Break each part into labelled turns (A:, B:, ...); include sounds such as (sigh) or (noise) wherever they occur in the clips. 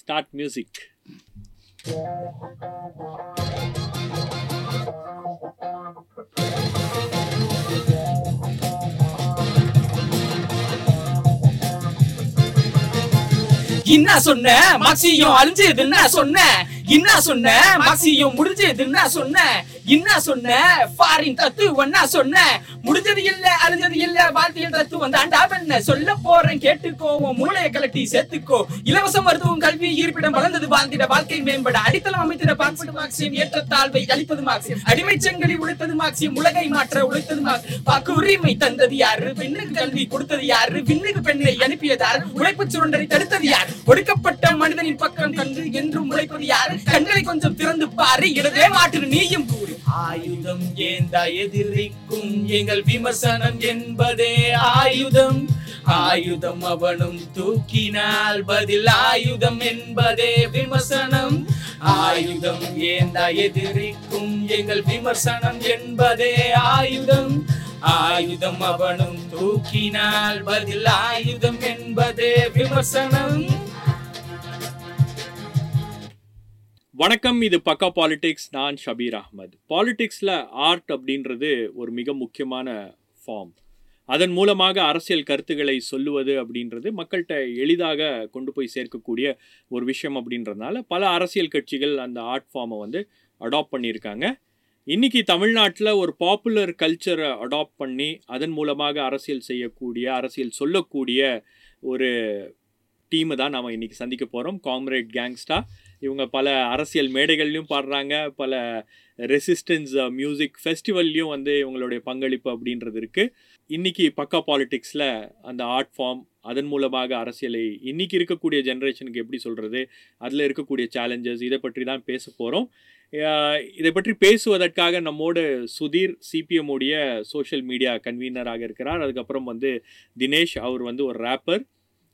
A: Start music
B: என்ன சொன்ன மாக்சியம் அழிஞ்சது என்ன சொன்ன. என்ன சொன்ன மாக்சியும் முடிஞ்சதுன்னா சொன்ன. என்ன சொன்ன? ஃபாரின் தத்துவம்னா சொன்ன? முடிஞ்சது இல்ல அழிஞ்சது இல்ல வாழ்க்கையில் தத்துவம் தாண்டா என்ன? சொல்ல போறேன் கேட்டுக்கோ உன் மூளைய கலட்டி சேர்த்துக்கோ. இலவச மருத்துவம் கல்வி இருப்பிடம் வளர்ந்தது வாழ்ந்திட வாழ்க்கை மேம்பட அடித்தளம் அமைத்திட பாக்பட்டு மார்க்சியம் ஏற்றத்தாழ்வை அளிப்பது மார்க்சியம் அடிமை செங்கலி உழைத்தது மார்க்சியம் உலகை மாற்ற உழைத்தது மார்க்சியம். வாக்கு உரிமை தந்தது யாரு? பெண்ணுக்கு கல்வி கொடுத்தது யாரு? விண்ணுக்கு பெண்ணை அனுப்பியது யாரு? உழைப்பு சுரண்டரை தடுத்தது யார்? ஒடுக்கப்பட்ட மனிதனின் பக்கம் கண்டு என்றும் உழைப்பது யாரு? கண்களை கொஞ்சம் திறந்து பாரு இடதே மாற்று நீயும் கூறு. ஆயுதம் ஏந்த எதிரிக்கும் எங்கள் விமர்சனம் என்பதே ஆயுதம். ஆயுதம் அவனும் தூக்கினால் பதில் ஆயுதம் என்பதே விமர்சனம். ஆயுதம் ஏந்த எதிரிக்கும் எங்கள் விமர்சனம் என்பதே ஆயுதம். ஆயுதம் அவனும் தூக்கினால் பதில் ஆயுதம் என்பதே விமர்சனம்.
A: வணக்கம் இது பக்கா பாலிடிக்ஸ் நான் ஷபீர் அஹ்மத். பாலிடிக்ஸில் ஆர்ட் அப்படின்றது ஒரு மிக முக்கியமான ஃபார்ம் அதன் மூலமாக அரசியல் கருத்துக்களை சொல்லுவது அப்படின்றது மக்கள்கிட்ட எளிதாக கொண்டு போய் சேர்க்கக்கூடிய ஒரு விஷயம் அப்படின்றதுனால பல அரசியல் கட்சிகள் அந்த ஆர்ட் ஃபார்மை வந்து அடாப்ட் பண்ணியிருக்காங்க. இன்றைக்கி தமிழ்நாட்டில் ஒரு பாப்புலர் கல்ச்சரை அடாப்ட் பண்ணி அதன் மூலமாக அரசியல் செய்யக்கூடிய அரசியல் சொல்லக்கூடிய ஒரு டீமை தான் நாம் இன்றைக்கி சந்திக்க போகிறோம் காம்ரேட் கேங்ஸ்டா இவங்க பல அரசியல் மேடைகள்லையும் பாடுறாங்க பல ரெசிஸ்டன்ஸ் மியூசிக் ஃபெஸ்டிவல்லையும் வந்து இவங்களுடைய பங்களிப்பு அப்படின்றது இருக்குது இன்றைக்கி பக்கா பாலிட்டிக்ஸில் அந்த ஆர்ட் ஃபார்ம் அதன் மூலமாக அரசியலை இன்றைக்கி இருக்கக்கூடிய ஜென்ரேஷனுக்கு எப்படி சொல்கிறது அதில் இருக்கக்கூடிய சேலஞ்சஸ் இதை பற்றி தான் பேச போகிறோம் இதை பற்றி பேசுவதற்காக நம்மோடு சுதீர் சிபிஎம்முடைய சோஷியல் மீடியா கன்வீனராக இருக்கிறார். அதுக்கப்புறம் வந்து தினேஷ் அவர் வந்து ஒரு ரேப்பர்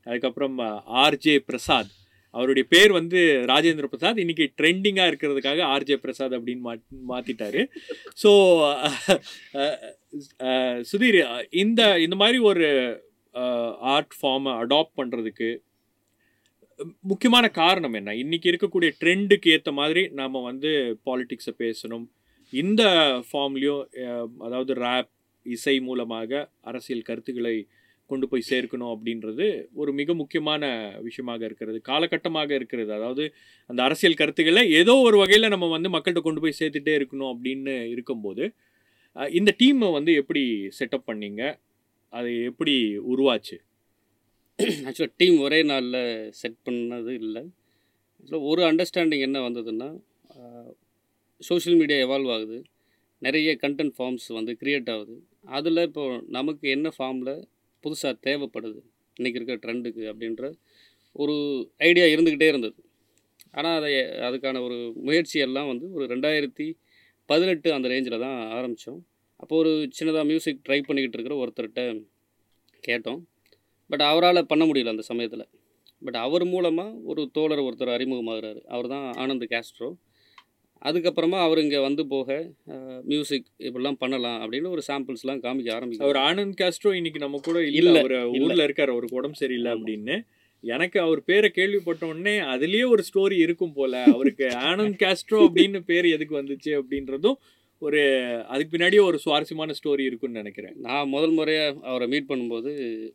A: அதுக்கப்புறம் ஆர்ஜே பிரசாத் அவருடைய பேர் வந்து ராஜேந்திர பிரசாத். இன்னைக்கு ட்ரெண்டிங்காக இருக்கிறதுக்காக ஆர்ஜே பிரசாத் அப்படின்னு மா மாற்றிட்டாரு ஸோ சுதீர் இந்த இந்த மாதிரி ஒரு ஆர்ட் ஃபார்மை அடாப்ட் பண்ணுறதுக்கு முக்கியமான காரணம் என்ன? இன்னைக்கு இருக்கக்கூடிய ட்ரெண்டுக்கு ஏற்ற மாதிரி நாம் வந்து பாலிட்டிக்ஸை பேசணும். இந்த ஃபார்ம்லேயும் அதாவது ரேப் இசை மூலமாக அரசியல் கருத்துக்களை கொண்டு போய் சேர்க்கணும் அப்படின்றது ஒரு மிக முக்கியமான விஷயமாக இருக்கிறது காலகட்டமாக இருக்கிறது. அதாவது அந்த அரசியல் கருத்துக்களை ஏதோ ஒரு வகையில் நம்ம வந்து மக்கள்கிட்ட கொண்டு போய் சேர்த்துட்டே இருக்கணும் அப்படின்னு இருக்கும்போது இந்த டீமை வந்து எப்படி செட்டப் பண்ணீங்க? அது எப்படி உருவாச்சு?
C: ஆக்சுவலாக டீம் ஒரே நாளில் செட் பண்ணது இல்லை. ஆக்சுவலாக ஒரு அண்டர்ஸ்டாண்டிங் என்ன வந்ததுன்னா சோஷியல் மீடியா எவால்வ் ஆகுது. நிறைய கண்டென்ட் ஃபார்ம்ஸ் வந்து க்ரியேட் ஆகுது. அதில் இப்போது நமக்கு என்ன ஃபார்மில் புதுசாக தேவைப்படுது. இன்றைக்கி இருக்கிற ட்ரெண்டுக்கு அப்படின்ற ஒரு ஐடியா இருந்துக்கிட்டே இருந்தது. ஆனால் அதை அதுக்கான ஒரு முயற்சியெல்லாம் வந்து ஒரு ரெண்டாயிரத்தி பதினெட்டு அந்த ரேஞ்சில் தான் ஆரம்பித்தோம் அப்போது ஒரு சின்னதாக மியூசிக் ட்ரை பண்ணிக்கிட்டு இருக்கிற ஒருத்தர்கிட்ட கேட்டோம். பட் அவரால் பண்ண முடியல அந்த சமயத்தில். பட் அவர் மூலமாக ஒரு தோழர் ஒருத்தர் அறிமுகமாகிறாரு. அவர் தான் ஆனந்த் கேஸ்ட்ரோ. அதுக்கப்புறமா அவர் இங்கே வந்து போக மியூசிக் இப்படிலாம் பண்ணலாம் அப்படின்னு ஒரு சாம்பிள்ஸ்லாம் காமிக்க ஆரம்பிக்கும்
A: அவர் ஆனந்த் காஸ்ட்ரோ இன்னைக்கு நம்ம கூட இல்லை ஒரு ஊரில் இருக்கார் அவருக்கு உடம்பு சரியில்லை அப்படின்னு. எனக்கு அவர் பேரை கேள்விப்பட்ட உடனே அதுலேயே ஒரு ஸ்டோரி இருக்கும் போல. அவருக்கு ஆனந்த் காஸ்ட்ரோ அப்படின்னு பேர் எதுக்கு வந்துச்சு அப்படின்றதும் ஒரு அதுக்கு பின்னாடியே ஒரு சுவாரஸ்யமான ஸ்டோரி இருக்குன்னு நினைக்கிறேன்.
C: நான் முதல் முறையாக அவரை மீட் பண்ணும்போது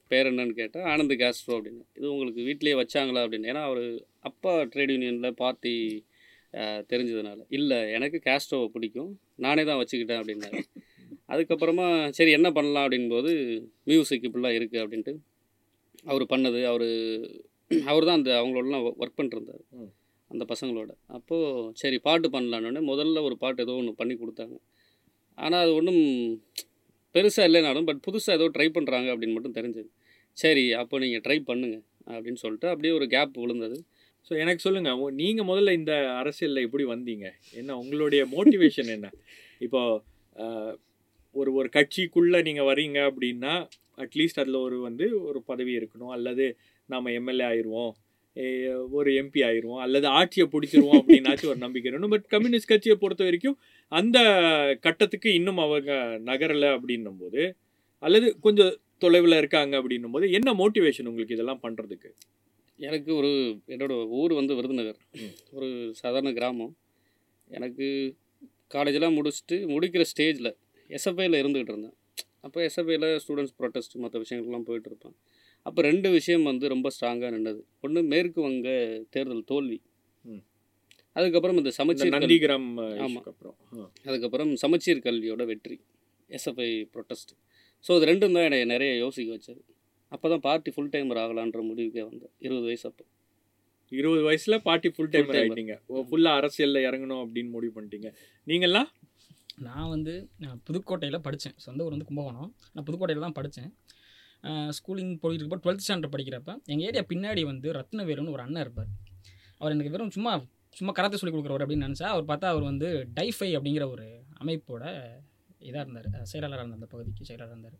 C: பேர் என்னன்னு கேட்டால் ஆனந்த் காஸ்ட்ரோ அப்படின்னு. இது உங்களுக்கு வீட்லேயே வச்சாங்களா அப்படின்னு. ஏன்னா அவர் அப்பா ட்ரேட் யூனியனில் பார்ட்டி தெரிஞ்சதுனால. இல்லை எனக்கு கேஸ்ட்ரோவை பிடிக்கும். நானே தான் வச்சுக்கிட்டேன் அப்படின்னாரு. அதுக்கப்புறமா சரி என்ன பண்ணலாம் அப்படின்போது மியூசிக் இப்படிலாம் இருக்குது அப்படின்ட்டு அவர் பண்ணது. அவர் அவர் தான் அந்த அவங்களோடலாம் ஒர்க் பண்ணிருந்தார் அந்த பசங்களோட. அப்போது சரி பாட்டு பண்ணலான்னு முதல்ல ஒரு பாட்டு ஏதோ ஒன்று பண்ணி கொடுத்தாங்க. ஆனால் அது ஒன்றும் பெருசாக இல்லைனாலும் பட் புதுசாக ஏதோ ட்ரை பண்ணுறாங்க அப்படின்னு மட்டும் தெரிஞ்சது. சரி அப்போ நீங்கள் ட்ரை பண்ணுங்கள் அப்படின்னு சொல்லிட்டு அப்படியே ஒரு கேப் விழுந்தது.
A: ஸோ எனக்கு சொல்லுங்கள் நீங்கள் முதல்ல இந்த அரசியலில் எப்படி வந்தீங்க? என்ன உங்களுடைய மோட்டிவேஷன் என்ன? இப்போ ஒரு ஒரு கட்சிக்குள்ளே நீங்கள் வரீங்க அப்படின்னா அட்லீஸ்ட் அதில் ஒரு வந்து ஒரு பதவி இருக்கணும். அல்லது நாம் எம்எல்ஏ ஆயிடுவோம் ஒரு எம்பி ஆயிடுவோம் அல்லது ஆட்சியை பிடிச்சிருவோம் அப்படின்னாச்சும் ஒரு நம்பிக்கை இருக்கணும். பட் கம்யூனிஸ்ட் கட்சியை பொறுத்த வரைக்கும் அந்த கட்டத்துக்கு இன்னும் அவங்க நகரலை அப்படின்னும் போது அல்லது கொஞ்சம் தொலைவில் இருக்காங்க அப்படின்னும் போது என்ன மோட்டிவேஷன் உங்களுக்கு இதெல்லாம் பண்ணுறதுக்கு
C: எனக்கு ஒரு என்னோட ஊர் வந்து விருதுநகர். ஒரு சாதாரண கிராமம். எனக்கு காலேஜெலாம் முடிச்சுட்டு முடிக்கிற ஸ்டேஜில் எஸ்எஃப்ஐயில் இருந்துகிட்டு இருந்தேன். அப்போ எஸ்எஃப்ஐயில் ஸ்டூடெண்ட்ஸ் ப்ரொட்டஸ்ட் மற்ற விஷயங்கள்லாம் போயிட்டு இருப்பேன். அப்போ ரெண்டு விஷயம் வந்து ரொம்ப ஸ்ட்ராங்காக நின்னது. ஒன்று மேற்கு வங்க தேர்தல் தோல்வி. அதுக்கப்புறம் இந்த சமச்சீர்
A: நந்திகிராம்
C: ஆமா.
A: இஷ்யூக்கு அப்புறம்.
C: அதுக்கப்புறம் சமச்சீர் கல்வியோட வெற்றி. எஸ்எஃப்ஐ ப்ரொட்டஸ்ட் ஸோ இது ரெண்டும் தான் என்னை நிறைய யோசிக்க வச்சது. அப்போ தான் பார்ட்டி ஃபுல் டைமர் ஆகலான்ற முடிவுக்கே வந்தேன். இருபது வயசு அப்போ.
A: இருபது வயசுல பார்ட்டி ஃபுல் டைமர்
C: timer.
A: ஆயிட்டீங்க. ஃபுல்லா அரசியல்ல இறங்கணும் அப்படின்னு முடிவு பண்ணிட்டீங்க. நீங்கெல்லாம்?
D: நான் வந்து நான் புதுக்கோட்டையில் படித்தேன் சொந்த ஊர் வந்து கும்பகோணம். நான் புதுக்கோட்டையில் தான் படித்தேன் ஸ்கூலிங் போயிட்டு இருக்கப்போ டுவெல்த் ஸ்டாண்டர்ட் படிக்கிறப்ப எங்கள் ஏரியா பின்னாடி வந்து ரத்னவேலுன்னு ஒரு அண்ணன் இருப்பார். அவர் எனக்கு வெறும் சும்மா சும்மா கராத்தே சொல்லி கொடுக்குறவர் அப்படின்னு நினச்சா அவர் பார்த்தா அவர் வந்து டைஃபை அப்படிங்கிற ஒரு அமைப்போட இதாக இருந்தார். செயலாளராக இருந்த அந்த பகுதிக்கு செயலாளராக இருந்தார்.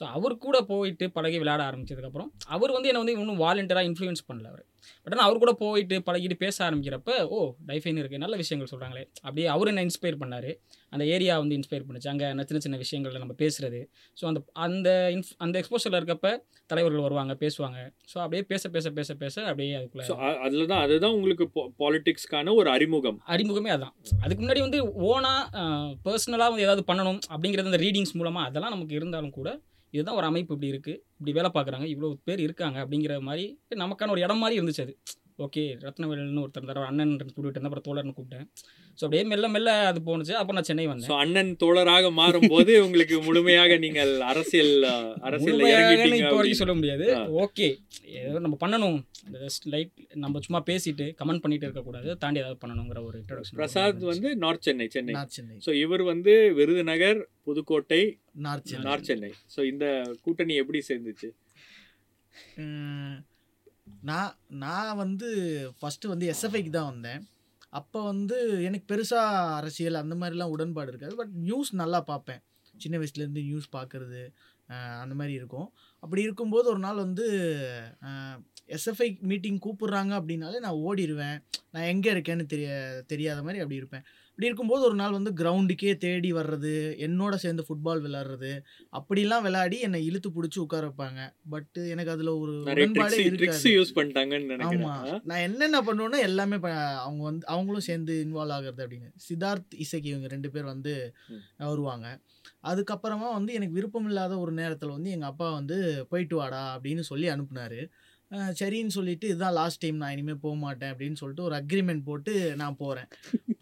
D: ஸோ அவர் கூட போயிட்டு பழகி விளையாட ஆரம்பிச்சதுக்கப்புறம் அவர் வந்து என்னை வந்து இன்னும் வாலண்டியராக இன்ஃப்ளூயன்ஸ் பண்ணல அவர். பட் ஆனால் அவர் கூட போயிட்டு பழகிட்டு பேச ஆரம்பிக்கிறப்ப ஓ டைஃபைன் இருக்குது நல்ல விஷயங்கள் சொல்கிறாங்களே அப்படியே அவர் என்ன இன்ஸ்பயர் பண்ணார். அந்த ஏரியா வந்து இன்ஸ்பயர் பண்ணுச்சு. அங்கே சின்ன சின்ன விஷயங்களில் நம்ம பேசுகிறது ஸோ அந்த அந்த இன்ஃப் அந்த எக்ஸ்போஷரில் இருக்கப்ப தலைவர்கள் வருவாங்க பேசுவாங்க. ஸோ அப்படியே பேச பேச பேச பேச அப்படியே அதுக்குள்ள
A: ஸோ அதில் தான் அதுதான் உங்களுக்கு பாலிடிக்ஸ்க்கான ஒரு அறிமுகம்.
D: அறிமுகமே அதான். அதுக்கு முன்னாடி வந்து ஓனாக பர்சனலாக வந்து ஏதாவது பண்ணணும் அப்படிங்கிறது அந்த ரீடிங்ஸ் மூலமாக அதெல்லாம் நமக்கு இருந்தாலும் கூட இதுதான் ஒரு அமைப்பு இப்படி இருக்குது இப்படி வேலை பார்க்குறாங்க இவ்வளோ பேர் இருக்காங்க அப்படிங்கிற மாதிரி நமக்கான ஒரு இடம் மாதிரி இருந்துச்சு அது. ஓகே ரத்னவேலன்னு ஒருத்தர் இருந்தார். அண்ணன் கூப்பிட்டு இருந்தேன் அப்புறம் தோழர்னு கூப்பிட்டேன். ஸோ அப்படியே மெல்ல மெல்ல அது போணுச்சு அப்புறம் நான் சென்னை வந்தேன்.
A: ஸோ அண்ணன் தோழராக மாறும்போது உங்களுக்கு முழுமையாக நீங்கள் அரசியல் (laughs) இறங்கிட்டீங்க
D: இப்போ வரைக்கும். சொல்ல முடியாது. ஓகே ஏதோ நம்ம பண்ணணும். ஜஸ்ட் லைட் நம்ம சும்மா பேசிட்டு கமெண்ட் பண்ணிட்டு இருக்கக்கூடாது தாண்டி ஏதாவது பண்ணணுங்கிற ஒரு இன்ட்ரடக்ஷன்
A: பிரசாத் வந்து நார்த் சென்னை சென்னை
E: சென்னை
A: ஸோ இவர் வந்து Virudhunagar Pudukkottai
E: north Chennai
A: north Chennai so இந்த கூட்டணி எப்படி சேர்ந்துச்சு?
E: நான் நான் வந்து ஃபஸ்ட்டு வந்து எஸ்எஃப்ஐக்கு தான் வந்தேன். அப்போ வந்து எனக்கு பெருசாக அரசியல் அந்த மாதிரிலாம் உடன்பாடு இருக்காது. பட் நியூஸ் நல்லா பார்ப்பேன். சின்ன வயசுலேருந்து நியூஸ் பார்க்குறது அந்த மாதிரி இருக்கும். அப்படி இருக்கும்போது ஒரு நாள் வந்து எஸ்எஃப்ஐ மீட்டிங் கூப்பிட்றாங்க அப்படின்னாலே நான் ஓடிடுவேன் நான் எங்கே இருக்கேன்னு தெரிய தெரியாத மாதிரி அப்படி இருப்பேன். அப்படி இருக்கும்போது ஒரு நாள் வந்து கிரவுண்டுக்கே தேடி வர்றது என்னோட சேர்ந்து ஃபுட்பால் விளாட்றது அப்படிலாம் விளையாடி என்னை இழுத்து பிடிச்சி உட்கார வைப்பாங்க. பட் எனக்கு அதில் ஒரு
A: யூஸ் பண்ணிட்டாங்கன்னு
E: ஆமா.
A: நினைக்கிறேன்
E: நான் என்னென்ன பண்ணுவேன்னா எல்லாமே அவங்க வந்து அவங்களும் சேர்ந்து இன்வால்வ் ஆகுறது அப்படின்னு. சித்தார்த் இசைக்கு இவங்க ரெண்டு பேர் வந்து. வருவாங்க. அதுக்கப்புறமா வந்து எனக்கு விருப்பம் இல்லாத ஒரு நேரத்தில் வந்து எங்கள் அப்பா வந்து போயிட்டு வாடா அப்படின்னு சொல்லி அனுப்புனாரு. சரின்னு சொல்லிட்டு இதுதான் லாஸ்ட் டைம் நான் இனிமேல் போக மாட்டேன் அப்படின்னு சொல்லிட்டு ஒரு அக்ரிமெண்ட் போட்டு நான் போகிறேன்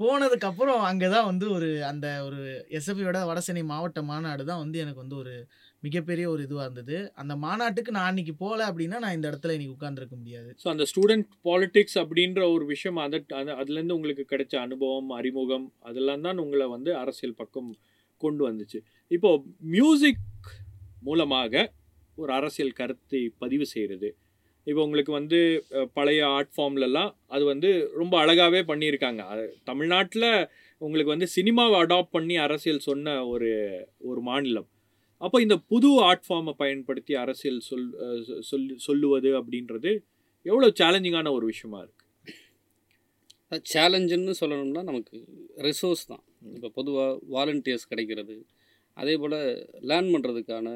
E: போனதுக்கப்புறம் அங்கே தான் வந்து ஒரு அந்த ஒரு எஸ்எஃபியோட வடசென்னை மாவட்ட மாநாடு தான் வந்து எனக்கு வந்து ஒரு மிகப்பெரிய ஒரு இதுவாக இருந்தது. அந்த மாநாட்டுக்கு நான் அன்றைக்கி போகல அப்படின்னா நான் இந்த இடத்துல இன்றைக்கி உட்காந்துருக்க முடியாது.
A: ஸோ அந்த ஸ்டூடெண்ட் பாலிட்டிக்ஸ் அப்படின்ற ஒரு விஷயம் அதை அதுலேருந்து உங்களுக்கு கிடைச்ச அனுபவம் அறிமுகம் அதெல்லாம் தான் உங்களை வந்து அரசியல் பக்கம் கொண்டு வந்துச்சு. இப்போது மியூசிக் மூலமாக ஒரு அரசியல் கருத்தை பதிவு செய்கிறது இப்போ உங்களுக்கு வந்து பழைய ஆர்ட் ஃபார்ம்லலாம் அது வந்து ரொம்ப அழகாகவே பண்ணியிருக்காங்க. அது தமிழ்நாட்டில் உங்களுக்கு வந்து சினிமாவை அடாப்ட் பண்ணி அரசியல் சொன்ன ஒரு ஒரு மாநிலம். அப்போ இந்த புது ஆர்ட் ஃபார்மை பயன்படுத்தி அரசியல் சொல் அஹ், சொ- சொல்லு சொல்லுவது அப்படின்றது எவ்வளோ சேலஞ்சிங்கான ஒரு விஷயமா இருக்கு?
C: சேலஞ்சுன்னு சொல்லணும்னா நமக்கு ரிசோர்ஸ் தான். இப்போ பொதுவாக வாலண்டியர்ஸ் கிடைக்கிறது. அதே போல் லேர்ன் பண்ணுறதுக்கான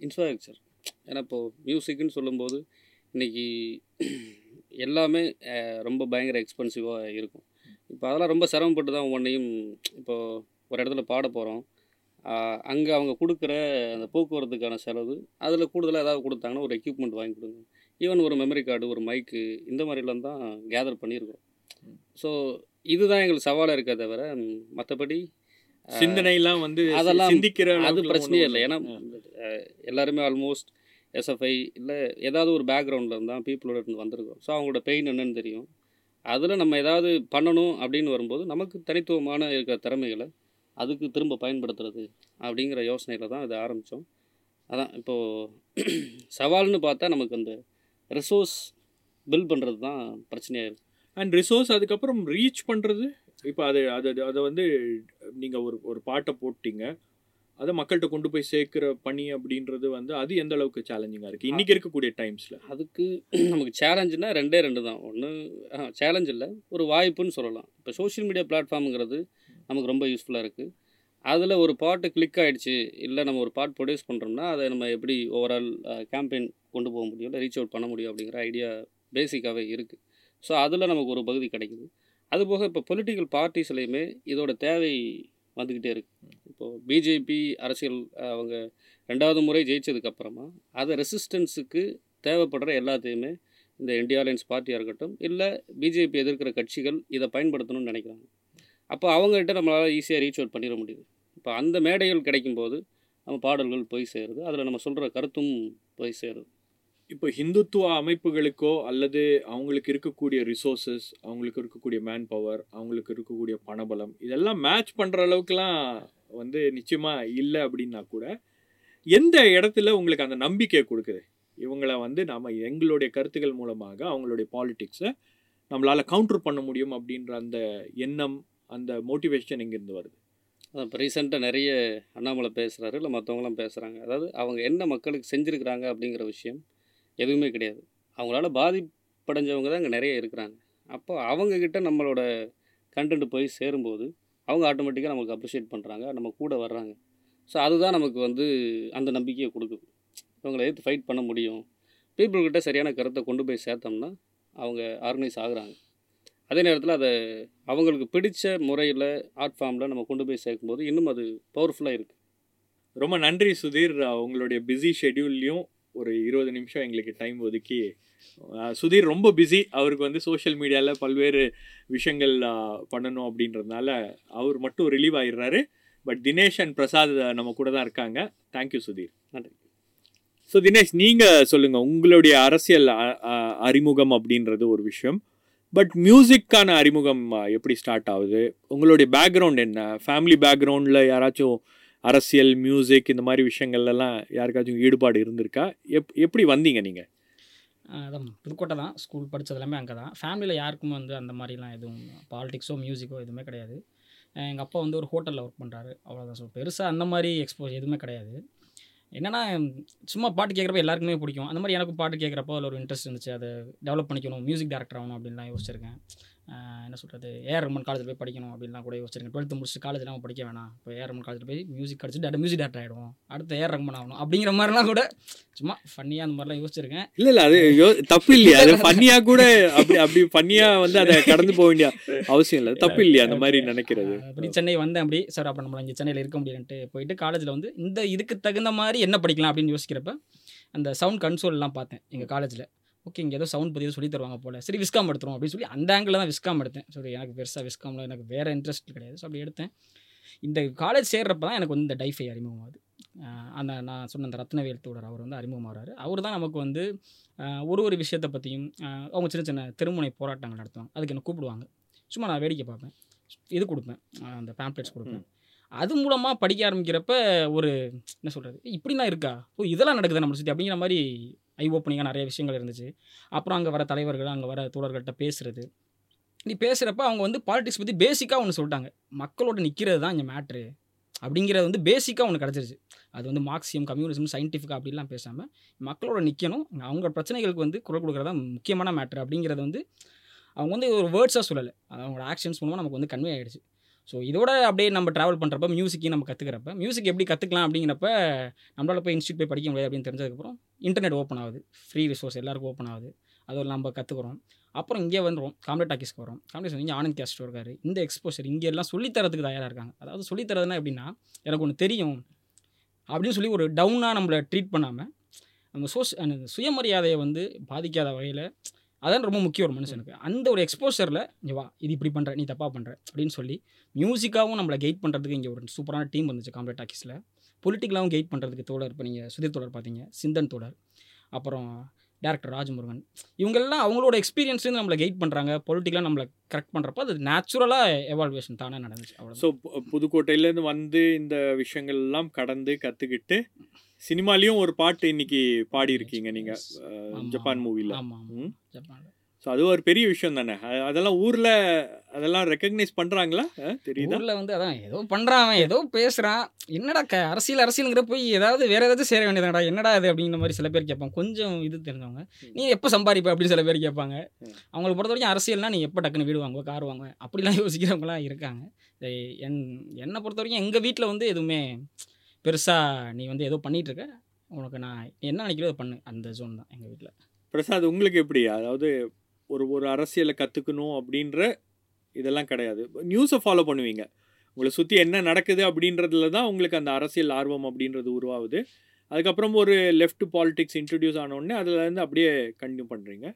C: இன்ஃப்ராஸ்ட்ரக்சர் ஏன்னா இப்போது மியூசிக்னு சொல்லும்போது இன்றைக்கி எல்லாமே ரொம்ப பயங்கர எக்ஸ்பென்சிவாக இருக்கும். இப்போ அதெல்லாம் ரொம்ப சிரமப்பட்டு தான் ஒவ்வொன்றையும் இப்போது ஒரு இடத்துல பாட போகிறோம் அங்கே அவங்க கொடுக்குற அந்த போக்குவரத்துக்கான செலவு அதில் கூடுதலாக ஏதாவது கொடுத்தாங்கன்னா ஒரு எக்யூப்மெண்ட் வாங்கி கொடுங்க. ஈவன் ஒரு மெமரி கார்டு ஒரு மைக்கு இந்த மாதிரிலாம் தான் கேதர் பண்ணியிருக்கோம். ஸோ இதுதான் எங்களுக்கு சவாலாக இருக்கே தவிர மற்றபடி
A: சிந்தனைலாம் வந்து
C: அதெல்லாம்
A: சிந்திக்கிற
C: அது பிரச்சனையே இல்லை. ஏன்னா எல்லாருமே ஆல்மோஸ்ட் எஸ்எஃப்ஐ இல்லை ஏதாவது ஒரு பேக்ரவுண்டில் இருந்தால் பீப்புளோட இருந்து வந்திருக்கோம். ஸோ அவங்களோட பெயின் என்னன்னு தெரியும். அதில் நம்ம ஏதாவது பண்ணணும் அப்படின்னு வரும்போது நமக்கு தனித்துவமான இருக்கிற திறமைகளை அதுக்கு திரும்ப பயன்படுத்துறது அப்படிங்கிற யோசனையில் தான் இதை ஆரம்பித்தோம் அதான் இப்போது (clears throat) சவால்னு பார்த்தா நமக்கு அந்த ரிசோர்ஸ் பில் பண்ணுறது தான் பிரச்சனையாக இருக்குது
A: அண்ட் ரிசோர்ஸ் அதுக்கப்புறம் ரீச் பண்ணுறது இப்போ அது அது அதை வந்து நீங்கள் ஒரு ஒரு பாட்டை போட்டிங்க. அதை மக்கள்கிட்ட கொண்டு போய் சேர்க்குற பணி அப்படின்றது வந்து அது எந்த அளவுக்கு சேலஞ்சிங்காக இருக்குது இன்றைக்கி இருக்கக்கூடிய டைம்ஸில்
C: அதுக்கு நமக்கு சேலஞ்சுனா ரெண்டே ரெண்டு தான். ஒன்று சேலஞ்ச் இல்லை. ஒரு வாய்ப்புன்னு சொல்லலாம். இப்போ சோஷியல் மீடியா பிளாட்ஃபார்முங்கிறது நமக்கு ரொம்ப யூஸ்ஃபுல்லாக இருக்குது அதில் ஒரு பாட்டு கிளிக் ஆகிடுச்சு இல்லை நம்ம ஒரு பாட் ப்ரொடியூஸ் பண்ணுறோம்னா அதை நம்ம எப்படி ஓவரால் கேம்பெயின் கொண்டு போக முடியும் இல்லை ரீச் அவுட் பண்ண முடியும் அப்படிங்கிற ஐடியா பேசிக்காகவே இருக்குது ஸோ அதில் நமக்கு ஒரு பகுதி கிடைக்குது. அதுபோக இப்போ பொலிட்டிக்கல் பார்ட்டிஸ்லையுமே இதோட தேவை வந்துக்கிட்டே இருக்குது இப்போது பிஜேபி அரசியல் அவங்க ரெண்டாவது முறை ஜெயிச்சதுக்கப்புறமா அதை ரெசிஸ்டன்ஸுக்கு தேவைப்படுற எல்லாத்தையுமே இந்த இந்தியா அலையன்ஸ் பார்ட்டியாக இருக்கட்டும் இல்லை பிஜேபி எதிர்க்கிற கட்சிகள் இதை பயன்படுத்தணும்னு நினைக்கிறாங்க. அப்போ அவங்ககிட்ட நம்மளால் ஈஸியாக ரீச் அவுட் பண்ணிட முடியுது. இப்போ அந்த மேடைகள் கிடைக்கும்போது நம்ம பாடல்கள் போய் சேருது. அதில் நம்ம சொல்கிற கருத்தும் போய் சேருது.
A: இப்போ ஹிந்துத்துவ அமைப்புகளுக்கோ அல்லது அவங்களுக்கு இருக்கக்கூடிய ரிசோர்சஸ் அவங்களுக்கு இருக்கக்கூடிய மேன் பவர் அவங்களுக்கு இருக்கக்கூடிய பணபலம் இதெல்லாம் மேட்ச் பண்ணுற அளவுக்குலாம் வந்து நிச்சயமாக இல்லை அப்படின்னா கூட எந்த இடத்துல உங்களுக்கு அந்த நம்பிக்கை கொடுக்குது? இவங்களை வந்து நாம் எங்களுடைய கருத்துக்கள் மூலமாக அவங்களுடைய பாலிட்டிக்ஸை நம்மளால் கவுண்டர் பண்ண முடியும் அப்படின்ற அந்த எண்ணம் அந்த மோட்டிவேஷன் எங்கேருந்து வருது?
C: அதான் இப்போ ரீசெண்டாக நிறைய அண்ணாமலை பேசுகிறாரு இல்லை மற்றவங்களாம் பேசுகிறாங்க அதாவது அவங்க என்ன மக்களுக்கு செஞ்சுருக்கிறாங்க அப்படிங்கிற விஷயம் எதுவுமே கிடையாது. அவங்களால பாதிப்படைஞ்சவங்க தான் இங்கே நிறைய இருக்கிறாங்க. அப்போ அவங்கக்கிட்ட நம்மளோட கண்டென்ட் போய் சேரும்போது அவங்க ஆட்டோமேட்டிக்காக நமக்கு அப்ரிஷியேட் பண்ணுறாங்க நம்ம கூட வர்றாங்க. ஸோ அதுதான் நமக்கு வந்து அந்த நம்பிக்கையை கொடுக்குது. இவங்களை எதிர்த்து ஃபைட் பண்ண முடியும். பீப்புள்கிட்ட சரியான கருத்தை கொண்டு போய் சேர்த்தோம்னா அவங்க ஆர்கனைஸ் ஆகுறாங்க. அதே நேரத்தில் அதை அவங்களுக்கு பிடிச்ச முறையில் ஆர்ட் ஃபார்மில் நம்ம கொண்டு போய் சேர்க்கும்போது இன்னும் அது பவர்ஃபுல்லாக இருக்குது
A: ரொம்ப நன்றி சுதீர். உங்களுடைய பிஸி ஷெட்யூல்லையும் ஒரு இருபது நிமிஷம் எங்களுக்கு டைம் ஒதுக்கி சுதீர் ரொம்ப பிஸி அவருக்கு வந்து சோஷியல் மீடியாவில் பல்வேறு விஷயங்கள் பண்ணணும் அப்படின்றதுனால அவர் மட்டும் ரிலீவ் ஆயிடுறாரு. பட் தினேஷ் அண்ட் பிரசாத் நம்ம கூட தான் இருக்காங்க. Thank you Sudheer.
C: நன்றி.
A: ஸோ தினேஷ் நீங்கள் சொல்லுங்கள் உங்களுடைய அரசியல் அறிமுகம் அப்படின்றது ஒரு விஷயம். பட் மியூசிக்கான அறிமுகம் எப்படி ஸ்டார்ட் ஆகுது? உங்களுடைய பேக்ரவுண்ட் என்ன? ஃபேமிலி பேக்ரவுண்டில் யாராச்சும் அரசியல் மியூசிக் இந்த மாதிரி விஷயங்கள்லாம் யாருக்காச்சும் ஈடுபாடு இருந்திருக்கா? எப் எப்படி வந்தீங்க நீங்கள்
D: அதான் புதுக்கோட்டை தான். ஸ்கூல் படித்தது எல்லாமே அங்கே தான். ஃபேமிலியில் யாருக்கும் வந்து அந்த மாதிரிலாம் எதுவும் பாலிடிக்ஸோ மியூசிக்கோ எதுவுமே கிடையாது. எங்கள் அப்பா வந்து ஒரு ஹோட்டலில் ஒர்க் பண்ணுறாரு அவ்வளோதான் ஸோ பெருசாக அந்த மாதிரி எக்ஸ்போஸ் எதுவுமே கிடையாது. என்னென்னா சும்மா பாட்டு கேட்குறப்ப எல்லாருக்குமே பிடிக்கும். அந்த மாதிரி எனக்கு பாட்டு கேட்குறப்போ அதில் ஒரு இன்ட்ரெஸ்ட் இருந்துச்சு. அதை டெவலப் பண்ணிக்கணும் மியூசிக் டேரக்டர் ஆகணும் அப்படின்லாம் யோசிச்சிருக்கேன். என்ன சொல்கிறது ஏஆர் ரமன் காலேஜில் போய் படிக்கணும் அப்படின்லாம் கூட யோசிச்சிருக்கேன் டுவெல்த்து முடிச்சுட்டு காலேஜ்லாம் படிக்க வேணாம். இப்போ ஏஆர் ரமன் காலேஜில் போய் மியூசிக் படிச்சுட்டு டேரக்ட் மியூசிக் டேரக்டர் ஆகிடுவோம் அடுத்து ஏஆர் ரமன் ஆகணும் அப்படிங்கிற மாதிரிலாம் கூட சும்மா ஃபன்னியாக அந்த மாதிரிலாம் யோசிச்சிருக்கேன்.
A: இல்லை இல்லை அது யோ- தப்பு இல்லையா. அது ஃபன்னியாக கூட அப்படி அப்படி ஃபன்னியாக வந்து அதை கடந்து போக வேண்டிய அவசியம் இல்லை. தப்பு இல்லையா அந்த மாதிரி நினைக்கிறது.
D: அப்படி சென்னை வந்தேன் அப்படி சார் அப்போ நம்ம இங்கே சென்னையில் இருக்க முடியலன்ட்டு போயிட்டு காலேஜில் வந்து இந்த இதுக்கு தகுந்த மாதிரி என்ன படிக்கலாம் அப்படின்னு யோசிக்கிறப்ப அந்த சவுண்ட் கன்சோல்லாம் பார்த்தேன் எங்கள் காலேஜில் ஓகே இங்கே ஏதோ சவுண்ட் பற்றி சொல்லி தருவாங்க போல. சரி விஸ்காம் எடுத்துரும் அப்படின்னு சொல்லி அந்த ஆங்கிளில் தான் விஸ்காம் எடுத்தேன். சரி எனக்கு பெருசாக விஸ்காமில் எனக்கு வேறு இன்ட்ரெஸ்ட் கிடையாது. ஸோ அப்படி எடுத்தேன். இந்த காலேஜ் சேர்றப்ப தான் எனக்கு வந்து இந்த டைஃபை அறிமுகமாகுது. அந்த நான் சொன்ன அந்த ரத்னவேல் தோழர் அவர் வந்து அறிமுகமாகறாரு அவர் தான் நமக்கு வந்து ஒரு ஒரு விஷயத்தை பற்றியும் அவங்க சின்ன சின்ன திருமுனை போராட்டங்கள் நடத்துவாங்க. அதுக்கு என்ன கூப்பிடுவாங்க. சும்மா நான் வேடிக்கை பார்ப்பேன். இது கொடுப்பேன். அந்த பேம்ப்ளெட்ஸ் கொடுப்பேன். அது மூலமாக படிக்க ஆரம்பிக்கிறப்ப ஒரு என்ன சொல்கிறது இப்படிலாம் இருக்கா? ஓ இதெல்லாம் நடக்குது நம்ம சுற்றி அப்படிங்கிற மாதிரி ஐ ஓப்பனிங்காக நிறைய விஷயங்கள் இருந்துச்சு. அப்புறம் அங்கே வர தலைவர்கள் அங்கே வர தோழர்கள்ட்ட பேசுறது. நீ பேசுகிறப்ப அவங்க வந்து பாலிடிக்ஸ் பற்றி பேசிக்காக ஒன்று சொல்லிட்டாங்க. மக்களோட நிற்கிறது தான் இங்கே மேட்ரு அப்படிங்கிறது வந்து பேசிக்காக ஒன்று கிடச்சிருச்சு. அது வந்து மார்க்சியம் கம்யூனிசம் சயின்டிஃபிக்காக அப்படிலாம் பேசாமல் மக்களோட நிற்கணும் அவங்க பிரச்சனைகளுக்கு வந்து குரல் கொடுக்குறது தான் முக்கியமான மேட்ரு அப்படிங்கிறது வந்து அவங்க வந்து ஒரு வேர்ட்ஸாக சொல்லலை. அவங்களோட ஆக்ஷன்ஸ் மூலமாக நமக்கு வந்து கன்வே ஆகிடுச்சு ஸோ இதோட அப்படியே நம்ம ட்ராவல் பண்ணுறப்ப மியூசிக்கையும் நம்ம கற்றுக்கிறப்ப மியூசிக் எப்படி கற்றுக்கலாம் அப்படிங்கிறப்ப நம்மளால் போய் இன்ஸ்டியூட் போய் படிக்க முடியாது அப்படின்னு தெரிஞ்சதுக்கப்புறம் இன்டர்நெட் ஓப்பன் ஆகுது. ஃப்ரீ ரிசோர்ஸ் எல்லாருக்கும் ஓப்பன் ஆகுது. அதில் நம்ம கற்றுக்குறோம் அப்புறம் இங்கே வந்துடும் காமெடி டாக்கிஸ்க்கு வரோம் காமெடி இங்கே ஆனந்த் கேஸ்டோ இருக்கார். இந்த எக்ஸ்போசர் இங்கே எல்லாம் சொல்லித்தரதுக்கு தயாராக இருக்காங்க. அதாவது சொல்லித்தரதுனா எப்படின்னா எனக்கு ஒன்று தெரியும் அப்படின்னு சொல்லி ஒரு டவுனாக நம்மளை ட்ரீட் பண்ணாமல் நம்ம சோஷ் அந்த சுயமரியாதையை வந்து பாதிக்காத வகையில் அதான் ரொம்ப முக்கியம் ஒரு மனுஷனுக்கு. அந்த ஒரு எக்ஸ்போசரில் இங்கே வா இது இப்படி பண்ணுற நீ தப்பாக பண்ணுற அப்படின்னு சொல்லி மியூசிக்காகவும் நம்மளை கைட் பண்ணுறதுக்கு இங்கே ஒரு சூப்பரான டீம் வந்துச்சு காம்ப்ளேட் டாக்கிஸில் பொலிட்டிக்கலாகவும் கைட் பண்ணுறதுக்கு தோழர் இப்போ நீங்கள் சுதீர் தோழர் பார்த்தீங்க சிந்தன் தோழர் அப்புறம் டேரக்டர் ராஜமுருகன். இவங்கெல்லாம் அவங்களோட எக்ஸ்பீரியன்ஸ்லேருந்து நம்மளை கைட் பண்ணுறாங்க பொலிட்டிக்கலாக நம்மளை கரெக்ட் பண்ணுறப்ப அது நேச்சுரலாக எவால்வேஷன் தானே நடந்துச்சு அவ்வளோ
A: ஸோ புதுக்கோட்டையிலேருந்து வந்து இந்த விஷயங்கள் எல்லாம் கடந்து கற்றுக்கிட்டு சினிமாலேயும் ஒரு பாட்டு இன்னைக்கு பாடியிருக்கீங்க நீங்கள் ஜப்பான் மூவியில்
D: ஆமாம்
A: ம்.
D: ஆமாம் ஜப்பானில்.
A: ஸோ அது ஒரு பெரிய விஷயம் தானே. அதெல்லாம் ஊரில் அதெல்லாம் ரெக்கக்னைஸ் பண்ணுறாங்களா தெரியுதா?
D: ஊரில் வந்து அதான் ஏதோ பண்ணுறான் அவன் ஏதோ பேசுகிறான் என்னடா க அரசியல் அரசியலுங்கிற போய் ஏதாவது வேற ஏதாச்சும் சேர வேண்டியதுடா என்னடா அது அப்படிங்கிற மாதிரி சில பேர் கேட்பாங்க. கொஞ்சம் இது தெரிஞ்சவங்க. நீ எப்போ சம்பாதிப்ப அப்படின்னு சில பேர் கேட்பாங்க. அவங்களை பொறுத்த வரைக்கும் அரசியல்னா நீ எப்போ டக்குன்னு வீடு வாங்குவ கார் வாங்குவ? அப்படிலாம் யோசிக்கிறவங்களாம் இருக்காங்க. என் என்னை பொறுத்த வரைக்கும் எங்கள் வீட்டில் வந்து எதுவுமே பெருசாக நீ வந்து ஏதோ பண்ணிகிட்ருக்க இருக்க உனக்கு நான் என்ன நினைக்கிறதோ பண்ணு. அந்த ஜோன் தான் எங்கள் வீட்டில்
A: பிரசாத் உங்களுக்கு எப்படி? அதாவது ஒரு ஒரு அரசியலை கற்றுக்கணும் அப்படின்ற இதெல்லாம் கிடையாது. நியூஸை ஃபாலோ பண்ணுவீங்க. உங்களை சுற்றி என்ன நடக்குது அப்படின்றதுல தான் உங்களுக்கு அந்த அரசியல் ஆர்வம் அப்படின்றது உருவாகுது. அதுக்கப்புறம் ஒரு லெஃப்ட் பாலிடிக்ஸ் இன்ட்ரடியூஸ் ஆனோடனே அதுலேருந்து அப்படியே கண்டினியூ பண்ணுறீங்க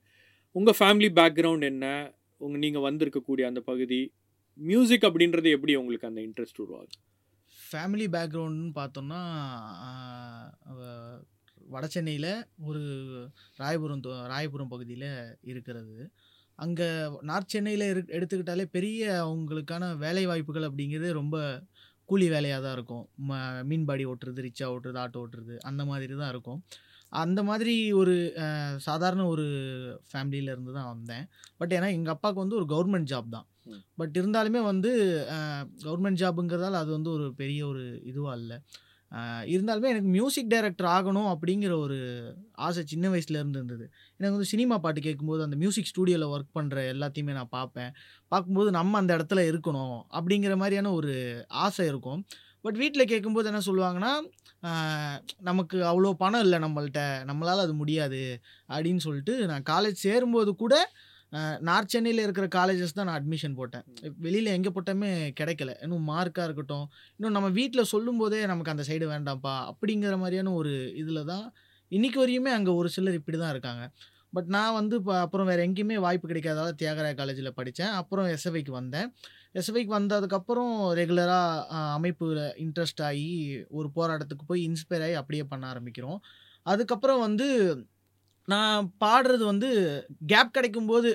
A: உங்கள் ஃபேமிலி பேக்ரவுண்ட் என்ன? உங்கள் நீங்கள் வந்திருக்கக்கூடிய அந்த பகுதி. மியூசிக் அப்படின்றது எப்படி உங்களுக்கு அந்த இன்ட்ரெஸ்ட் உருவாகுது?
E: ஃபேமிலி பேக்ரவுண்டுன்னு பார்த்தோம்னா வட சென்னையில் ஒரு ராயபுரம் ராயபுரம் பகுதியில் இருக்கிறது. அங்கே நார்த் சென்னையில் இரு எடுத்துக்கிட்டாலே பெரிய அவங்களுக்கான வேலை வாய்ப்புகள் அப்படிங்கிறது ரொம்ப கூலி வேலையாக தான் இருக்கும். ம மீன்பாடி ஓட்டுறது ரிச்சா ஓட்டுறது ஆட்டோ ஓட்டுறது அந்த மாதிரி தான் இருக்கும். அந்த மாதிரி ஒரு சாதாரண ஒரு ஃபேமிலியிலேருந்து தான் வந்தேன். பட் ஏன்னா எங்கள் அப்பாவுக்கு வந்து ஒரு கவர்மெண்ட் ஜாப் தான். பட் இருந்தாலுமே வந்து கவர்மெண்ட் ஜாபுங்கிறதால அது வந்து ஒரு பெரிய ஒரு இதுவாக இல்லை. இருந்தாலுமே எனக்கு மியூசிக் டைரக்டர் ஆகணும் அப்படிங்கிற ஒரு ஆசை சின்ன வயசுலேருந்து இருந்தது. எனக்கு வந்து சினிமா பாட்டு கேட்கும்போது அந்த மியூசிக் ஸ்டூடியோவில் ஒர்க் பண்ணுற எல்லாத்தையுமே நான் பார்ப்பேன். பார்க்கும்போது நம்ம அந்த இடத்துல இருக்கணும் அப்படிங்கிற மாதிரியான ஒரு ஆசை இருக்கும். பட் வீட்டில் கேட்கும்போது என்ன சொல்லுவாங்கன்னா நமக்கு அவ்வளோ பணம் இல்லை நம்மள்ட்ட. நம்மளால் அது முடியாது. அப்படின்னு சொல்லிட்டு நான் காலேஜ் சேரும்போது கூட நார்த் சென்னையில் இருக்கிற காலேஜஸ் தான் நான் அட்மிஷன் போட்டேன். வெளியில் எங்கே போட்டாலுமே கிடைக்கல. இன்னும் மார்க்காக இருக்கட்டும். இன்னும் நம்ம வீட்டில் சொல்லும்போதே நமக்கு அந்த சைடு வேண்டாம்ப்பா அப்படிங்கிற மாதிரியான ஒரு இதில் தான் இன்னைக்கு வரையுமே அங்கே ஒரு சிலர் இப்படி தான் இருக்காங்க. பட் நான் வந்து இப்போ அப்புறம் வேறு எங்கேயுமே வாய்ப்பு கிடைக்காதால தியாகராய காலேஜில் படித்தேன் அப்புறம் எஸ்எஃப்ஐக்கு வந்தேன். எஸ்எஃப்ஐக்கு வந்ததுக்கப்புறம் ரெகுலராக அமைப்பில் இன்ட்ரெஸ்ட் ஆகி ஒரு போராட்டத்துக்கு போய் இன்ஸ்பயர் ஆகி அப்படியே பண்ண ஆரம்பிக்கிறோம். அதுக்கப்புறம் வந்து நான் பாடுறது வந்து கேப் கிடைக்கும்போது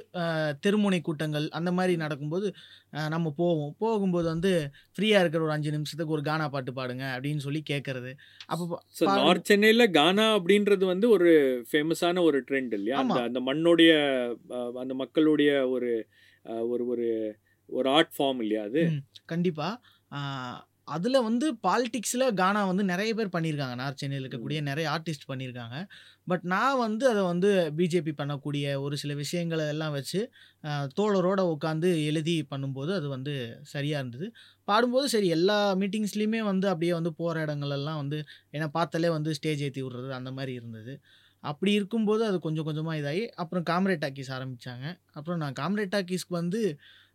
E: தெருமுனை கூட்டங்கள் அந்த மாதிரி நடக்கும்போது நம்ம போவோம். போகும்போது வந்து ஃப்ரீயாக இருக்கிற ஒரு அஞ்சு நிமிஷத்துக்கு ஒரு கானா பாட்டு பாடுங்க அப்படின்னு சொல்லி கேட்கறது. அப்போ
A: நார்த் சென்னையில் கானா அப்படின்றது வந்து ஒரு ஃபேமஸான ஒரு ட்ரெண்ட் இல்லையா? அந்த. அந்த மண்ணுடைய அந்த மக்களுடைய ஒரு ஒரு ஒரு ஆர்ட் ஃபார்ம் இல்லையா அது?
E: கண்டிப்பாக அதில் வந்து பாலிடிக்ஸில் கானா வந்து நிறைய பேர் பண்ணியிருக்காங்க. நார்த் சென்னையில் இருக்கக்கூடிய நிறைய ஆர்டிஸ்ட் பண்ணியிருக்காங்க. பட் நான் வந்து அதை வந்து பிஜேபி பண்ணக்கூடிய ஒரு சில விஷயங்களை எல்லாம் வச்சு தோழரோட உட்காந்து எழுதி பண்ணும்போது அது வந்து சரியாக இருந்தது. பாடும்போது சரி எல்லா மீட்டிங்ஸ்லேயுமே வந்து அப்படியே வந்து போகிற இடங்களெல்லாம் வந்து ஏன்னா பார்த்தாலே வந்து ஸ்டேஜ் ஏற்றி விடுறது அந்த மாதிரி இருந்தது. அப்படி இருக்கும்போது அது கொஞ்சம் கொஞ்சமாக இதாகி அப்புறம் காம்ரேட் டாக்கீஸ் ஆரம்பித்தாங்க அப்புறம் நான் காம்ரேட் டாக்கீஸ்க்கு வந்து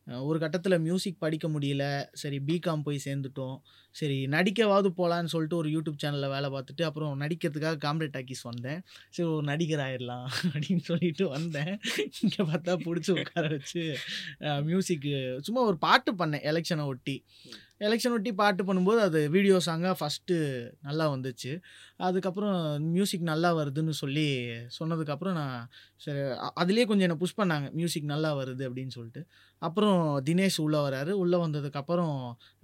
E: ஒரு கட்டத்தில் மியூசிக் படிக்க முடியல. சரி பிகாம் போய் சேர்ந்துட்டோம். சரி நடிக்கவாவது போகலான்னு சொல்லிட்டு ஒரு யூடியூப் சேனலில் வேலை பார்த்துட்டு அப்புறம் நடிக்கிறதுக்காக காம்ரேட் டாக்கிஸ் வந்தேன். சரி ஒரு நடிகர் ஆயிடலாம் (laughs) அப்படின்னு சொல்லிட்டு வந்தேன். இங்கே பார்த்தா பிடிச்சி உட்கார வச்சு மியூசிக்கு சும்மா ஒரு பாட்டு பண்ணேன் எலெக்ஷனை ஒட்டி. எலெக்ஷன் ஒட்டி பாட்டு பண்ணும்போது அது வீடியோ சாங்காக ஃபஸ்ட்டு நல்லா வந்துச்சு. அதுக்கப்புறம் மியூசிக் நல்லா வருதுன்னு சொல்லி சொன்னதுக்கப்புறம் நான் சரி அதுலேயே கொஞ்சம் என்னை புஷ் பண்ணாங்க. மியூசிக் நல்லா வருது அப்படின்னு சொல்லிட்டு. அப்புறம் தினேஷ் உள்ளே வராரு. உள்ளே வந்ததுக்கப்புறம்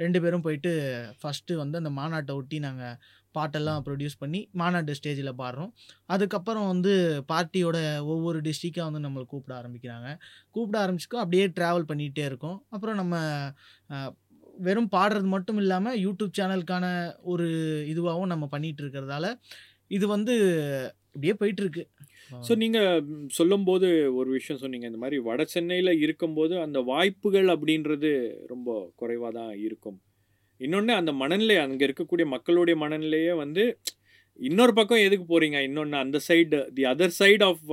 E: ரெண்டு பேரும் போயிட்டு ஃபஸ்ட்டு வந்து அந்த மாநாட்டை ஒட்டி நாங்கள் பாட்டெல்லாம் ப்ரொடியூஸ் பண்ணி மாநாட்டு ஸ்டேஜில் பாடுறோம். அதுக்கப்புறம் வந்து பார்ட்டியோட ஒவ்வொரு டிஸ்ட்ரிக்டாக வந்து நம்மளை கூப்பிட ஆரம்பிக்கிறாங்க. கூப்பிட ஆரம்பிச்சுக்கோ அப்படியே ட்ராவல் பண்ணிகிட்டே இருக்கோம். அப்புறம் நம்ம வெறும் பாடுறது மட்டும் இல்லாமல் யூடியூப் சேனலுக்கான ஒரு இதுவாகவும் நம்ம பண்ணிகிட்டு இருக்கிறதால இது வந்து இப்படியே போயிட்டுருக்கு.
A: ஸோ நீங்கள் சொல்லும்போது ஒரு விஷயம் சொன்னீங்க. இந்த மாதிரி வட சென்னையில் இருக்கும்போது அந்த வாய்ப்புகள் அப்படின்றது ரொம்ப குறைவாக தான் இருக்கும். இன்னொன்று அந்த மனநிலை அங்கே இருக்கக்கூடிய மக்களுடைய மனநிலையே வந்து இன்னொரு பக்கம் எதுக்கு போகிறீங்க இன்னொன்று அந்த side the other side of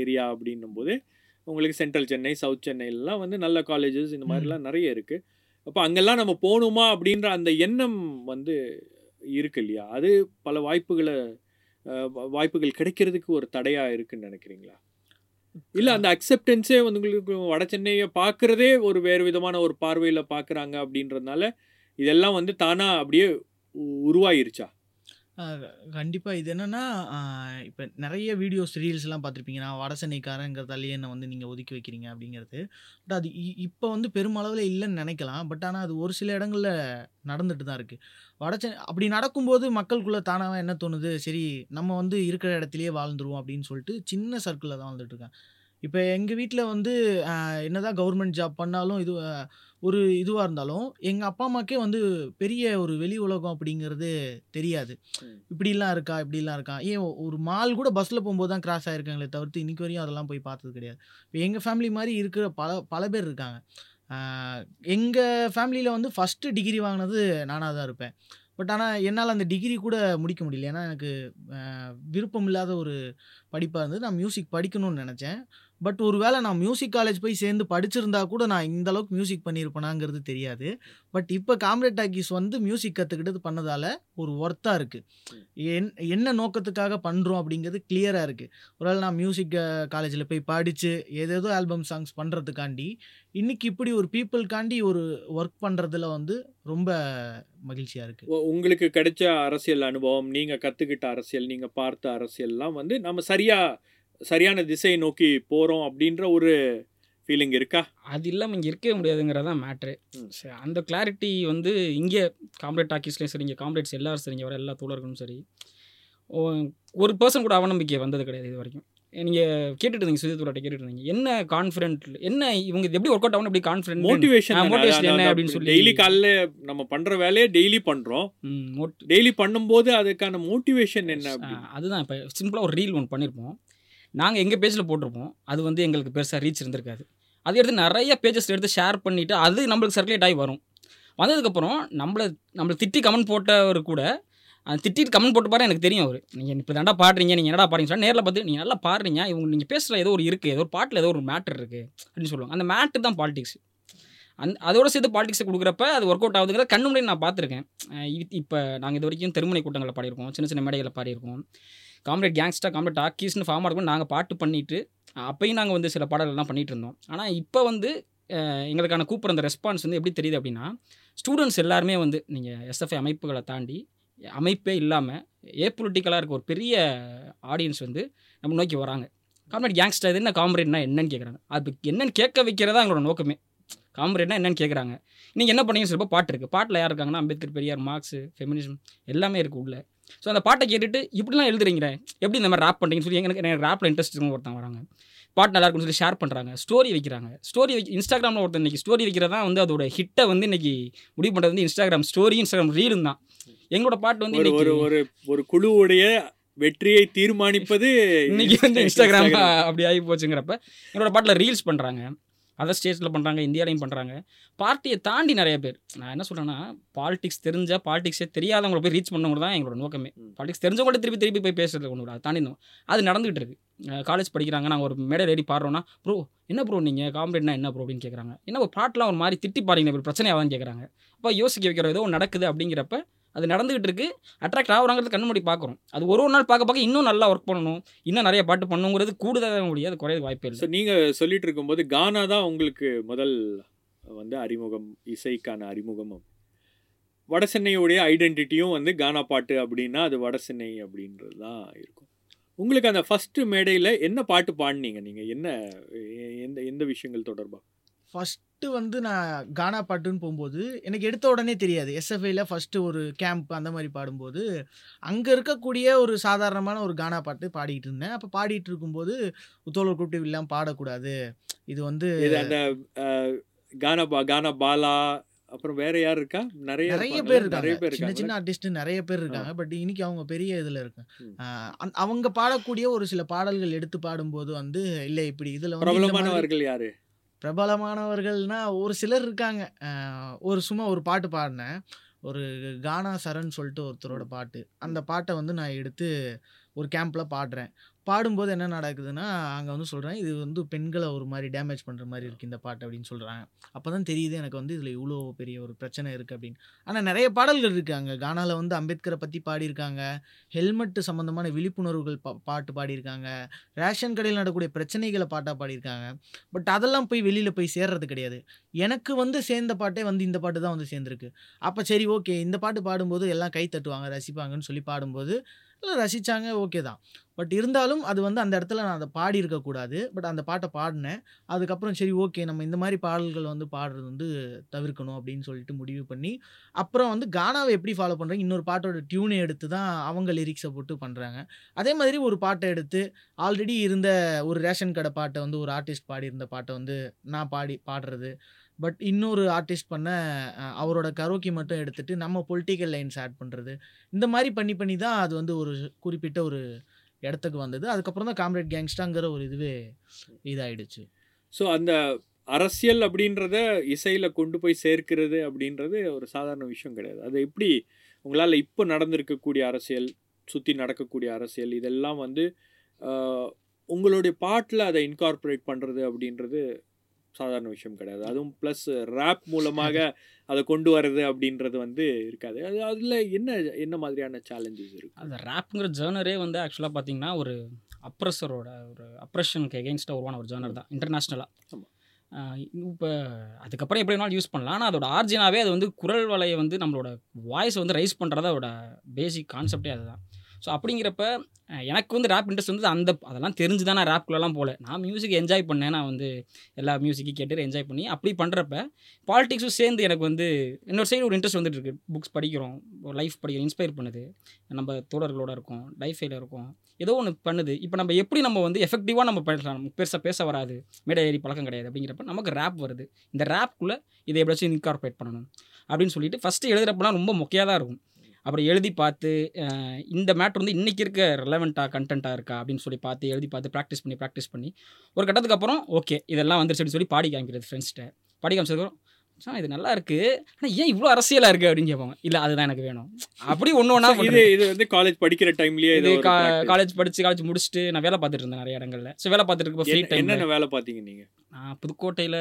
A: area அப்படின்னும் போது உங்களுக்கு சென்ட்ரல் சென்னை சவுத் சென்னையிலலாம் வந்து நல்ல காலேஜஸ் இந்த மாதிரிலாம் நிறைய இருக்குது அப்போ அங்கெல்லாம் நம்ம போகணுமா அப்படின்ற அந்த எண்ணம் வந்து இருக்கு இல்லையா? அது பல வாய்ப்புகளை வாய்ப்புகள் கிடைக்கிறதுக்கு ஒரு தடையாக இருக்குன்னு நினைக்கிறீங்களா? இல்லை அந்த அக்செப்டன்ஸே வந்து உங்களுக்கு வட சென்னையை பார்க்குறதே ஒரு வேறு விதமான ஒரு பார்வையில் பார்க்குறாங்க அப்படின்றதுனால இதெல்லாம் வந்து தானாக அப்படியே உருவாயிருச்சா?
E: கண்டிப்பாக இது என்னென்னா இப்போ நிறைய வீடியோஸ் ரீல்ஸ்லாம் பார்த்துருப்பீங்க. நான் வடசென்னைக்காரங்கிறதாலேயே என்னை வந்து நீங்கள் ஒதுக்கி வைக்கிறீங்க அப்படிங்கிறது. பட் அது இப்போ வந்து பெருமளவில் இல்லைன்னு நினைக்கலாம். பட் ஆனால் அது ஒரு சில இடங்களில் நடந்துட்டு தான் இருக்குது வடசென்னை அப்படி நடக்கும்போது மக்களுக்குள்ளே தானாக என்ன தோணுது? சரி நம்ம வந்து இருக்கிற இடத்துலையே வாழ்ந்துருவோம் அப்படின்னு சொல்லிட்டு சின்ன சர்க்கிளில் தான் வந்துட்டு இப்போ எங்கள் வீட்டில் வந்து என்னதான் கவர்மெண்ட் ஜாப் பண்ணாலும் இது ஒரு இதுவாக இருந்தாலும் எங்கள் அப்பா அம்மாக்கே வந்து பெரிய ஒரு வெளி உலகம் அப்படிங்கிறது தெரியாது.
A: ம்.
E: இப்படிலாம் இருக்கா இப்படிலாம் இருக்கா? ஏன் ஒ- ஒரு மால் கூட பஸ்ஸில் போகும்போது தான் கிராஸ் ஆயிருக்காங்களே தவிர்த்து இன்னைக்கு வரையும் அதெல்லாம் போய் பார்த்தது கிடையாது. இப்போ எங்கள் ஃபேமிலி மாதிரி இருக்கிற பல பல பேர் இருக்காங்க. எங்கள் ஃபேமிலியில் வந்து ஃபஸ்ட்டு டிகிரி வாங்கினது நானாக தான் இருப்பேன். பட் ஆனால் என்னால் அந்த டிகிரி கூட முடிக்க முடியல. ஏன்னா எனக்கு விருப்பம் இல்லாத ஒரு படிப்பாக இருந்தது. நான் மியூசிக் படிக்கணும்னு நினச்சேன். பட் ஒருவேளை நான் மியூசிக் காலேஜ் போய் சேர்ந்து படிச்சிருந்தா கூட நான் இந்த அளவுக்கு மியூசிக் பண்ணியிருப்பேனாங்கிறது தெரியாது. பட் இப்போ காம்ரேட் டாக்கிஸ் வந்து மியூசிக் கற்றுக்கிட்டது பண்ணதால் ஒரு ஒர்த்தாக இருக்குது என் என்ன நோக்கத்துக்காக பண்ணுறோம் அப்படிங்கிறது கிளியராக இருக்குது ஒருவேளை நான் மியூசிக் காலேஜில் போய் படித்து ஏதேதோ ஆல்பம் சாங்ஸ் பண்ணுறதுக்காண்டி இன்றைக்கி இப்படி ஒரு பீப்புளுக்காண்டி ஒரு ஒர்க் பண்ணுறதுல வந்து ரொம்ப மகிழ்ச்சியாக இருக்குது
A: உங்களுக்கு கிடைச்ச அரசியல் அனுபவம் நீங்கள் கற்றுக்கிட்ட அரசியல் நீங்கள் பார்த்த அரசியல்லாம் வந்து நம்ம சரியாக சரியான திசையை நோக்கி போறோம் அப்படின்ற ஒரு ஃபீலிங் இருக்கா?
D: அது இல்லாமல் இங்கே இருக்கவே முடியாதுங்கிறது தான் மேட்ரு. சரி அந்த கிளாரிட்டி வந்து இங்கே காம்ரேட் டாக்கீஸ்லேயும் சரி இங்கே காம்ரேட்ஸ் எல்லாரும் சரி இங்கே வர எல்லா தோழர்களும் சரி ஒரு பர்சன் கூட அவநம்பிக்கை வந்தது கிடையாது இது வரைக்கும். நீங்கள் கேட்டுட்டு இருந்தீங்க சுஜித் கேட்டுட்டு இருந்தீங்க என்ன கான்ஃபிடென்ட் என்ன இவங்க எப்படி ஒர்க் அவுட் ஆகணும் எப்படி கான்ஃபிடென்ட்
A: மோட்டிவேஷன்
D: motivation என்ன? அப்படின்னு சொல்லி-
A: டெய்லி காலைல நம்ம பண்ற வேலையை டெய்லி பண்றோம். டெய்லி பண்ணும்போது அதுக்கான மோட்டிவேஷன் என்ன
D: அதுதான் இப்போ சிம்பிளாக ஒரு ரீல் ஒன்று பண்ணியிருப்போம் நாங்கள் எங்கள் பேஜில் போட்டிருப்போம். அது வந்து எங்களுக்கு பெருசாக ரீச் இருந்திருக்காது. அது எடுத்து நிறைய பேஜஸ் எடுத்து ஷேர் பண்ணிவிட்டு அது நம்மளுக்கு சர்க்குலேட் ஆகி வரும். வந்ததுக்கப்புறம் நம்மளை நம்மளை திட்டி கமெண்ட் போட்டவர் கூட அந்த திட்டிட்டு கமெண்ட் போட்டு பாரு எனக்கு தெரியும் அவர். நீங்கள் இப்போ தாண்டா பாடுறீங்க நீங்கள் என்னடா பாருங்க நேரில் பார்த்து நீங்கள் நல்லா பாடுறீங்க இவங்க நீங்கள் பேசுகிற ஏதோ ஒரு இருக்குது ஏதோ ஒரு பாட்டில் ஏதோ ஒரு மேட்டர் இருக்குது அப்படின்னு சொல்லுவாங்க. அந்த மேட்ரு தான் பாலிடிக்ஸ் அந் அதோட சேர்த்து பாலிடிக்ஸை கொடுக்குறப்ப அது ஒர்க் அவுட் ஆகுதுங்கிறத கண்ணு முன்னாடி நான் பார்த்துருக்கேன். இப்போ நாங்கள் இது வரைக்கும் தெருமுனை கூட்டங்களில் பாடியிருக்கோம் சின்ன சின்ன மேடைகளில் பாடியிருக்கோம். காம்ரேட் கேங்ஸ்டா காம்ரேட் டாக்கீஸ்னு ஃபார்ம் இருக்கும் நாங்கள் பாட்டு பண்ணிட்டு அப்பையும் நாங்கள் வந்து சில பாடல்கள்லாம் பண்ணிகிட்டு இருந்தோம். ஆனால் இப்போ வந்து எங்களுக்கான கூப்பிட்ற அந்த ரெஸ்பான்ஸ் வந்து எப்படி தெரியுது அப்படின்னா ஸ்டூடெண்ட்ஸ் எல்லாருமே வந்து நீங்கள் எஸ்எஃப்ஐ அமைப்புகளை தாண்டி அமைப்பே இல்லாமல் ஏபொலிட்டிக்கலாக இருக்க ஒரு பெரிய ஆடியன்ஸ் வந்து நம்ம நோக்கி வராங்க. காம்ரேட் கேங்ஸ்டர் இது என்ன காம்ரேட்னா என்னன்னு கேட்குறாங்க அது என்னன்னு கேட்க வைக்கிறதா எங்களோட நோக்கமே. காம்ரேட்னா என்னன்னு கேட்குறாங்க நீங்கள் என்ன பண்ணீங்க சொல்லப்போ பாட்டு இருக்குது பாட்டில் யார் இருக்காங்கன்னா அம்பேத்கர் பெரியார் மார்க்ஸ் ஃபெமினிசம் எல்லாமே இருக்குது உள்ள. ஸோ அந்த பாட்டை கேட்டுட்டு இப்படிலாம் எழுதுறீங்க எப்படி இந்த மாதிரி ரேப் பண்ணுறீங்கன்னு சொல்லி எனக்கு எனக்கு ரேப்பில் இன்ட்ரெஸ்ட் ஒருத்தன் வராங்க. பாட்டு நல்லா இருக்கும்னு சொல்லி ஷேர் பண்ணுறாங்க ஸ்டோரி வைக்கிறாங்க. ஸ்டோரி வை இன்ஸ்டாகிராமில் ஒருத்தன் இன்னைக்கு ஸ்டோரி வைக்கிறதா வந்து அதோட ஹிட்டை வந்து இன்னைக்கு முடிவு பண்ணுறது வந்து இன்ஸ்டாகிராம் ஸ்டோரி இன்ஸ்டாகிராம் ரீலும் தான். எங்களோட பாட்டு வந்து
A: ஒரு ஒரு ஒரு குழுவுடைய வெற்றியை தீர்மானிப்பது
D: இன்னைக்கு வந்து இன்ஸ்டாகிராம் அப்படி ஆகி போச்சுங்கிறப்ப என்னோட பாட்டில் ரீல்ஸ் பண்ணுறாங்க அதர் ஸ்டேட்ஸில் பண்ணுறாங்க இந்தியாலையும் பண்ணுறாங்க பார்ட்டியை தாண்டி நிறைய பேர். நான் என்ன சொல்கிறேன்னா பாலிடிக்ஸ் தெரிஞ்ச பாலிடிக்ஸே தெரியாதவங்களை போய் ரீச் பண்ணவங்க தான் எங்களோட நோக்கமே. பாலிடிக்ஸ் தெரிஞ்சவங்கள்ட்ட திருப்பி திருப்பி போய் பேசுறது ஒன்று அதை தாண்டி இருந்தோம். அது நடந்துகிட்டு இருக்கு. காலேஜ் படிக்கிறாங்க நாங்கள் ஒரு மேடையில் ஏறி பாடுறோன்னா ப்ரோ என்ன ப்ரோ நீங்கள் காம்ரேட்னா என்ன ப்ரோ அப்படின்னு கேட்குறாங்க என்ன ஒரு பாட்டெலாம் ஒரு மாதிரி திட்டி பாருங்க இப்படி பிரச்சனை ஆகுதுன்னு கேட்குறாங்க அப்போ யோசிக்க வைக்கிற ஏதோ நடக்குது அப்படிங்கிறப்ப அது நடந்துகிட்டு இருக்கு அட்ராக்ட் ஆகுறாங்கிறது கண்ணு மூடி பார்க்குறோம் அது ஒரு ஒரு நாள் பார்க்க பார்க்க இன்னும் நல்லா ஒர்க் பண்ணணும். இன்னும் நிறைய பாட்டு பண்ணணுங்கிறது கூடுதலாக முடியாது குறைய வாய்ப்பு இல்லை.
A: நீங்கள் சொல்லிட்டு இருக்கும்போது கானா தான் உங்களுக்கு முதல் வந்து அறிமுகம் இசைக்கான அறிமுகம். வட சென்னையுடைய ஐடென்டிட்டியும் வந்து கானா பாட்டு அப்படின்னா அது வட சென்னை அப்படின்றது தான் இருக்கும். உங்களுக்கு அந்த ஃபஸ்ட்டு மேடையில் என்ன பாட்டு பாடினீங்க நீங்கள் என்ன எந்த எந்த விஷயங்கள் தொடர்பாக
E: ஃபஸ்ட்டு வந்து நான் கானா பாட்டுன்னு போகும்போது எனக்கு எடுத்த உடனே தெரியாது. எஸ்எஃப்ஐல ஃபஸ்ட்டு ஒரு கேம்ப் அந்த மாதிரி பாடும்போது அங்கே இருக்கக்கூடிய ஒரு சாதாரணமான ஒரு கானா பாட்டு பாடிட்டு இருந்தேன். அப்போ பாடிட்டு இருக்கும்போது தோழர் கூப்பிட்டு இல்லாமல் பாடக்கூடாது. இது வந்து
A: அந்த கானா பா கானா பாலா அப்புறம் வேற யார் இருக்கா? நிறைய
E: நிறைய? பேர் இருக்காங்க. சின்ன சின்ன ஆர்டிஸ்ட் நிறைய பேர் இருக்காங்க. பட் இன்னைக்கு அவங்க பெரிய இதில் இருக்காங்க. அவங்க பாடக்கூடிய ஒரு சில பாடல்கள் எடுத்து பாடும்போது வந்து இல்லை இப்படி இதில்
A: பிரபலமானவர்கள் யாரு?
E: பிரபலமானவர்கள்னா ஒரு சிலர் இருக்காங்க. ஒரு சும்மா ஒரு பாட்டு பாடினேன். ஒரு கானா சரண் சொல்லிட்டு ஒருத்தரோட பாட்டு. அந்த பாட்டை வந்து நான் எடுத்து ஒரு கேம்பில் பாடுறேன். பாடும்போது என்ன நடக்குதுன்னா அங்கே வந்து சொல்கிறேன் இது வந்து பெண்களை ஒரு மாதிரி டேமேஜ் பண்ணுற மாதிரி இருக்குது இந்த பாட்டு அப்படின்னு சொல்கிறாங்க அப்போ தான் தெரியுது எனக்கு வந்து இதில் இவ்வளோ பெரிய ஒரு பிரச்சனை இருக்குது அப்படின்னு. ஆனால் நிறைய பாடல்கள் இருக்குது அங்கே. கானாவில் வந்து அம்பேத்கரை பற்றி பாடியிருக்காங்க. ஹெல்மெட்டு சம்மந்தமான விழிப்புணர்வுகள் பா பாட்டு பாடியிருக்காங்க. ரேஷன் கடையில் நடக்கூடிய பிரச்சனைகளை பாட்டாக பாடியிருக்காங்க. பட் அதெல்லாம் போய் வெளியில் போய் சேர்றது கிடையாது. எனக்கு வந்து சேர்ந்த பாட்டே வந்து இந்த பாட்டு தான் வந்து சேர்ந்துருக்கு. அப்போ சரி ஓகே இந்த பாட்டு பாடும்போது எல்லாம் கை தட்டுவாங்க ரசிப்பாங்கன்னு சொல்லி பாடும்போது ரசித்தாங்க ஓகே தான். பட் இருந்தாலும் அது வந்து அந்த இடத்துல நான் அதை பாடி இருக்கக்கூடாது பட் அந்த பாட்டை பாடினேன். அதுக்கப்புறம் சரி ஓகே நம்ம இந்த மாதிரி பாடல்கள் வந்து பாடுறது வந்து தவிர்க்கணும் அப்படின்னு சொல்லிட்டு முடிவு பண்ணி அப்புறம் வந்து கானாவை எப்படி ஃபாலோ பண்ணுறாங்க இன்னொரு பாட்டோட டியூனை எடுத்து தான் அவங்க லிரிக்ஸை போட்டு பண்ணுறாங்க அதே மாதிரி ஒரு பாட்டை எடுத்து ஆல்ரெடி இருந்த ஒரு ரேஷன் கடை பாட்டை வந்து ஒரு ஆர்டிஸ்ட் பாடியிருந்த பாட்டை வந்து நான் பாடி பாடுறது. பட் இன்னொரு ஆர்டிஸ்ட் பண்ண அவரோட கரோக்கி மட்டும் எடுத்துட்டு நம்ம பொலிட்டிக்கல் லைன்ஸ் ஆட் பண்ணுறது இந்த மாதிரி பண்ணி பண்ணி தான் அது வந்து ஒரு குறிப்பிட்ட ஒரு இடத்துக்கு வந்தது. அதுக்கப்புறம் தான் காம்ரேட் கேங்ஸ்டாங்கிற ஒரு இதுவே இதாயிடுச்சு.
A: ஸோ அந்த அரசியல் அப்படின்றத இசையில் கொண்டு போய் சேர்க்கிறது அப்படின்றது ஒரு சாதாரண விஷயம் கிடையாது. அது எப்படி உங்களால் இப்போ நடந்திருக்கக்கூடிய அரசியல் சுற்றி நடக்கக்கூடிய அரசியல் இதெல்லாம் வந்து உங்களுடைய பாட்டில் அதை இன்கார்பரேட் பண்ணுறது அப்படின்றது சாதாரண விஷயம் கிடையாது. அதுவும் ப்ளஸ் ரேப் மூலமாக (laughs) அதை கொண்டு வர்றது அப்படின்றது வந்து இருக்காது. அது அதில் என்ன என்ன மாதிரியான சேலஞ்சஸ் இருக்கு?
D: அந்த ரேப்புங்கிற ஜேர்னரே வந்து ஆக்சுவலாக பார்த்தீங்கன்னா ஒரு அப்ரஸரோட ஒரு அப்ரஷனுக்கு எகெயின்ஸ்டாக உருவான ஒரு ஜேர்னர் தான் இன்டர்நேஷ்னலாக. இப்போ அதுக்கப்புறம் எப்படி வேணாலும் யூஸ் பண்ணலாம். ஆனால் அதோட ஆர்ஜினாவே அது வந்து குரல் வலையை வந்து நம்மளோட வாய்ஸை வந்து ரைஸ் பண்ணுறது அதோட பேசிக் கான்செப்டே அதுதான். ஸோ அப்படிங்கிறப்ப எனக்கு வந்து ரேப் இன்ட்ரெஸ்ட் வந்து அந்த அதெல்லாம் தெரிஞ்சு தான் நான் ரேப்குள்ளெல்லாம் போகல நான் மியூசிக் என்ஜாய் பண்ணேன். நான் வந்து எல்லா மியூசிக்கையும் கேட்டு என்ஜாய் பண்ணி அப்படி பண்ணுறப்ப பாலிடிக்ஸும் சேர்ந்து எனக்கு வந்து இன்னொரு சைடு ஒரு இன்ட்ரெஸ்ட் வந்துட்டு இருக்கு. புக்ஸ் படிக்கிறோம். ஒரு லைஃப் படிக்கிறோம். இன்ஸ்பயர் பண்ணுது. நம்ம தோழர்களோட இருக்கும். லைஃபைல இருக்கும். ஏதோ ஒன்று பண்ணுது. இப்போ நம்ம எப்படி நம்ம வந்து எஃபெக்டிவாக நம்ம பேசலாம்? நமக்கு பெருசாக பேச வராது. மேடை ஏறி பழக்கம் கிடையாது. அப்படிங்கிறப்ப நமக்கு ரேப் வருது. இந்த ரேப்குள்ளே இதை எப்படியாச்சும் இன்கார்பரேட் பண்ணணும். அப்படின்னு சொல்லிட்டு ஃபஸ்ட்டு எழுதுகிறப்பெல்லாம் ரொம்ப மொக்கையாக தான் இருக்கும். அப்புறம் எழுதி பார்த்து இந்த மேட்ரு வந்து இன்றைக்கி இருக்க ரெலவெண்ட்டாக கண்டென்ட்டாக இருக்கா? அப்படின்னு சொல்லி பார்த்து எழுதி பார்த்து ப்ராக்டிஸ் பண்ணி ப்ராக்டிஸ் பண்ணி ஒரு கட்டத்துக்கு அப்புறம் ஓகே இதெல்லாம் வந்துருச்சு அப்படின்னு சொல்லி பாடி காமிக்கிறது ஃப்ரெண்ட்ஸ்கிட்ட பாடி காமிச்சதுக்கப்புறம் "மச்சான், இது நல்லா இருக்கு. ஆனால் ஏன் இவ்வளோ அரசியலாக இருக்குது அப்படின்னு கேட்பாங்க. இல்லை அதுதான் எனக்கு வேணும். அப்படி ஒன்று ஒன்றா
A: இது இது வந்து காலேஜ் படிக்கிற டைம்லயே
D: இது காலேஜ் படிச்சு காலேஜ் முடிச்சுட்டு நான் வேலை பார்த்துட்டு இருந்தேன் நிறைய இடங்கள்ல. ஸோ வேலை பார்த்துட்டு இருக்கப்போ ஃப்ரீ டைம்
A: என்னென்ன வேலை பார்த்தீங்க நீங்க?
D: நான் புதுக்கோட்டையில்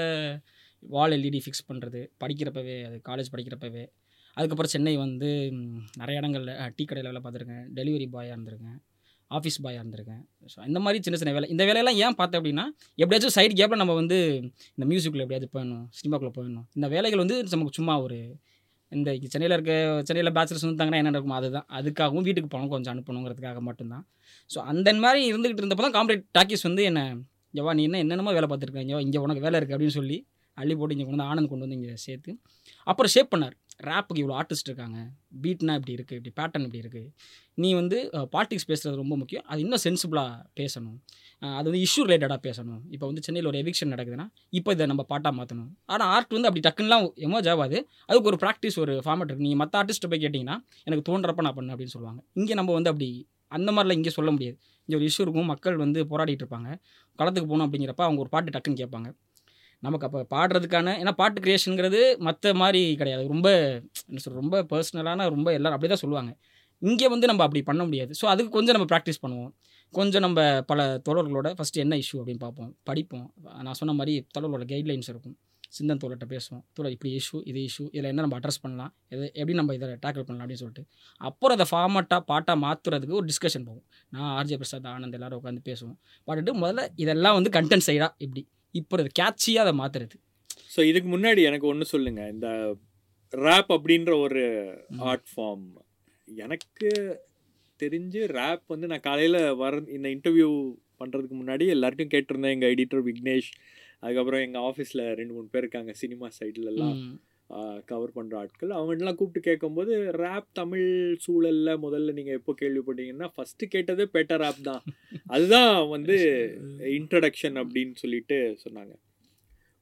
D: வால் எல்இடி ஃபிக்ஸ் பண்ணுறது படிக்கிறப்பவே அது காலேஜ் படிக்கிறப்பவே. அதுக்கப்புறம் சென்னை வந்து நிறைய இடங்களில் டீ கடையில் வேலை பார்த்துருக்கேன். டெலிவரி பாயாக இருந்திருக்கேன். ஆஃபீஸ் பாயாக இருந்திருக்கேன். ஸோ இந்த மாதிரி சின்ன சின்ன வேலை. இந்த வேலையெல்லாம் ஏன் பார்த்தேன் அப்படின்னா எப்படியாச்சும் சைடு கேப்பில் நம்ம வந்து இந்த மியூசிக்கில் எப்படியாச்சும் போயிடணும் சினிமாக்குள்ளே போயிடணும். இந்த வேலைகள் வந்து நமக்கு சும்மா ஒரு இந்த சென்னையில் இருக்க சென்னையில் பேச்சுலர்ஸ் இருந்தாங்கன்னா என்ன நடக்கும் அதுதான். அதுக்காகவும் வீட்டுக்கு பணம் கொஞ்சம் அனுப்பணுங்கிறதுக்காக மட்டும்தான். ஸோ அந்த மாதிரி இருந்துகிட்டு இருந்தப்போ தான் காம்ப்ரேட் டாக்கிஸ் வந்து என்ன ஜவா நீ என்ன என்னென்னமோ வேலை பார்த்துருக்கேன் இங்கே இங்கே உனக்கு வேலை இருக்குது அப்படின்னு சொல்லி அள்ளி போட்டு இங்கே கொண்டு வந்து ஆனந்த் கொண்டு வந்து இங்கே சேர்த்து அப்புறம் ஷேப் பண்ணார். ரேப்புக்கு இவ்வளோ ஆர்டிஸ்ட் இருக்காங்க. பீட்னா இப்படி இருக்குது இப்படி பேட்டர்ன் இப்படி இருக்குது நீ வந்து பாலிடிக்ஸ் பேசுகிறது ரொம்ப முக்கியம். அது இன்னும் சென்சிபிளாக பேசணும். அது வந்து இஷ்யூ ரிலேட்டடாக பேசணும். இப்போ வந்து சென்னையில் ஒரு எவிக்ஷன் நடக்குதுன்னா இப்போ இதை நம்ம பாட்டாக மாற்றணும் ஆனால் ஆர்ட் வந்து அப்படி டக்குன்னுலாம் எமோஜ் ஆகாது. அதுக்கு ஒரு ப்ராக்டிஸ் ஒரு ஃபார்மேட் இருக்குது நீங்கள் மற்ற ஆர்டிஸ்ட்டை போய் கேட்டிங்கன்னா எனக்கு தோன்றப்ப நான் பண்ணேன் அப்படின்னு சொல்லுவாங்க. இங்கே நம்ம வந்து அப்படி அந்த மாதிரிலாம் இங்கே சொல்ல முடியாது. இங்கே ஒரு இஷ்யூ இருக்கும். மக்கள் வந்து போராடிட்டு இருப்பாங்க. களத்துக்கு போகணும் அப்படிங்கிறப்ப அவங்க ஒரு பாட்டு டக்குன்னு கேட்பாங்க. நமக்கு அப்போ பாடுறதுக்கான ஏன்னா பாட்டு கிரியேஷனுங்கிறது மற்ற மாதிரி கிடையாது. ரொம்ப என்ன சொல்ற ரொம்ப பர்சனலான ரொம்ப எல்லாரும் அப்படி தான் சொல்லுவாங்க. இங்கே வந்து நம்ம அப்படி பண்ண முடியாது. ஸோ அதுக்கு கொஞ்சம் நம்ம ப்ராக்டிஸ் பண்ணுவோம். கொஞ்சம் நம்ம பல தோழர்களோட ஃபஸ்ட்டு என்ன இஷ்யூ அப்படின்னு பார்ப்போம் படிப்போம். நான் சொன்ன மாதிரி தோழர்களோட கைட்லைன்ஸ் இருக்கும். சிந்தன் தோழர்கிட்ட பேசுவோம். தோழர் இப்படி இஷ்யூ இது இஷ்யூ இதில் என்ன நம்ம அட்ரஸ் பண்ணலாம்? எது எப்படி நம்ம இதை டேக்கிள் பண்ணலாம் அப்படின்னு சொல்லிட்டு. அப்புறம் அதை ஃபார்மட்டாக பாட்டாக மாற்றுறதுக்கு ஒரு டிஸ்கஷன் போகும். நான் ஆர்ஜே பிரசாத் ஆனந்த் எல்லாரும் உட்காந்து பேசுவோம். பாட்டுட்டு முதல்ல இதெல்லாம் வந்து கண்டென்ட் சைடாக இப்படி. இப்போ கேட்சியாக அதை மாற்றுறது
A: ஸோ இதுக்கு முன்னாடி எனக்கு ஒன்று சொல்லுங்க இந்த ரேப் அப்படின்ற ஒரு. ஆர்ட் ஃபார்ம் எனக்கு தெரிஞ்சு ரேப் வந்து நான் காலையில் வர இந்த இன்டர்வியூ பண்ணுறதுக்கு முன்னாடி எல்லார்ட்டையும் கேட்டிருந்தேன் எங்கள் எடிட்டர் விக்னேஷ் அதுக்கப்புறம் எங்கள் ஆஃபீஸில் ரெண்டு மூணு பேர் இருக்காங்க சினிமா சைட்லலாம். கவர் பண்ணுற ஆட்கள். அவங்கள்ட்டலாம் கூப்பிட்டு கேட்கும்போது ரேப் தமிழ் சூழலில் முதல்ல நீங்கள் எப்போ கேள்விப்பட்டீங்கன்னா ஃபஸ்ட்டு கேட்டதே பேட்டர் ரேப் தான். அதுதான் வந்து இன்ட்ரடக்ஷன் அப்படின்னு சொல்லிட்டு சொன்னாங்க.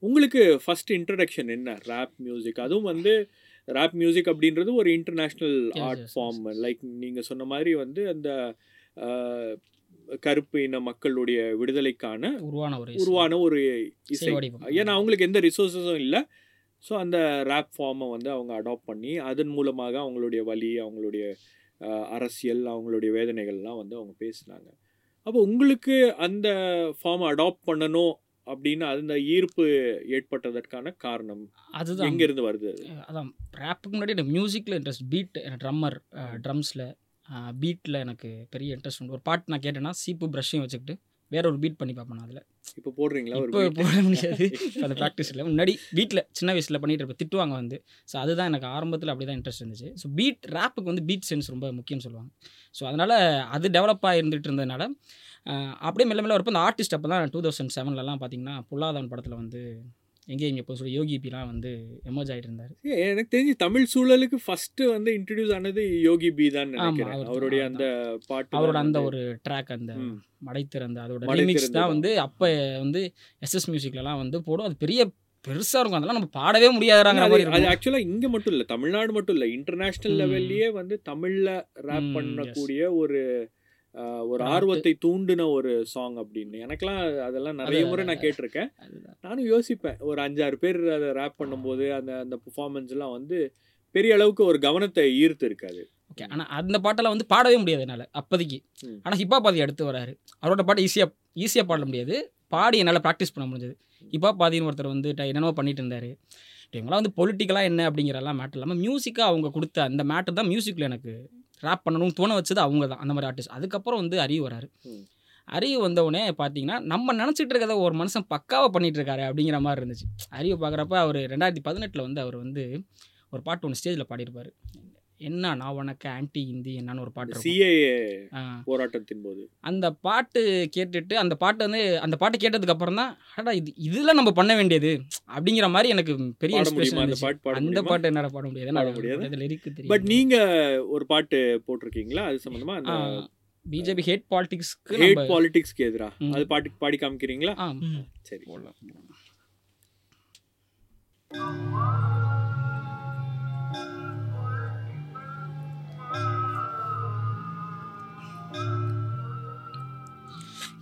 A: உங்களுக்கு ஃபர்ஸ்ட் இன்ட்ரடக்ஷன் என்ன? ரேப் மியூசிக் அதுவும் வந்து ரேப் மியூசிக் அப்படின்றது ஒரு இன்டர்நேஷ்னல் ஆர்ட் ஃபார்ம் லைக் நீங்கள் சொன்ன மாதிரி வந்து அந்த கருப்பு இன மக்களுடைய விடுதலைக்கான
D: உருவான ஒரு
A: உருவான ஒரு இசை. ஏன்னா அவங்களுக்கு எந்த ரிசோர்ஸஸும் இல்லை. ஸோ அந்த ரேப் ஃபார்மை வந்து அவங்க அடாப்ட் பண்ணி அதன் மூலமாக அவங்களுடைய வலி அவங்களுடைய அரசியல் அவங்களுடைய வேதனைகள்லாம் வந்து அவங்க பேசினாங்க. அப்போ உங்களுக்கு அந்த ஃபார்மை அடாப்ட் பண்ணணும் அப்படின்னு அந்த ஈர்ப்பு ஏற்பட்டதற்கான காரணம்
D: அதுதான்.
A: எங்கேருந்து வருது அது?
D: அதான். ரேப்புக்கு முன்னாடி எனக்கு மியூசிக்கில் இன்ட்ரெஸ்ட் பீட் ட்ரம்மர் ட்ரம்ஸில் பீட்டில் எனக்கு பெரிய இன்ட்ரெஸ்ட் உண்டு. ஒரு பாட்டு நான் கேட்டேன்னா சீப்பு ப்ரஷ்ஷையும் வச்சுக்கிட்டு வேற ஒரு பீட் பண்ணி பார்ப்பேன் அதில்.
A: இப்போ போடுறீங்களா
D: இப்போ
A: beat?
D: போட முடியாது. அந்த ப்ராக்டிஸ் இல்லை. முன்னாடி வீட்டில் சின்ன வயசில் பண்ணிட்டு இருப்பேன். திட்டுவாங்க வந்து. ஸோ அதுதான் எனக்கு ஆரம்பத்தில் அப்படி தான் இன்ட்ரெஸ்ட் இருந்துச்சு ஸோ பீட் ரேப்புக்கு வந்து பீட் சென்ஸ் ரொம்ப முக்கியம்னு சொல்லுவாங்க. ஸோ அதனால் அது டெவலப்பாக இருந்துகிட்டு இருந்ததுனால அப்படியே மெல்ல மெல்ல வரப்போ அந்த ஆர்டிஸ்ட் அப்போ தான் டூ தௌசண்ட் செவன்லலாம் பார்த்தீங்கன்னா பொல்லாதவன் படத்தில் வந்து எங்கே இங்கே போய் சொல்லி யோகி பிலாம் வந்து எமர்ஜ் ஆகிட்டு இருந்தார்
A: எனக்கு தெரிஞ்சு தமிழ் சூழலுக்கு ஃபர்ஸ்ட் வந்து இன்ட்ரடியூஸ் ஆனது யோகி பி தான் அவருடைய. அந்த பாட்டு
D: அவரோட அந்த ஒரு ட்ராக் அந்த. மடைத்திறந்த அதோட ரிமிக்ஸ். தான் வந்து அப்போ வந்து எஸ்எஸ் மியூசிக்லலாம் வந்து போடும் அது பெரிய பெருசாக இருக்கும் அதெல்லாம் நம்ம பாடவே முடியாதுங்கிற மாதிரி
A: அது
D: இருக்கும்
A: ஆக்சுவலா இங்க மட்டும் இல்ல தமிழ்நாடு மட்டும் இல்ல இன்டர்நேஷனல். லெவல்லயே வந்து தமிழ்ல ரேப் பண்ணக்கூடிய ஒரு ஒரு. ஆர்வத்தை தூண்டின ஒரு சாங் அப்படின்னு. எனக்கெல்லாம் அதெல்லாம் நிறைய முறை நான் கேட்டிருக்கேன். நானும் யோசிப்பேன். ஒரு அஞ்சாறு பேர் அதை ரேப் பண்ணும்போது அந்த அந்த பெர்ஃபார்மன்ஸ் எல்லாம் வந்து பெரிய அளவுக்கு ஒரு கவனத்தை ஈர்த்து இருக்காது
D: ஓகே ஆனால் அந்த பாட்டெல்லாம் வந்து பாடவே முடியாது என்னால் அப்போதைக்கு. ஆனால் ஹிப்ஹாப் பாதி அடுத்து வராரு. அவரோட பாட்டு ஈஸியாக ஈஸியாக பாட முடியாது. பாடி என்னால் ப்ராக்டிஸ் பண்ண முடிஞ்சது. ஹிப்ஹாப் பாதின்னு ஒருத்தர் வந்து என்னென்னமோ பண்ணிட்டு இருந்தார். இவங்களாம் வந்து பொலிட்டிக்கலாக என்ன அப்படிங்கிறலாம் மேட்டர் இல்லாமல் மியூசிக்காக அவங்க கொடுத்த அந்த மேட்டர் தான் மியூசிக்கில் எனக்கு ரேப் பண்ணணும்னு தோண வச்சது அவங்க தான் அந்த மாதிரி ஆர்டிஸ்ட் அதுக்கப்புறம் வந்து அறிவு வராரு. அறிவு வந்தவுடனே பார்த்தீங்கன்னா நம்ம நினச்சிட்டு இருக்கிறத ஒரு மனுஷன் பக்காவாக பண்ணிட்டு இருக்காரு அப்படிங்கிற மாதிரி இருந்துச்சு. அறிவு பார்க்குறப்ப அவர் ரெண்டாயிரத்தி பதினெட்டில் வந்து அவர் வந்து ஒரு பாட்டு ஒன்று ஸ்டேஜில் பாடியிருப்பார். என்ன நான் உனக்கு ஆன்டி ஹிந்தி என்னன்னு ஒரு பாட்டு.
A: சிஏஏ போராட்டத்தின் போது.
D: அந்த பாட்டு கேட்டுட்டு அந்த பாட்டு வந்து அந்த பாட்டு கேட்டதுக்கு அப்புறம் தான் அடா இது இதெல்லாம் நம்ம பண்ண வேண்டியது அப்படிங்கிற மாதிரி எனக்கு பெரிய
A: அந்த. பாட்டு பாட
D: அந்த பாட்டு என்னால் பாட முடியாது.
A: பாட முடியாது?
D: அதில் இருக்கு
A: பட்
D: தெரியும்
A: நீங்க ஒரு பாட்டு போட்டிருக்கீங்களா? அது சம்பந்தமா? அந்த
D: பிஜேபி ஹேட் பாலிடிக்ஸ்க்கு
A: ஹேட் பாலிடிக்ஸ்க்கு எதிரா. அது பாட்டு பாடி காமிக்கிறீங்களா?
D: ஆ
E: ம்.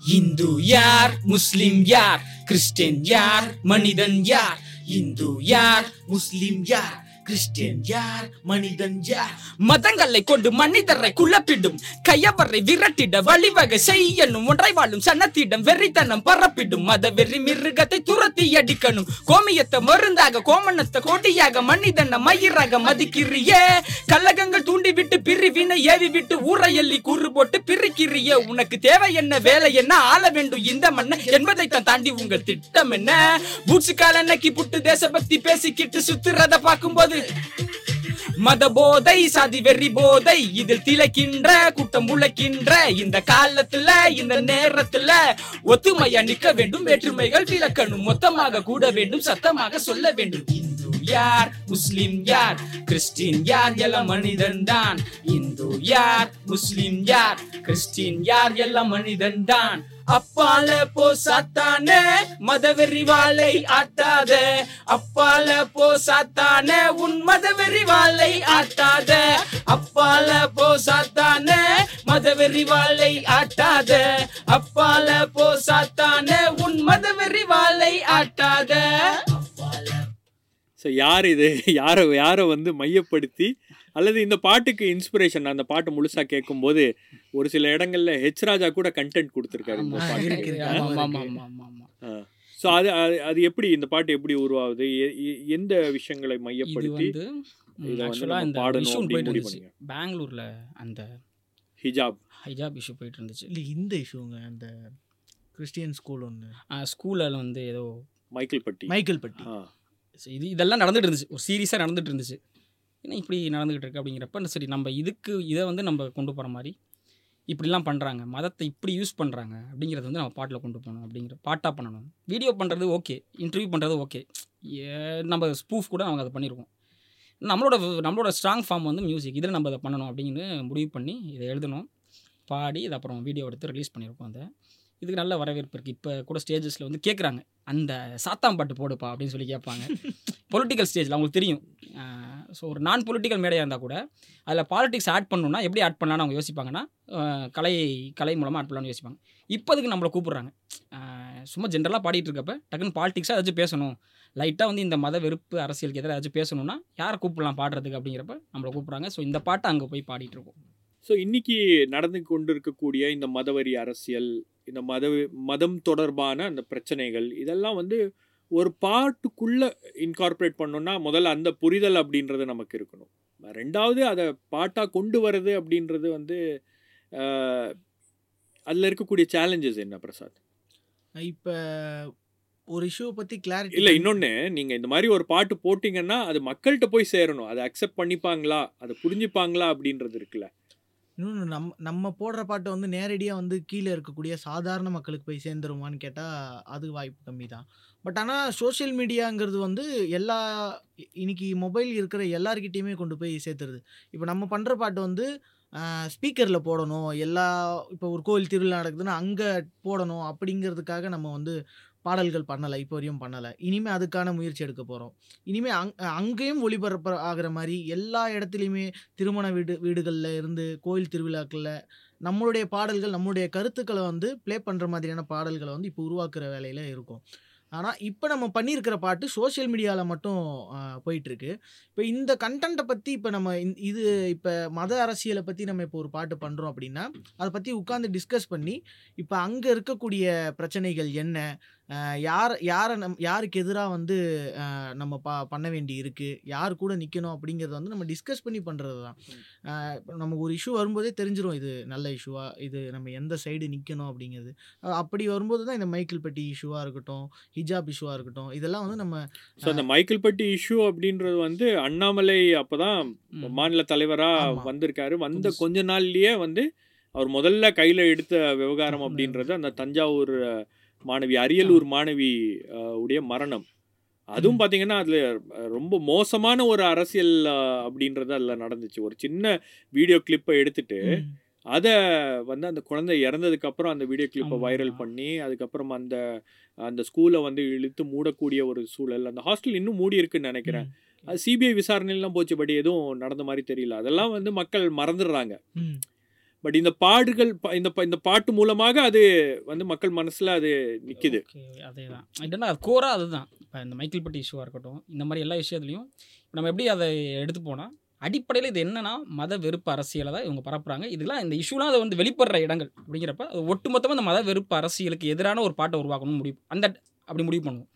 A: சரி
B: இந்து யார் முஸ்லிம் யார் கிறிஸ்டியன் யார் மனிதன் யார் இந்து யார் முஸ்லிம் யார் கிறிஸ்டியன் யார் மனிதன் யார்? மதங்களை கொண்டு மனிதரை குழப்பிடும். கையவரை விரட்டிட வழிவகை செய்யணும். ஒன்றை வாழும் சனத்திடம் வெறித்தனம் பரப்பிடும். மத வெறி மிருகத்தை துரத்தி அடிக்கணும். கோமியத்தை மருந்தாக கோமணத்தை கோட்டியாக மனிதனை மயிராக மதிக்கிறியே. கல்லகங்கள் தூண்டி விட்டு பிரிவினை ஏவி விட்டு ஊரை எல்லி கூறு போட்டு பிரிக்கிறியே. உனக்கு தேவை என்ன வேலை என்ன ஆள வேண்டும் இந்த மண்ணை என்பதை தான் தாண்டி உங்கள் திட்டம் என்ன? பூட்சு கால நக்கி புட்டு தேசபக்தி பேசிக்கிட்டு சுத்துறத பார்க்கும்போது மத போதை சாதி வெறி போதை இதில் திளைக்கின்ற கூட்டம் உழைக்கின்ற இந்த காலத்துல இந்த நேரத்துல ஒத்துமையா நிக்க வேண்டும் வேற்றுமைகள் விளக்கணும் மொத்தமாக கூட வேண்டும் சத்தமாக சொல்ல வேண்டும். இந்து யார் முஸ்லிம் யார் கிறிஸ்டின் யார் எல்லாம் மனிதன் தான். இந்து யார் முஸ்லிம் யார் கிறிஸ்டின் யார் எல்லாம் மனிதன் தான். அப்பால போ சாத்தானே மதவெறி வாழை ஆட்டாத. அப்பால போ சாத்தானே உன் மதவெறி வாழை ஆட்டாத. அப்பால போ சாத்தானே மதவெறி வாழை ஆட்டாத. அப்பால போ சாத்தானே உன் மதவெறி வாழை ஆட்டாத.
A: ஸோ யார் இது? யாரை யாரை வந்து மையப்படுத்தி அல்லது இந்த பாட்டுக்கு இன்ஸ்பிரேஷன் அந்த பாட்டு முழுசா கேட்கும்போது ஒரு சில இடங்கள்ல ஹெச் ராஜா கூட கண்டென்ட் கொடுத்துருக்காரு. ஸோ அது அது- எப்படி இந்த பாட்டு எப்படி உருவாகுது? எந்த விஷயங்களை மையப்படுத்தி.
D: பெங்களூர்ல அந்த
A: ஹிஜாப்.
D: ஹைஜாப் இஷ்யூ போயிட்டு இருந்துச்சு
E: இல்ல இந்த இஷ்யூங்க அந்த கிறிஸ்டியன் ஸ்கூல் ஒன்று
D: ஸ்கூலில் வந்து ஏதோ
A: மைக்கேல் பட்டி.
E: மைக்கேல் பட்டி.
D: இது இதெல்லாம் நடந்துட்டு இருந்துச்சு ஒரு சீரியஸாக நடந்துட்டு இருந்துச்சு ஏன்னா இப்படி நடந்துகிட்டு இருக்கு அப்படிங்கிறப்ப சரி நம்ம இதுக்கு இதை வந்து நம்ம கொண்டு போகிற மாதிரி இப்படிலாம் பண்ணுறாங்க மதத்தை இப்படி யூஸ் பண்ணுறாங்க அப்படிங்கிறது வந்து நம்ம பாட்டில் கொண்டு போகணும் அப்படிங்கிற பாட்டாக பண்ணணும். வீடியோ பண்ணுறது ஓகே இன்டர்வியூ பண்ணுறது ஓகே நம்ம ஸ்பூஃப் கூட அவங்க அதை பண்ணியிருக்கோம் நம்மளோட நம்மளோட ஸ்ட்ராங் ஃபார்ம் வந்து மியூசிக் இதில் நம்ம அதை பண்ணணும் அப்படின்னு முடிவு பண்ணி இதை எழுதணும். பாடி இதை அப்புறம் வீடியோ எடுத்து ரிலீஸ் பண்ணியிருக்கோம் அதை. இதுக்கு நல்ல வரவேற்பு இருக்குது இப்போ கூட ஸ்டேஜஸில் வந்து கேட்குறாங்க அந்த சாத்தாம் பாட்டு போடுப்பா அப்படின்னு சொல்லி கேட்பாங்க. (laughs) பொலிட்டிக்கல் ஸ்டேஜில் அவங்களுக்கு தெரியும். ஸோ ஒரு நான் பொலிட்டிக்கல் மேடையாக இருந்தால் கூட அதில் பாலிடிக்ஸ் ஆட் பண்ணணும்னா எப்படி ஆட் பண்ணலான்னு அவங்க யோசிப்பாங்கன்னா கலை கலை மூலமாக ஆட் பண்ணலாம்னு யோசிப்பாங்க. இப்போ அதுக்கு நம்மளை கூப்பிட்றாங்க. சும்மா ஜென்ரலாக பாடிட்டு இருக்கப்ப டக்குன்னு பாலிடிக்ஸாக ஏதாச்சும் பேசணும். லைட்டாக வந்து இந்த மத வெறுப்பு அரசியலுக்கு எதிராக ஏதாச்சும் பேசணும்னா யாரை கூப்பிடலாம் பாடுறதுக்கு அப்படிங்கிறப்ப நம்மளை கூப்பிட்றாங்க. ஸோ இந்த பாட்டை அங்கே போய் பாடிட்டு இருக்கோம்.
A: ஸோ இன்றைக்கி நடந்து கொண்டு இருக்கக்கூடிய இந்த மதவரி அரசியல் இந்த மத மதம் தொடர்பான அந்த பிரச்சனைகள் இதெல்லாம் வந்து ஒரு பாட்டுக்குள்ள இன்கார்பரேட் பண்ணோம்னா முதல்ல அந்த புரிதல் அப்படின்றது நமக்கு இருக்கணும். ரெண்டாவது அதை பாட்டா கொண்டு வர்றது அப்படின்றது வந்து அதுல இருக்கக்கூடிய சேலஞ்சஸ் என்ன பிரசாத்?
E: இப்போ ஒரு இஷ்யூ பற்றி கிளாரிட்டி
A: இல்ல இன்னொன்னு நீங்க இந்த மாதிரி ஒரு பாட்டு போட்டீங்கன்னா அது மக்கள்கிட்ட போய் சேரணும். அதை அக்செப்ட் பண்ணிப்பாங்களா? அதை புரிஞ்சுப்பாங்களா? அப்படின்றது இருக்குல்ல.
E: இன்னொன்று நம்ம நம்ம போடுற பாட்டு வந்து நேரடியாக வந்து கீழே இருக்கக்கூடிய சாதாரண மக்களுக்கு போய் சேர்ந்துருமான்னு கேட்டால் அது வாய்ப்பு கம்மி தான் பட் ஆனால் சோஷியல் மீடியாங்கிறது வந்து எல்லா இன்னைக்கு மொபைல் இருக்கிற எல்லாருக்கிட்டேயுமே கொண்டு போய் சேர்த்துருது. இப்போ நம்ம பண்ணுற பாட்டு வந்து ஸ்பீக்கரில் போடணும் எல்லா இப்போ ஒரு கோயில் திருவிழா நடக்குதுன்னா அங்கே போடணும் அப்படிங்கிறதுக்காக நம்ம வந்து பாடல்கள் பண்ணலை இப்போ வரையும் பண்ணலை. இனிமேல் அதுக்கான முயற்சி எடுக்க போகிறோம் இனிமேல் அங் அங்கேயும் ஒளிபரப்பு ஆகிற மாதிரி எல்லா இடத்துலையுமே திருமண வீடு வீடுகளில் இருந்து கோயில் திருவிழாக்களில் நம்மளுடைய பாடல்கள் நம்மளுடைய கருத்துக்களை வந்து ப்ளே பண்ணுற மாதிரியான பாடல்களை வந்து இப்போ உருவாக்குற வேலையில் இருக்கும். ஆனால் இப்போ நம்ம பண்ணியிருக்கிற பாட்டு சோஷியல் மீடியாவில் மட்டும் போயிட்டுருக்கு. இப்போ இந்த கண்டென்ட்டை பற்றி இப்போ நம்ம இது இப்போ மத அரசியலை பற்றி நம்ம இப்போ ஒரு பாட்டு பண்ணுறோம் அப்படின்னா அதை பற்றி உட்காந்து டிஸ்கஸ் பண்ணி இப்போ அங்கே இருக்கக்கூடிய பிரச்சனைகள் என்ன? யார் யாரை நம் யாருக்கு எதிராக வந்து நம்ம பா பண்ண வேண்டி இருக்குது யார் கூட நிற்கணும் அப்படிங்கிறத வந்து நம்ம டிஸ்கஸ் பண்ணி பண்ணுறது தான் இப்ப நம்ம ஒரு இஷ்யூ வரும்போதே தெரிஞ்சிரும் இது நல்ல இஷ்யூவா இது நம்ம எந்த சைடு நிற்கணும் அப்படிங்கிறது அப்படி வரும்போது தான் இந்த மைக்கேல் பெட்டி இஷ்யூவாக இருக்கட்டும் ஹிஜாப் இஷ்யூவாக இருக்கட்டும் இதெல்லாம் வந்து நம்ம
A: ஸோ அந்த மைக்கேல்பட்டி இஷ்யூ அப்படின்றது வந்து அண்ணாமலை அப்பதான்
D: ம்.
A: மாநில தலைவரா
E: ஆமா.
A: வந்திருக்காரு வந்த. கொஞ்ச நாள்லயே வந்து அவர் முதல்ல கையில எடுத்த விவகாரம் அப்படின்றது அந்த தஞ்சாவூர் மாணவி அரியலூர் மாணவி உடைய மரணம். அதுவும்
E: ம்.
A: பாத்தீங்கன்னா அதுல ரொம்ப மோசமான ஒரு அரசியல் அப்படின்றது அதுல நடந்துச்சு. ஒரு சின்ன வீடியோ கிளிப்பை எடுத்துட்டு அதை வந்து அந்த குழந்தை இறந்ததுக்கு அப்புறம் அந்த வீடியோ கிளிப்பை. வைரல் பண்ணி அதுக்கப்புறம் அந்த அந்த ஸ்கூலை வந்து இழுத்து மூடக்கூடிய ஒரு சூழல் அந்த ஹாஸ்டல் இன்னும் மூடி இருக்குன்னு நினைக்கிறேன். அது சிபிஐ விசாரணைலாம் போச்சு பட் எதுவும் நடந்த மாதிரி தெரியல. அதெல்லாம் வந்து மக்கள் மறந்துடுறாங்க. பட் இந்த பாடுகள் இந்த இந்த பாட்டு மூலமாக அது வந்து மக்கள் மனசுல அது நிக்குது.
D: ஓகே அதே தான் என்னன்னா அது கோராக அதுதான். இப்போ இந்த மைக்கேல் பட்டி இஷ்யூவாக இருக்கட்டும் இந்த மாதிரி எல்லா விஷயத்துலையும் நம்ம எப்படி அதை எடுத்து போனால் அடிப்படையில் இது என்னன்னா மத வெறுப்பு அரசியலை தான் இவங்க பரப்புறாங்க. இதெல்லாம் இந்த இஷ்யூலாம் அது வந்து வெளிப்படுற இடங்கள் அப்படிங்கிறப்ப அது ஒட்டுமொத்தமாக இந்த மத வெறுப்பு அரசியலுக்கு எதிரான ஒரு பாட்டை உருவாக்கணும் முடிவு அந்த அப்படி முடிவு பண்ணுவோம்.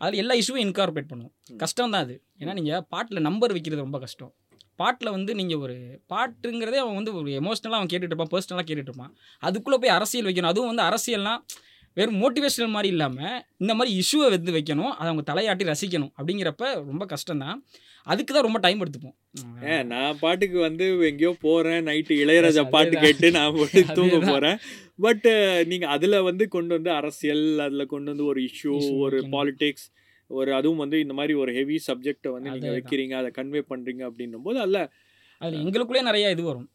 D: அதில் எல்லா இஷ்யூவும் இன்கார்பரேட் பண்ணுவோம். கஷ்டம் தான் அது. ஏன்னா நீங்கள் பாட்டில் நம்பர் வைக்கிறது ரொம்ப கஷ்டம். பாட்டில் வந்து நீங்கள் ஒரு பாட்டுங்கிறதே அவன் வந்து ஒரு எமோஷ்னலாக அவன் கேட்டுட்டு இருப்பான் பர்சனலாக கேட்டுட்டு இருப்பான். அதுக்குள்ளே போய் அரசியல் வைக்கணும். அதுவும் வந்து அரசியல்னா வெறும் மோட்டிவேஷனல் மாதிரி இல்லாமல் இந்த மாதிரி இஷ்யூவை வந்து வைக்கணும். அதை அவங்க தலையாட்டி ரசிக்கணும் அப்படிங்கிறப்ப ரொம்ப கஷ்டம்தான். அதுக்கு தான் ரொம்ப டைம் எடுத்துப்போம்.
A: நான் பாட்டுக்கு வந்து எங்கேயோ போறேன். நைட்டு இளையராஜா பாட்டு. கேட்டு நான் போட்டு தூங்க. போறேன். பட் நீங்க அதுல வந்து கொண்டு வந்து அரசியல் அதுல கொண்டு வந்து ஒரு இஷ்யூ
D: Issue
A: ஒரு. பாலிடிக்ஸ் ஒரு அதுவும் வந்து இந்த மாதிரி ஒரு ஹெவி சப்ஜெக்டை வந்து நீங்க
D: அதேதான்.
A: வைக்கிறீங்க அதை கன்வே பண்றீங்க அப்படின்னும் போது அல்ல.
D: அதில் எங்களுக்குள்ளே நிறைய இது வரும்.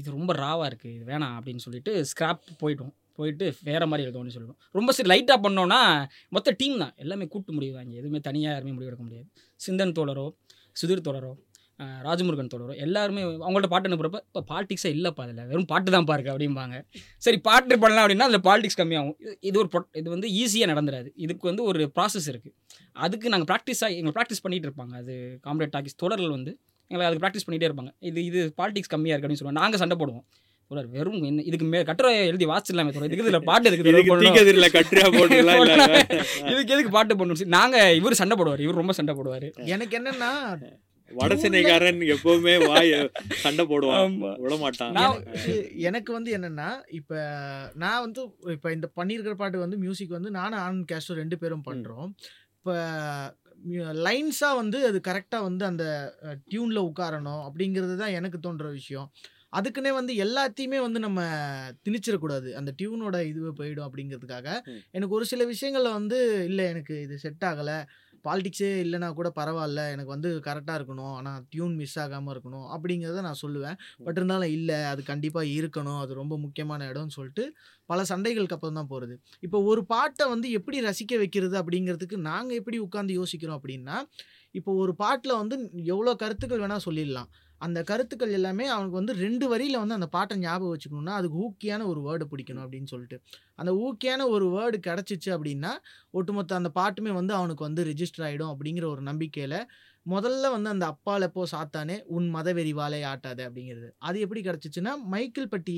D: இது ரொம்ப ராவாக இருக்குது இது வேணாம் அப்படின்னு சொல்லிட்டு ஸ்கிராப் போயிட்டோம். போயிட்டு வேற மாதிரி எழுதணும்னு சொல்லுவோம் ரொம்ப சரி லைட்டாக பண்ணோன்னா மொத்த டீம் தான். எல்லாமே கூட்டு முடிவு வாங்கி எதுவுமே தனியாக யாருமே முடிவு எடுக்க முடியாது. சிந்தன் தோழரோ சுதீர் தோழரோ ராஜமுருகன் தோழரோ எல்லாருமே அவங்கள்ட்ட பாட்டு அனுப்புறப்ப இப்போ பாலிடிக்ஸே இல்லைப்பா அதில் வெறும் பாட்டு தான் பாருக்கு அப்படிம்பாங்க. சரி பாட்டு பண்ணலாம் அப்படின்னா அதில் பாலிடிக்ஸ் கம்மியாகும். இது- ஒரு இது வந்து ஈஸியாக நடந்துராது. இதுக்கு வந்து ஒரு ப்ராசஸ் இருக்குது அதுக்கு நாங்கள் ப்ராக்டிஸாக எங்களை ப்ராக்டிஸ் பண்ணிகிட்டு இருப்பாங்க. அது காம்ரேட் டாக்கிஸ் தொடர்கள் வந்து எங்களை அதுக்கு ப்ராக்டிஸ் பண்ணிகிட்டே இருப்பாங்க. இது இது பாலிடிக்ஸ் கம்மியாக இருக்கு அப்படின்னு சொல்லுவாங்க. நாங்கள் சண்டை போடுவோம். தொடர் வெறும் என்ன இதுக்கு மே கட்டுரை எழுதி வாசிடலாமே தொடர். இதுக்கு இதில் பாட்டு இருக்குது
A: இதுக்கு
D: எதுக்கு பாட்டு பண்ணணும் சரி, நாங்க இவர் சண்டை போடுவார். இவர் ரொம்ப சண்டை போடுவார்.
E: எனக்கு என்னன்னா
A: வடசென்னைக்காரன் எப்பவுமே வாய் சண்டை போடுவான். விட மாட்டான்.
D: நான்
E: எனக்கு வந்து என்னன்னா இப்போ நான் வந்து இப்போ இந்த பண்ணியிருக்கிற பாட்டு வந்து மியூசிக் வந்து நானும் ஆனந்த் கேஸ்டோ ரெண்டு பேரும் பண்ணுறோம் இப்போ லைன்ஸாக வந்து அது கரெக்டாக வந்து அந்த டியூனில் உட்காரணும் அப்படிங்கிறது தான் எனக்கு தோன்ற விஷயம். அதுக்குன்னே வந்து எல்லாத்தையுமே வந்து நம்ம திணிச்சிடக்கூடாது அந்த டியூனோட இதுவே போயிடும் அப்படிங்கிறதுக்காக. எனக்கு ஒரு சில விஷயங்கள்ல வந்து இல்லை எனக்கு இது செட் ஆகலை. பாலிடிக்ஸே இல்லைனா கூட பரவாயில்ல. எனக்கு வந்து கரெக்டாக இருக்கணும். ஆனால் டியூன் மிஸ் ஆகாமல் இருக்கணும் அப்படிங்கிறத நான் சொல்லுவேன். பட் இருந்தாலும் இல்லை அது கண்டிப்பாக இருக்கணும். அது ரொம்ப முக்கியமான இடம்னு சொல்லிட்டு பல சண்டைகளுக்கு அப்புறம் தான் போகிறது இப்போ ஒரு பாட்டை வந்து எப்படி ரசிக்க வைக்கிறது அப்படிங்கிறதுக்கு நாங்கள் எப்படி உட்காந்து யோசிக்கிறோம் அப்படின்னா இப்போ ஒரு பாட்டில் வந்து எவ்வளோ கருத்துக்கள் வேணால் சொல்லிடலாம். அந்த கருத்துக்கள் எல்லாமே அவனுக்கு வந்து ரெண்டு வரியில் வந்து அந்த பாட்டை ஞாபகம் வச்சுக்கணும்னா அதுக்கு ஊக்கியான ஒரு வேர்டு பிடிக்கணும் அப்படின்னு சொல்லிட்டு. அந்த ஊக்கியான ஒரு வேர்டு கிடச்சிச்சு அப்படின்னா ஒட்டுமொத்த அந்த பாட்டுமே வந்து அவனுக்கு வந்து ரிஜிஸ்டர் ஆகிடும் அப்படிங்கிற ஒரு நம்பிக்கையில் முதல்ல வந்து அந்த அப்பால் எப்போ சாத்தானே உன் மத வாழை ஆட்டாது அப்படிங்கிறது. அது எப்படி கிடச்சிச்சுன்னா மைக்கேல் பட்டி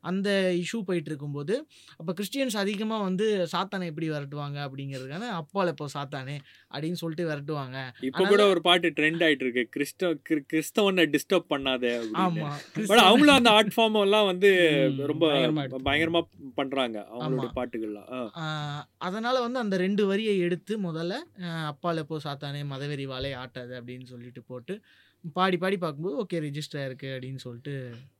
E: அந்த இஷ்யூ போயிட்டு இருக்கும்போது அப்போ கிறிஸ்டியன்ஸ் அதிகமாக வந்து சாத்தானை எப்படி விரட்டுவாங்க? அப்படிங்கிறதுக்கான அப்பால போ சாத்தானே? அப்படின்னு சொல்லிட்டு விரட்டுவாங்க.
A: இப்ப கூட ஒரு பாட்டு ட்ரெண்ட் ஆயிட்டு இருக்கு கிறிஸ்தவ கிறிஸ்தவனை டிஸ்டர்ப் பண்ணாத.
E: ஆமாம்
A: அவங்களும் அந்த ஆர்ட் ஃபார்ம் எல்லாம் வந்து ரொம்ப
D: பயங்கரமா எடுத்து-
A: பயங்கரமா பண்றாங்க அவங்களுடைய
E: ஆமா.
A: பாட்டுகள்லாம்.
E: அதனால வந்து அந்த ரெண்டு வரியை எடுத்து முதல்ல அப்பால போ சாத்தானே? மதவெறி வாழை ஆட்டாது அப்படின்னு சொல்லிட்டு போட்டு பாடி பாடி பார்க்கும்போது ஓகே ரெஜிஸ்டர் ஆயிருக்கு அப்படின்னு சொல்லிட்டு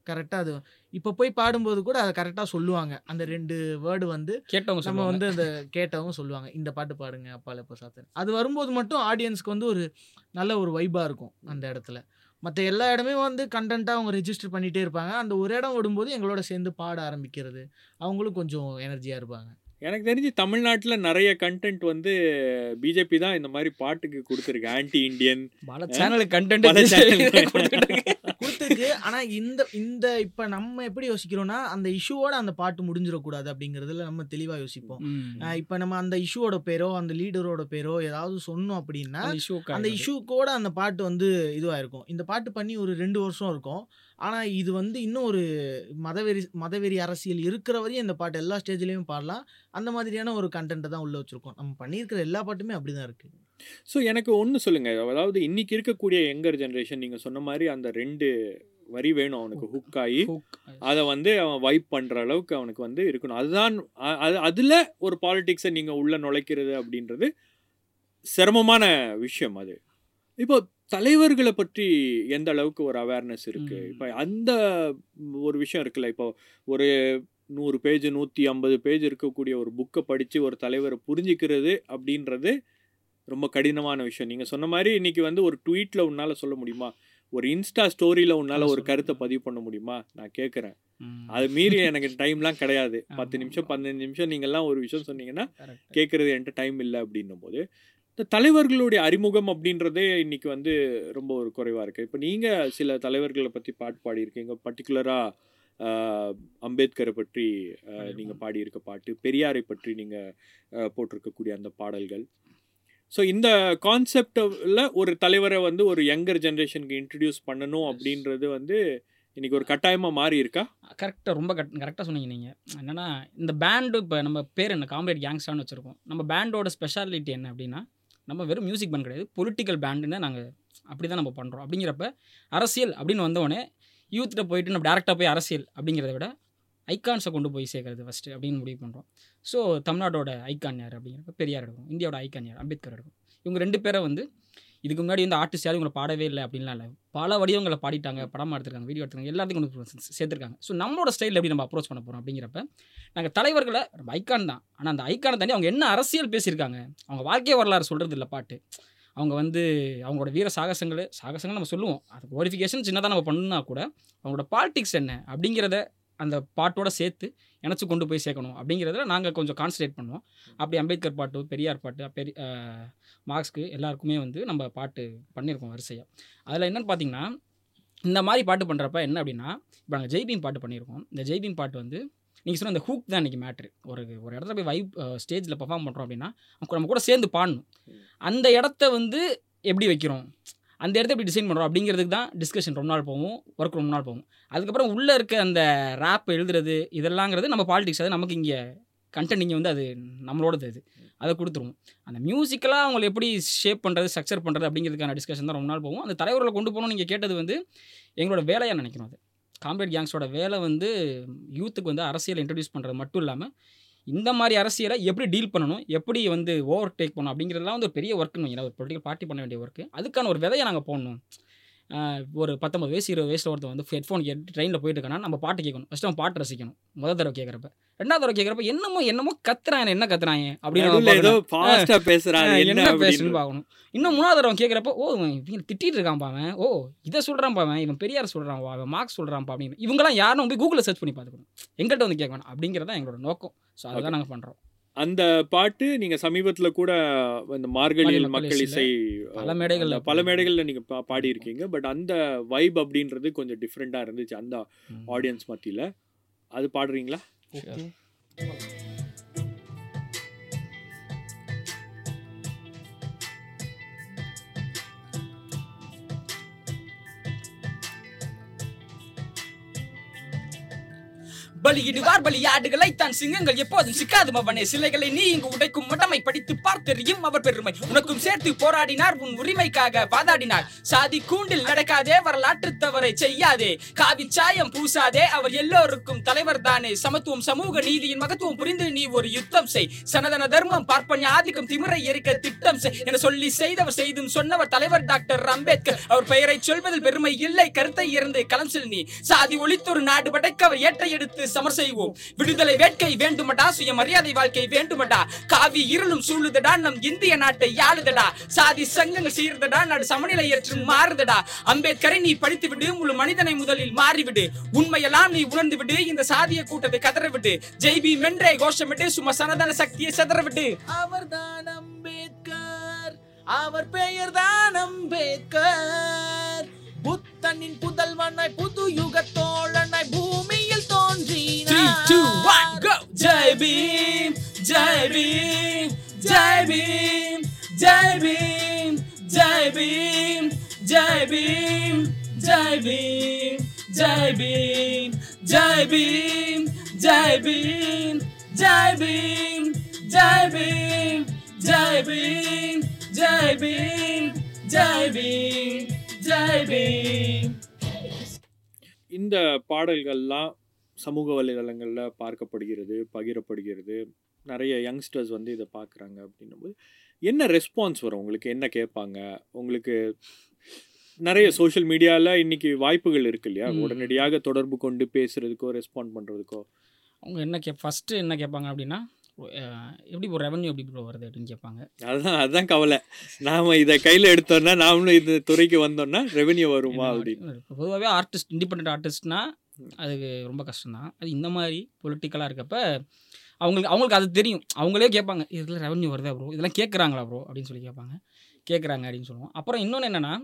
E: கரெக்டாக அது இப்போ போய் பாடும்போது கூட அதை கரெக்டாக சொல்லுவாங்க. அந்த ரெண்டு வேர்டு வந்து
D: கேட்டவங்க
E: நம்ம வந்து அந்த கேட்டவங்க சொல்லுவாங்க. இந்த பாட்டு பாடுங்க அப்பால இப்போ சாத்தன் அது வரும்போது மட்டும் ஆடியன்ஸ்க்கு வந்து ஒரு நல்ல ஒரு வைபாக இருக்கும் அந்த இடத்துல. மற்ற எல்லா இடமே வந்து கண்டென்ட்டாக அவங்க ரெஜிஸ்டர் பண்ணிகிட்டே இருப்பாங்க. அந்த ஒரு இடம் விடும்போது எங்களோட சேர்ந்து பாட ஆரம்பிக்கிறது. அவங்களும் கொஞ்சம் எனர்ஜியாக இருப்பாங்க.
A: எனக்கு தெரிஞ்சு தமிழ்நாட்டுல நிறைய கண்டென்ட் வந்து பிஜேபி தான் இந்த மாதிரி பாட்டுக்கு கொடுத்துருக்கு ஆன்டி இந்தியன்
D: பல சேனலுக்கு. கண்டென்ட்
E: இருக்கு. ஆனா இந்த இந்த இப்ப நம்ம எப்படி யோசிக்கிறோம்னா அந்த இஷ்யூவோட அந்த பாட்டு முடிஞ்சிடக்கூடாது அப்படிங்கறதுல நம்ம தெளிவா யோசிப்போம். இப்ப நம்ம அந்த இஷ்யூவோட பேரோ அந்த லீடரோட பேரோ ஏதாவது சொன்னோம் அப்படின்னா அந்த இஷ்யூ கூட அந்த பாட்டு வந்து இதுவா இருக்கும் இந்த பாட்டு பண்ணி ஒரு ரெண்டு வருஷம் இருக்கும். ஆனா இது வந்து இன்னும் ஒரு மதவெறி மதவெறி அரசியல் இருக்கிற வரையும் இந்த பாட்டு எல்லா ஸ்டேஜ்லயும் பாடலாம். அந்த மாதிரியான ஒரு கண்டென்ட் தான் உள்ள வச்சிருக்கோம். நம்ம பண்ணியிருக்கிற எல்லா பாட்டுமே அப்படிதான் இருக்கு.
A: ஸோ எனக்கு ஒன்று சொல்லுங்க. அதாவது இன்னைக்கு இருக்கக்கூடிய யங்கர் ஜெனரேஷன் நீங்கள் சொன்ன மாதிரி அந்த ரெண்டு வரி வேணும் அவனுக்கு. ஹுக் ஆகி அதை வந்து அவன் வைப் பண்ணுற அளவுக்கு அவனுக்கு வந்து இருக்கணும். அதுதான் அது அதில் ஒரு பாலிடிக்ஸை நீங்கள் உள்ள நுழைக்கிறது அப்படின்றது சிரமமான விஷயம் அது. இப்போ தலைவர்களை பற்றி எந்த அளவுக்கு ஒரு அவேர்னஸ் இருக்கு?
D: ம்.
A: இப்போ அந்த ஒரு விஷயம் இருக்குல்ல. இப்போ ஒரு நூறு பேஜ் நூற்றி ஐம்பது பேஜ் இருக்கக்கூடிய ஒரு புக்கை படித்து ஒரு தலைவரை புரிஞ்சிக்கிறது அப்படின்றது ரொம்ப கடினமான விஷயம். நீங்கள் சொன்ன மாதிரி இன்னைக்கு வந்து ஒரு ட்வீட்டில் உன்னால் சொல்ல முடியுமா? ஒரு இன்ஸ்டா ஸ்டோரியில் உன்னால் ஒரு கருத்தை பதிவு பண்ண முடியுமா? நான் கேட்குறேன். அது மீறி எனக்கு டைம்லாம் கிடையாது. பத்து. நிமிஷம் பதினஞ்சு நிமிஷம் நீங்கள்லாம் ஒரு விஷயம் சொன்னீங்கன்னா. கேட்குறது என்கிட்ட டைம் இல்லை அப்படின்னும் போது இந்த தலைவர்களுடைய அறிமுகம் அப்படின்றதே இன்னைக்கு வந்து ரொம்ப ஒரு குறைவாக இருக்குது இப்போ நீங்கள் சில தலைவர்களை பற்றி பாட்டு பாடியிருக்கீங்க. பர்டிகுலராக அம்பேத்கரை பற்றி நீங்கள் பாடியிருக்க பாட்டு பெரியாரை பற்றி நீங்கள் போட்டிருக்கக்கூடிய அந்த பாடல்கள். ஸோ இந்த கான்செப்டில் ஒரு தலைவரை வந்து ஒரு யங்கர் ஜென்ரேஷனுக்கு இன்ட்ரடியூஸ் பண்ணணும் அப்படின்றது வந்து இன்னைக்கு ஒரு கட்டாயமாக மாறி இருக்கா?
D: கரெக்டாக ரொம்ப கரெக்ட் கரெக்டாக சொன்னீங்க நீங்கள் என்னன்னா இந்த பேண்டு இப்போ நம்ம பேர் என்ன? காம்ரேட் கேங்ஸ்டான்னு வச்சுருக்கோம். நம்ம பேண்டோட ஸ்பெஷாலிட்டி என்ன அப்படின்னா நம்ம வெறும் மியூசிக் பேண்ட் கிடையாது. பொலிட்டிக்கல் பேண்டுன்னு நாங்கள் அப்படி தான் நம்ம பண்ணுறோம் அப்படிங்கிறப்ப அரசியல் அப்படின்னு வந்தவொடனே யூத்கிட்ட போயிட்டு நம்ம டேரெக்டாக போய் அரசியல் அப்படிங்கிறத விட ஐக்கான்ஸை கொண்டு போய் சேர்க்குறது ஃபஸ்ட்டு அப்படின்னு முடிவு பண்ணுறோம் ஸோ தமிழ்நாட்டோட ஐகான் யார் அப்படிங்கிறப்ப பெரியார் எடுக்கும். இந்தியாவோட ஐக்கான் யார்? அம்பேத்கர் எடுக்கும். இவங்க ரெண்டு பேரை வந்து இதுக்கு முன்னாடி வந்து ஆர்டிஸ்ட் யாரும் இவங்களை பாடவே இல்லை அப்படின்லாம் இல்லை. பல வடிவங்களை பாடிட்டாங்க படமாக எடுத்திருக்காங்க வீடியோ எடுத்திருக்காங்க எல்லாத்தையும் கொண்டு சேர்த்துருக்காங்க. ஸோ நம்மளோட ஸ்டைலில் எப்படி நம்ம அப்ரோச் பண்ண போகிறோம் அப்படிங்கிறப்ப நாங்கள் தலைவர்களை நம்ம ஐக்கான் தான். ஆனால் அந்த ஐக்கானை தாண்டி அவங்க என்ன அரசியல் பேசியிருக்காங்க அவங்க வாழ்க்கை வரலாறு சொல்கிறது இல்லை பாட்டு. அவங்க வந்து அவங்களோட வீர சாகசங்கள் சாகசங்கள் நம்ம சொல்லுவோம். அது குவாலிஃபிகேஷன் சின்னதாக நம்ம பண்ணுனா கூட அவங்களோட பாலிடிக்ஸ் என்ன அப்படிங்கிறத அந்த பாட்டோட சேர்த்து இணைச்சு கொண்டு போய் சேர்க்கணும். அப்படிங்கிறதுல நாங்கள் கொஞ்சம் கான்சன்ட்ரேட் பண்ணுவோம். அப்படி அம்பேத்கர் பாட்டு பெரியார் பாட்டு பெரிய மார்க்ஸ்க்கு எல்லாருக்குமே வந்து நம்ம பாட்டு பண்ணியிருக்கோம் வரிசையாக அதில் என்னென்னு பார்த்தீங்கன்னா இந்த மாதிரி பாட்டு பண்ணுறப்ப என்ன அப்படின்னா இப்போ நாங்கள் ஜெய்பீம் பாட்டு பண்ணியிருக்கோம் இந்த ஜெய்பீம் பாட்டு வந்து நீங்கள் சொன்ன அந்த ஹூக் தான் இன்றைக்கி மேட்ரு ஒரு ஒரு இடத்துல போய் வைப் ஸ்டேஜில் பெர்ஃபார்ம் பண்ணுறோம் அப்படின்னா நம்ம கூட சேர்ந்து பாடணும். அந்த இடத்த வந்து எப்படி வைக்கிறோம்? அந்த இடத்த எப்படி டிசைன் பண்ணுறோம் அப்படிங்கிறதுக்கு தான் டிஸ்கஷன் ரொம்ப நாள் போவோம் ஒர்க் ரொம்ப நாள் போவோம் அதுக்கப்புறம் உள்ளே இருக்க அந்த ரேப் எழுதுறது இதெல்லாங்கிறது நம்ம பாலிடிக்ஸ் அது நமக்கு இங்கே கண்டென்ட் இங்கே வந்து அது நம்மளோடது அது. அதை கொடுத்துருவோம் அந்த மியூசிக்கலாக அவங்களை எப்படி ஷேப் பண்ணுறது ஸ்ட்ரக்சர் பண்ணுறது அப்படிங்கிறதுக்கான டிஸ்கஷன் தான் ரொம்ப நாள் போவோம் அந்த தலைவர்களை கொண்டு போகணும் நீங்கள் கேட்டது வந்து எங்களோட வேலையாக நினைக்கிறோம் அது. காம்ரேட் கேங்ஸோட வேலை வந்து யூத்துக்கு வந்து அரசியல் இன்ட்ரடியூஸ் பண்ணுறது மட்டும் இல்லாமல் இந்த மாதிரி அரசியலை எப்படி டீல் பண்ணணும் எப்படி வந்து ஓவர் டேக் பண்ணணும் அப்படிங்கிறதுலாம் வந்து ஒரு பெரிய ஒர்க்குன்னு வைங்களேன். ஒரு பொலிட்டிக்கல் பார்ட்டி பண்ண வேண்டிய ஒர்க்கு அதுக்கான ஒரு விதையை நாங்கள் போடணும். ஒரு பத்தொம்பது வயசு இருபது வயசில் ஒருத்தன் வந்து ஹெட்ஃபோன் கேட்டு ட்ரெயினில் போயிட்டு இருக்கானா நம்ம பாட்டு கேட்கணும். ஃபஸ்ட்டு அவன் பாட்டு ரசிக்கணும். முதல் தடவை கேட்குறப்ப. ரெண்டாவது தடவை கேட்குறப்ப என்னமோ என்னமோ கத்துறான் என்ன கத்துறாங்க அப்படின்னு
A: பேசுறான் என்ன அப்படின்னு.
D: பார்க்கணும். இன்னும் மூணாவது தடவை கேட்குறப்ப ஓ இவங்க திட்டிட்டு இருக்கான் அவன். ஓ இதை சொல்கிறான் அவன். இவன் பெரியார் சொல்கிறான் அவன். மார்க்ஸ் சொல்கிறான்ப்பா அப்படின்னு. இவங்கெல்லாம் யாரும் போய் கூகுளில் சர்ச் பண்ணி பார்த்துக்கணும். எங்கள்கிட்ட வந்து கேட்க வேணாம். அப்படிங்கிறது தான் எங்களோட நோக்கம். ஸோ அதுதான் நாங்கள் பண்ணுறோம்
A: அந்த பாட்டு நீங்க சமீபத்துல கூட இந்த மார்கழியில்
D: மக்கள்
A: இசை
D: பல மேடைகள்ல
A: பல மேடைகள்ல நீங்க பா- பாடியிருக்கீங்க. பட் அந்த வைப் அப்படின்றது கொஞ்சம் டிஃப்ரெண்டா இருந்துச்சு அந்த ஆடியன்ஸ் மத்தியில. அது பாடுறீங்களா?
B: பலியிடுவார் பலியாடுகளை தான் சிங்கங்கள் எப்போதும் சிக்காது மவனே. சிலைகளை நீ இங்கு உடைக்கும் மட்டமை படித்து பார்த்தெறியும் அவர் பெருமை. உனக்கும் சேர்த்து போராடினார் உன் உரிமைக்காக வாதாடினார். சாதி கூண்டில் நடக்காதே வரலாற்று தவறை செய்யாதே. காவி சாயம் பூசாதே அவர் எல்லோருக்கும் தலைவர் தானே. சமத்துவம் சமூக நீதியின் மகத்துவம் புரிந்து நீ ஒரு யுத்தம் செய். சனதன தர்மம் பார்ப்பன் ஆதிக்கம் திமிரை எரிக்க திட்டம் செய். என சொல்லி செய்தவர் செய்தும் சொன்னவர் தலைவர் டாக்டர் அம்பேத்கர். அவர் பெயரை சொல்வதில் பெருமை இல்லை கருத்தை இருந்து களம் செல் நீ. சாதி ஒழித்தொரு நாடு படைக்க அவர் ஏற்ற எடுத்து சமர் செய்வோம். விடுதலை வேட்கை வேண்டுமடா சுயமரியாதை வாழ்க்கை வேண்டுமடா. காவி இருளும் சூழுதடா நம் இந்திய நாட்டை யாழுதடா சாதி சங்கங்கள் சீர்தடா நாடு சமநிலை ஏற்று மாறுதடா. அம்பேத்கரை நீ படித்து விடு முழு மனிதனை முதலில் மாறிவிடு. உண்மையெல்லாம் நீ உணர்ந்து விடு இந்த சாதிய கூட்டத்தை கதற விடு ஜெய்பி மென்றே கோஷமிட்டு சும்மா சனதன சக்தியை செதற விடு
E: அவர்தான் அம்பேத்கர். அவர் பெயர் தான் அம்பேத்கர்.
F: புத்தனின் புதல்வனாய் புது யுக தோழனாய் பூமியில்
B: Three, two, one,
F: தோன்றினார்
B: go! Jai Bhim, Jai Bhim, Jai Bhim, Jai Bhim, Jai Bhim, Jai Bhim, Jai Bhim, Jai Bhim, Jai Bhim, Jai Bhim, Jai Bhim, Jai Bhim, Jai Bhim, Jai Bhim, Jai Bhim, Jai Bhim.
A: இந்த பாடல்கள்லாம் சமூக வலைதளங்களில் பார்க்கப்படுகிறது பகிரப்படுகிறது. நிறைய youngsters வந்து இதை பார்க்குறாங்க அப்படின்னும்போது என்ன ரெஸ்பான்ஸ் வரும்? உங்களுக்கு என்ன கேட்பாங்க? உங்களுக்கு நிறைய சோஷியல் மீடியாவில் இன்னைக்கு வாய்ப்புகள் இருக்கு இல்லையா. உடனடியாக தொடர்பு கொண்டு பேசுறதுக்கோ ரெஸ்பாண்ட் பண்ணுறதுக்கோ
D: அவங்க என்ன கே ஃபஸ்ட்டு என்ன கேட்பாங்க அப்படின்னா எப்படி ப்ரோ ரெவன்யூ எப்படி ப்ரோ வருது அப்படின்னு கேட்பாங்க.
A: அதுதான் அதுதான் கவலை. நாம் இதை கையில் எடுத்தோம்னா நாமளும் இந்த துறைக்கு வந்தோம்னா ரெவென்யூ வருமா அப்படின்னு.
D: பொதுவாகவே ஆர்டிஸ்ட் இண்டிபெண்ட் ஆர்டிஸ்ட்னா அதுக்கு ரொம்ப கஷ்டம்தான். அது இந்த மாதிரி பொலிட்டிக்கலாக இருக்கப்ப அவங்களுக்கு அவங்களுக்கு அது தெரியும். அவங்களே கேட்பாங்க இதில் ரெவன்யூ வருதா ப்ரோ இதெல்லாம் கேட்குறாங்களா ப்ரோ அப்படின்னு சொல்லி கேட்பாங்க. கேட்குறாங்க அப்படின்னு சொல்லுவோம். அப்புறம் இன்னொன்று என்னென்னா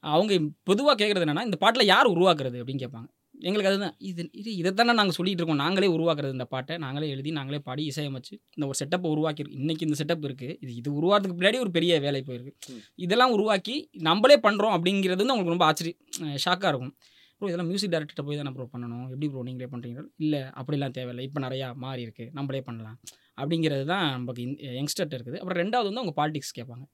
D: அவங்க பொதுவாக கேட்குறது என்னென்னா இந்த பாட்டில் யார் உருவாக்குறது அப்படின்னு கேட்பாங்க. எங்களுக்கு அதுதான். இது இது இதைத்தானே நாங்கள் சொல்லிட்டு இருக்கோம். நாங்களே உருவாக்குறது இந்த பாட்டை. நாங்களே எழுதி நாங்களே பாடி இசையமைச்சு இந்த ஒரு செட்டப்பை உருவாக்கி இன்னைக்கு இந்த செட்டப் இருக்குது இது இது உருவாகிறதுக்கு பின்னாடி ஒரு பெரிய வேலை போயிருக்கு. இதெல்லாம் உருவாக்கி நம்மளே பண்ணுறோம் அப்படிங்கிறது வந்து அவங்களுக்கு ரொம்ப ஆச்சரிய ஷாக்காக இருக்கும். ப்ரோ இதெல்லாம் மியூசிக் டேரக்டர்கிட்ட போய் தானே ப்ரோ பண்ணணும். எப்படி ப்ரோ நீங்களே பண்ணுறீங்க இல்லை அப்படிலாம் தேவையில்லை. இப்போ நிறையா மாறி இருக்குது நம்மளே பண்ணலாம். அப்படிங்கிறது தான் நமக்கு யங்ஸ்டர்ட்ட இருக்குது. அப்புறம் ரெண்டாவது வந்து அவங்க பாலிடிக்ஸ் கேட்பாங்க.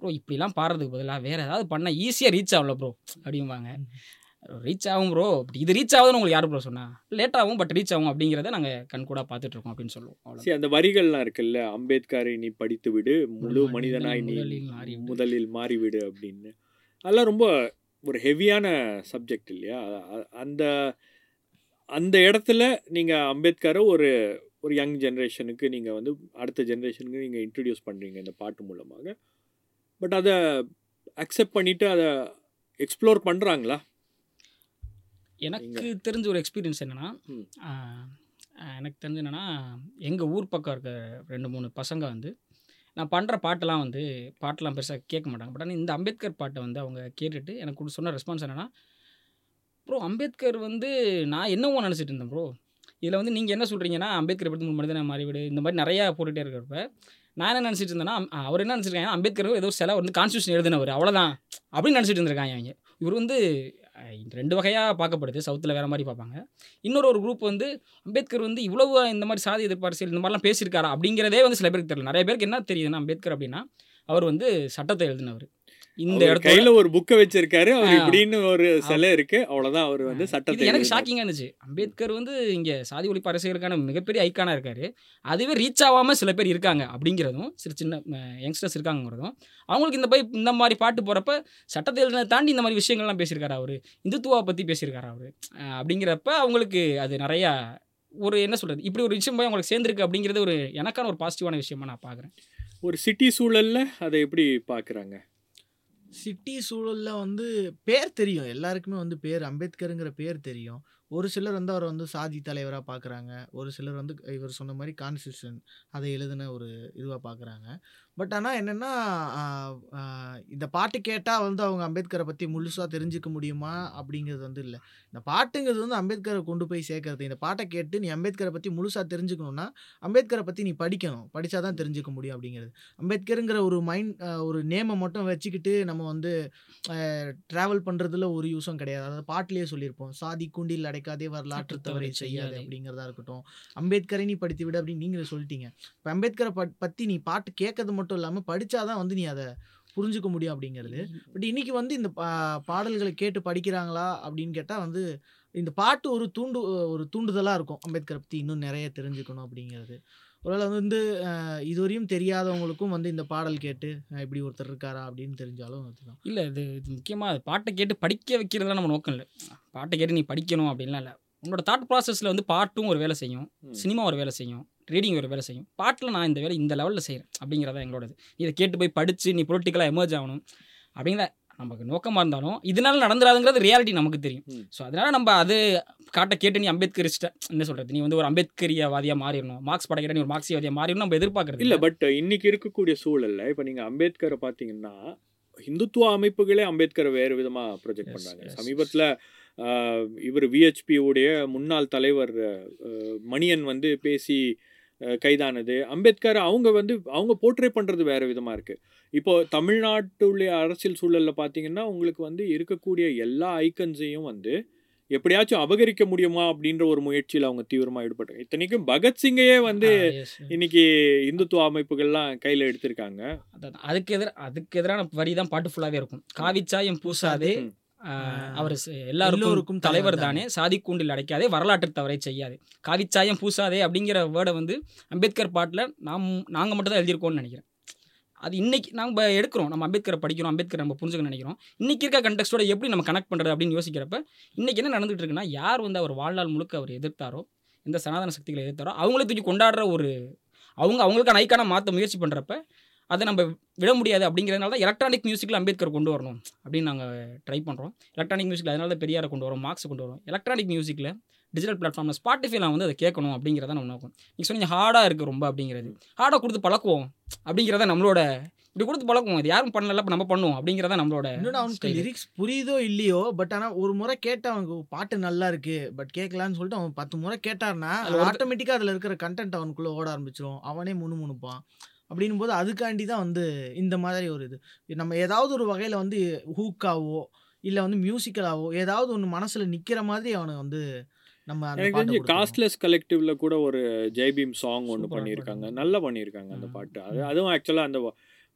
D: ப்ரோ இப்படிலாம் பாடுறதுக்கு பதிலாக வேறு ஏதாவது பண்ணால் ஈஸியாக ரீச் ஆகல ப்ரோ அப்படிம்பாங்க. ரீச் ஆகும் ப்ரோ இது ரீச் ஆகுதுன்னு உங்களுக்கு யார் ப்ரோ சொன்னா? லேட் ஆகும் பட் ரீச் ஆகும் அப்படிங்கிறத நாங்கள் கண்கூடாக பார்த்துட்டு இருக்கோம் அப்படின்னு சொல்லுவோம்.
A: சரி அந்த வரிகள்லாம் இருக்குல்ல? அம்பேத்கரை நீ படித்து விடு முழு மனிதனாய் நீ.
D: முதலில் மாறிவிடு
A: அப்படின்னு. அதெல்லாம் ரொம்ப ஒரு ஹெவியான சப்ஜெக்ட் இல்லையா? அந்த அந்த இடத்துல நீங்கள் அம்பேத்கரை ஒரு ஒரு யங் ஜென்ரேஷனுக்கு நீங்கள் வந்து அடுத்த ஜென்ரேஷனுக்கு நீங்கள் இன்ட்ரடியூஸ் பண்ணுறீங்க இந்த பாட்டு மூலமாக. பட் அதை அக்செப்ட் பண்ணிவிட்டு அதை எக்ஸ்ப்ளோர் பண்ணுறாங்களா
D: எனக்கு தெரிஞ்ச ஒரு எக்ஸ்பீரியன்ஸ் என்னென்னா. எனக்கு தெரிஞ்சு என்னென்னா எங்கள் ஊர் பக்கம் இருக்க ரெண்டு மூணு பசங்க வந்து நான் பண்ணுற பாட்டெல்லாம் வந்து பாட்டெல்லாம் பெருசாக கேட்க மாட்டாங்க. பட் ஆனால் இந்த அம்பேத்கர் பாட்டை வந்து அவங்க கேட்டுட்டு எனக்கு சொன்ன ரெஸ்பான்ஸ் என்னென்னா ப்ரோ அம்பேத்கர் வந்து நான் என்னவோ நினச்சிட்டு இருந்தேன் ப்ரோ இதில் வந்து நீங்கள் என்ன சொல்கிறீங்கன்னா அம்பேத்கர் பற்றி மூணு மனிதனை மாறிவிடு இந்த மாதிரி நிறையா போட்டுகிட்டே இருக்கிறப்ப நான் என்ன நினச்சிட்டு இருந்தேன்னா அவர் என்ன நினச்சிருக்காங்க அம்பேத்கர் ஏதோ சில வந்து கான்ஸ்டியூஷன் எழுதினவர் அவ்வளோதான் அப்படின்னு நினச்சிட்டு இருந்திருக்காங்க அவங்க இவர் வந்து ரெண்டு வகையாக பார்க்கப்படுது. சவுத்தில் வேறு மாதிரி பார்ப்பாங்க. இன்னொரு ஒரு குரூப் வந்து அம்பேத்கர் வந்து இவ்வளவு இந்த மாதிரி சாதி எதிர்ப்பு இந்த மாதிரிலாம் பேசியிருக்காரா அப்படிங்கிறதே வந்து சில பேருக்கு தெரியல. நிறைய பேருக்கு என்ன தெரியுதுன்னா அம்பேத்கர் அப்படின்னா அவர் வந்து சட்டத்தை எழுதினவர். இந்த இடத்துல
A: கையில் ஒரு புக்கை வச்சிருக்காரு. அவர். இப்படின்னு ஒரு சிலை இருக்கு. அவ்வளோதான் அவர் வந்து சட்டத்தை
D: எனக்கு. ஷாக்கிங்காக இருந்துச்சு. அம்பேத்கர் வந்து இங்கே சாதி ஒழிப்பு அரசியலுக்கான மிகப்பெரிய ஐக்கானாக இருக்காரு. அதுவே ரீச் ஆகாமல் சில பேர் இருக்காங்க அப்படிங்கிறதும் சில சின்ன யங்ஸ்டர்ஸ் இருக்காங்கிறதும் அவங்களுக்கு இந்த போய் இந்த மாதிரி பாட்டு போகிறப்ப சட்டத்தை தாண்டி இந்த மாதிரி விஷயங்கள்லாம் பேசியிருக்காரு அவர். இந்துத்துவா பற்றி பேசியிருக்காரு அவர். அப்படிங்கிறப்ப அவங்களுக்கு அது நிறையா ஒரு என்ன சொல்கிறது இப்படி ஒரு விஷயம் போய் அவங்களுக்கு சேர்ந்துருக்கு அப்படிங்கிறது ஒரு எனக்கான ஒரு பாசிட்டிவான விஷயமா நான் பார்க்குறேன்
A: ஒரு சிட்டி சூழல்ல அதை எப்படி பார்க்குறாங்க
E: சிட்டி சூழலில் வந்து பேர் தெரியும். எல்லாருக்குமே வந்து பேர் அம்பேத்கருங்கிற பேர் தெரியும். ஒரு சிலர் வந்து அவரை வந்து சாதி தலைவராக பார்க்குறாங்க ஒரு சிலர் வந்து இவர் சொன்ன மாதிரி கான்ஸ்டியூஷன் அதை எழுதின ஒரு இதுவாக பார்க்குறாங்க பட் ஆனால் என்னென்னா இந்த பாட்டு கேட்டால் வந்து அவங்க அம்பேத்கரை பற்றி முழுசாக தெரிஞ்சுக்க முடியுமா? அப்படிங்கிறது வந்து இல்லை. இந்த பாட்டுங்கிறது வந்து அம்பேத்கரை கொண்டு போய் சேர்க்கறது. இந்த பாட்டை கேட்டு நீ அம்பேத்கரை பற்றி முழுசாக தெரிஞ்சுக்கணுன்னா அம்பேத்கரை பற்றி நீ படிக்கணும். படித்தா தான் தெரிஞ்சுக்க முடியும் அப்படிங்கிறது. அம்பேத்கருங்கிற ஒரு மைண்ட் ஒரு நேமை மட்டும் வச்சுக்கிட்டு நம்ம வந்து ட்ராவல் பண்ணுறதுல ஒரு யூஸும் கிடையாது. அதாவது பாட்டிலேயே சொல்லியிருப்போம். சாதி கூண்டில் அடைக்காதே வரலாற்று தவறை செய்யாதே அப்படிங்கிறதா இருக்கட்டும். அம்பேத்கரை நீ படித்து விடு அப்படின்னு நீங்களே சொல்லிட்டீங்க. இப்போ அம்பேத்கரை பற்றி நீ பாட்டு கேட்கறது மட்டும் இல்லாமல் படித்தாதான் வந்து நீ அதை புரிஞ்சுக்க முடியும் அப்படிங்கிறது. பட் இன்னைக்கு வந்து இந்த பா- பாடல்களை கேட்டு படிக்கிறாங்களா அப்படின்னு கேட்டால் வந்து இந்த பாட்டு ஒரு தூண்டு ஒரு தூண்டுதலாக இருக்கும். அம்பேத்கரை பற்றி இன்னும் நிறைய தெரிஞ்சுக்கணும் அப்படிங்கிறது. ஒருவேளை வந்து இதுவரையும் தெரியாதவங்களுக்கும் வந்து இந்த பாடல் கேட்டு இப்படி ஒருத்தர் இருக்காரா அப்படின்னு தெரிஞ்சாலும் அதுதான்
D: இல்லை இது இது முக்கியமாக பாட்டை கேட்டு படிக்க வைக்கிறதுலாம் நம்ம நோக்கம் இல்லை. பாட்டை கேட்டு நீ படிக்கணும் அப்படின்லாம் இல்லை. உன்னோட தாட் ப்ராசஸில் வந்து பாட்டும் ஒரு வேலை செய்யும். சினிமா ஒரு வேலை செய்யும். ரீடிங் ஒரு வேலை செய்யும். பாட்டில் நான் இந்த வேலை இந்த லெவலில் செய்கிறேன் அப்படிங்கிறதா எங்களோடது. இதை கேட்டு போய் படித்து நீ பொலிட்டிக்கலாக எமர்ஜ் ஆகணும். அப்படிங்கிற நமக்கு நோக்கமாக இருந்தாலும் இதனால நடந்துடாதுங்கிறது ரியாலிட்டி நமக்கு தெரியும். ஸோ அதனால நம்ம அது காட்ட கேட்டு நீ அம்பேத்கரிஸ்ட என்ன சொல்கிறது நீ வந்து ஒரு அம்பேத்கரியவாதியாக மாறிடணும். மார்க்ஸ் படைக்கிற நீ ஒரு மார்க்சியவாதியாக மாறிடணும் நம்ம எதிர்பார்க்கறது
A: இல்ல பட் இன்னைக்கு இருக்கக்கூடிய சூழல்ல இப்ப நீங்க அம்பேத்கரை பாத்தீங்கன்னா இந்துத்துவ அமைப்புகளே அம்பேத்கரை வேறு விதமா ப்ரொஜெக்ட்
D: yes,
A: சமீபத்துல இவர் விஹெச்பி உடைய முன்னாள் தலைவர் மணியன் வந்து பேசி கைதானது. அம்பேத்கர் அவங்க வந்து அவங்க போர்ட்ரே பண்றது வேற விதமா இருக்கு. இப்போ தமிழ்நாட்டுடைய அரசியல் சூழல்ல பாத்தீங்கன்னா உங்களுக்கு வந்து இருக்கக்கூடிய எல்லா ஐக்கன்ஸையும் வந்து எப்படியாச்சும் அபகரிக்க முடியுமா அப்படின்ற ஒரு முயற்சியில் அவங்க தீவிரமா ஈடுபட்டாங்க. இத்தனைக்கும் பகத்சிங்கையே வந்து. இன்னைக்கு இந்துத்துவ அமைப்புகள்லாம் கையில எடுத்திருக்காங்க.
D: அதுக்கு எதிர அதுக்கு எதிரான வரி தான் பாட்டு ஃபுல்லாவே இருக்கும். காவிச்சாயம் பூசாதே
A: ம்.
D: அவர் எல்லாருக்கும் தலைவர் தானே. சாதி கூண்டில் அடைக்காதே வரலாற்று தவறை செய்யாதே. காவிச்சாயம் பூசாதே அப்படிங்கிற வேர்டை வந்து அம்பேத்கர் பாட்டில் நாம் நாங்கள் மட்டும் தான் எழுதியிருக்கோம்னு நினைக்கிறேன். அது இன்னைக்கு நம்ம எடுக்கிறோம். நம்ம அம்பேத்கரை படிக்கிறோம் அம்பேத்கர் நம்ம புரிஞ்சுக்க நினைக்கிறோம். இன்னைக்கு இருக்க கண்டெக்ஸ்டோட எப்படி நம்ம கனெக்ட் பண்ணுறது அப்படின்னு யோசிக்கிறப்ப இன்னைக்கு என்ன நடந்துட்டு இருக்குன்னா யார் வந்து அவர் வாழ்நாள் முழுக்க அவர் எதிர்த்தாரோ இந்த சனாதன சக்திகளை எதிர்த்தாரோ அவங்களே தூக்கி கொண்டாடுற ஒரு அவங்க அவங்களுக்கான ஐக்கான மாற்ற முயற்சி பண்ணுறப்ப அதை நம்ம விட முடியாது அப்படிங்கிறதுனால தான் எலக்ட்ரானிக் மியூசிக்கில் அம்பேத்கர் கொண்டு வரணும் அப்படின்னு நாங்கள் ட்ரை பண்ணுறோம் எலக்ட்ரானிக் மியூசிக்கில் அதனால தான் பெரியாரை கொண்டு வரோம் மார்க்ஸ் கொண்டு வரோம். எலக்ட்ரானிக் மியூசிக்கில் டிஜிட்டல் பிளாட்ஃபார்மில் ஸ்பாட்டிஃபைல வந்து அதை கேட்கணும் அப்படிங்கிறத நம்ம நோக்கம் நீங்கள் சொன்னீங்க ஹார்டாக இருக்குது ரொம்ப அப்படிங்கிறது. ஹார்டாக கொடுத்து பழக்குவோம் அப்படிங்கிறத நம்மளோட இப்படி கொடுத்து பழக்குவோம். இது யாரும் பண்ணல இப்போ நம்ம பண்ணுவோம் அப்படிங்கிறத நம்மளோட
E: அவனுக்கு. லிரிக்ஸ் புரியுதோ இல்லையோ பட் ஆனா ஒரு முறை கேட்ட அவனுக்கு பாட்டு நல்லா இருக்கு பட் கேட்கலான்னு சொல்லிட்டு அவன் பத்து முறை கேட்டார்னா
D: அது ஒரு-
E: ஆட்டோமேட்டிக்கா அதுல இருக்கிற கண்டென்ட் அவனுக்குள்ள ஓட ஆரம்பிச்சிரும். அவனே முணு அப்படின்னும் போது அதுக்காண்டி தான் வந்து இந்த மாதிரி ஒரு இது நம்ம ஏதாவது ஒரு வகையில வந்து ஹூக்காவோ இல்ல வந்து மியூசிக்கலாவோ ஏதாவது ஒன்று மனசுல நிக்கிற மாதிரி அவனை வந்து நம்ம அந்த
A: எனக்கு தெரிஞ்சு. காஸ்ட்லெஸ் கலெக்டிவ்ல கூட ஒரு ஜெய்பீம் சாங் ஒன்று பண்ணியிருக்காங்க. நல்லா பண்ணியிருக்காங்க அந்த. பாட்டு அது அதுவும் ஆக்சுவலாக அந்த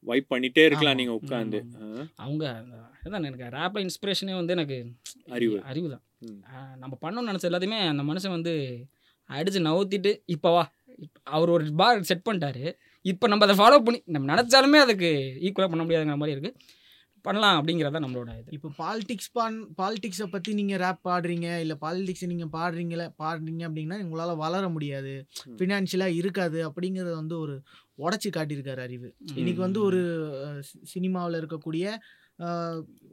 A: வைப் பண்ணிட்டே இருக்கலாம்
E: ஆமா.
A: நீங்க உட்காந்து
D: அவங்க அதான் எனக்கு ரேப்ல இன்ஸ்பிரேஷனே வந்து எனக்கு
A: அறிவு.
D: அறிவு தான். நம்ம பண்ணணும்னு நினச்ச எல்லாத்தையுமே அந்த மனுஷன் வந்து அடிச்சு நவுத்திட்டு இப்போ வா அவர் ஒரு பார் செட் பண்ணிட்டாரு இப்போ நம்ம அதை ஃபாலோ பண்ணி நம்ம நினச்சாலுமே அதுக்கு ஈக்குவலாக பண்ண முடியாதுங்கிற மாதிரி இருக்கு. பண்ணலாம் அப்படிங்கிறத நம்மளோட இது.
E: இப்போ பாலிடிக்ஸ் பான் பாலிடிக்ஸை பற்றி நீங்கள் ரேப் பாடுறீங்க இல்லை பாலிடிக்ஸை நீங்கள் பாடுறீங்களே பாடுறீங்க அப்படின்னா உங்களால் வளர முடியாது. ஃபினான்ஷியலாக இருக்காது அப்படிங்கிறத வந்து ஒரு உடச்சி காட்டியிருக்காரு அறிவு. இன்னைக்கு வந்து ஒரு சினிமாவில் இருக்கக்கூடிய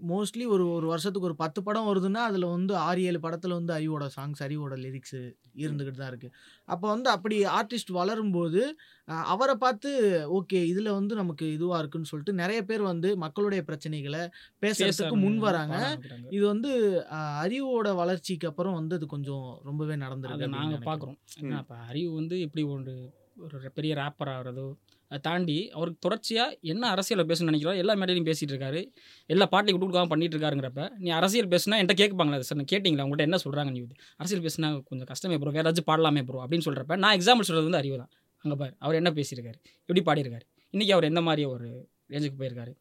E: மோஸ்ட்லி ஒரு ஒரு வருஷத்துக்கு ஒரு பத்து படம் வருதுன்னா அதில் வந்து ஆறு ஏழு படத்தில் வந்து அறிவோட சாங்ஸ் அறிவோட லிரிக்ஸு இருந்துக்கிட்டு தான் இருக்குது அப்போ வந்து அப்படி ஆர்டிஸ்ட் வளரும்போது அவரை பார்த்து ஓகே இதில் வந்து நமக்கு இதுவாக இருக்குன்னு சொல்லிட்டு நிறைய பேர் வந்து மக்களுடைய பிரச்சனைகளை பேசுறதுக்கு முன் வராங்க. இது வந்து அறிவோட வளர்ச்சிக்கு அப்புறம் வந்து அது கொஞ்சம் ரொம்பவே நடந்திருக்கு
D: நாங்கள். பார்க்குறோம். இப்போ அறிவு வந்து இப்படி ஒரு ஒரு பெரிய ரேப்பர் ஆகிறதோ தாண்டி அவருக்கு தொடர்ச்சியாக என்ன அரசியலை பேசணும்னு நினைக்கிறோம் எல்லா மேடையிலையும் பேசிகிட்டு இருக்காரு. எல்லா பாட்டையும் கொடுக்காம பண்ணிட்டு இருக்காருங்கிறப்ப நீ அரசியல் பேசுனா என்கிட்ட கேட்பாங்களா? சார் நான் கேட்டிங்களா? உங்கள்கிட்ட என்ன சொல்கிறாங்க நீ? இது அரசியல் பேசுனா கொஞ்சம் கஷ்டமே ப்ரோ வேறு ஏதாச்சும் பாடலாமே ப்ரோ அப்படின்னு சொல்கிறப்ப நான் எக்ஸாம்பிள் சொல்கிறது வந்து அறிவு தான் அங்கே பாரு அவர் என்ன பேசியிருக்காரு? எப்படி பாடியிருக்காரு? இன்றைக்கி அவர் எந்த மாதிரி ஒரு ரேஞ்சுக்கு போயிருக்காரு?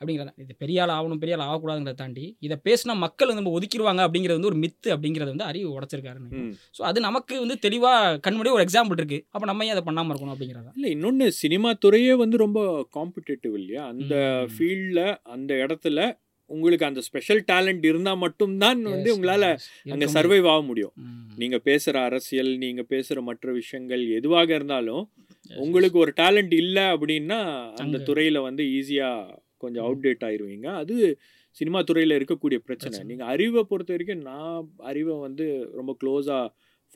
D: அப்படிங்கிறத இது பெரிய ஆள் ஆகணும் பெரிய ஆள் ஆகக்கூடாதுங்கிறத தாண்டி இதை பேசினா மக்கள் வந்து நம்ம ஒதுக்கிடுவாங்க அப்படிங்கிறது வந்து ஒரு மித்து அப்படிங்கிறத வந்து அறிவு உடச்சிருக்காருன்னு. ஸோ அது நமக்கு வந்து தெளிவாக கண்முடிய ஒரு எக்ஸாம்பிள் இருக்குது அப்போ நம்ம ஏன் அதை பண்ணாமல் இருக்கணும் அப்படிங்கிறதா?
A: இல்லை இன்னொன்று சினிமா துறையே வந்து ரொம்ப காம்படிட்டிவ் இல்லையா? அந்த ஃபீல்டில் அந்த இடத்துல உங்களுக்கு அந்த ஸ்பெஷல் டேலண்ட் இருந்தால் மட்டும்தான் வந்து உங்களால் அங்கே சர்வைவ் ஆக முடியும். நீங்கள் பேசுகிற அரசியல் நீங்கள் பேசுகிற மற்ற விஷயங்கள் எதுவாக இருந்தாலும் உங்களுக்கு ஒரு டேலண்ட் இல்லை அப்படின்னா அந்த துறையில் வந்து ஈஸியாக கொஞ்சம். அவுடேட் ஆயிருவீங்க அது சினிமா துறையில் இருக்கக்கூடிய பிரச்சனை. நீங்கள் அறிவை பொறுத்த வரைக்கும் நான் அறிவை வந்து ரொம்ப க்ளோஸாக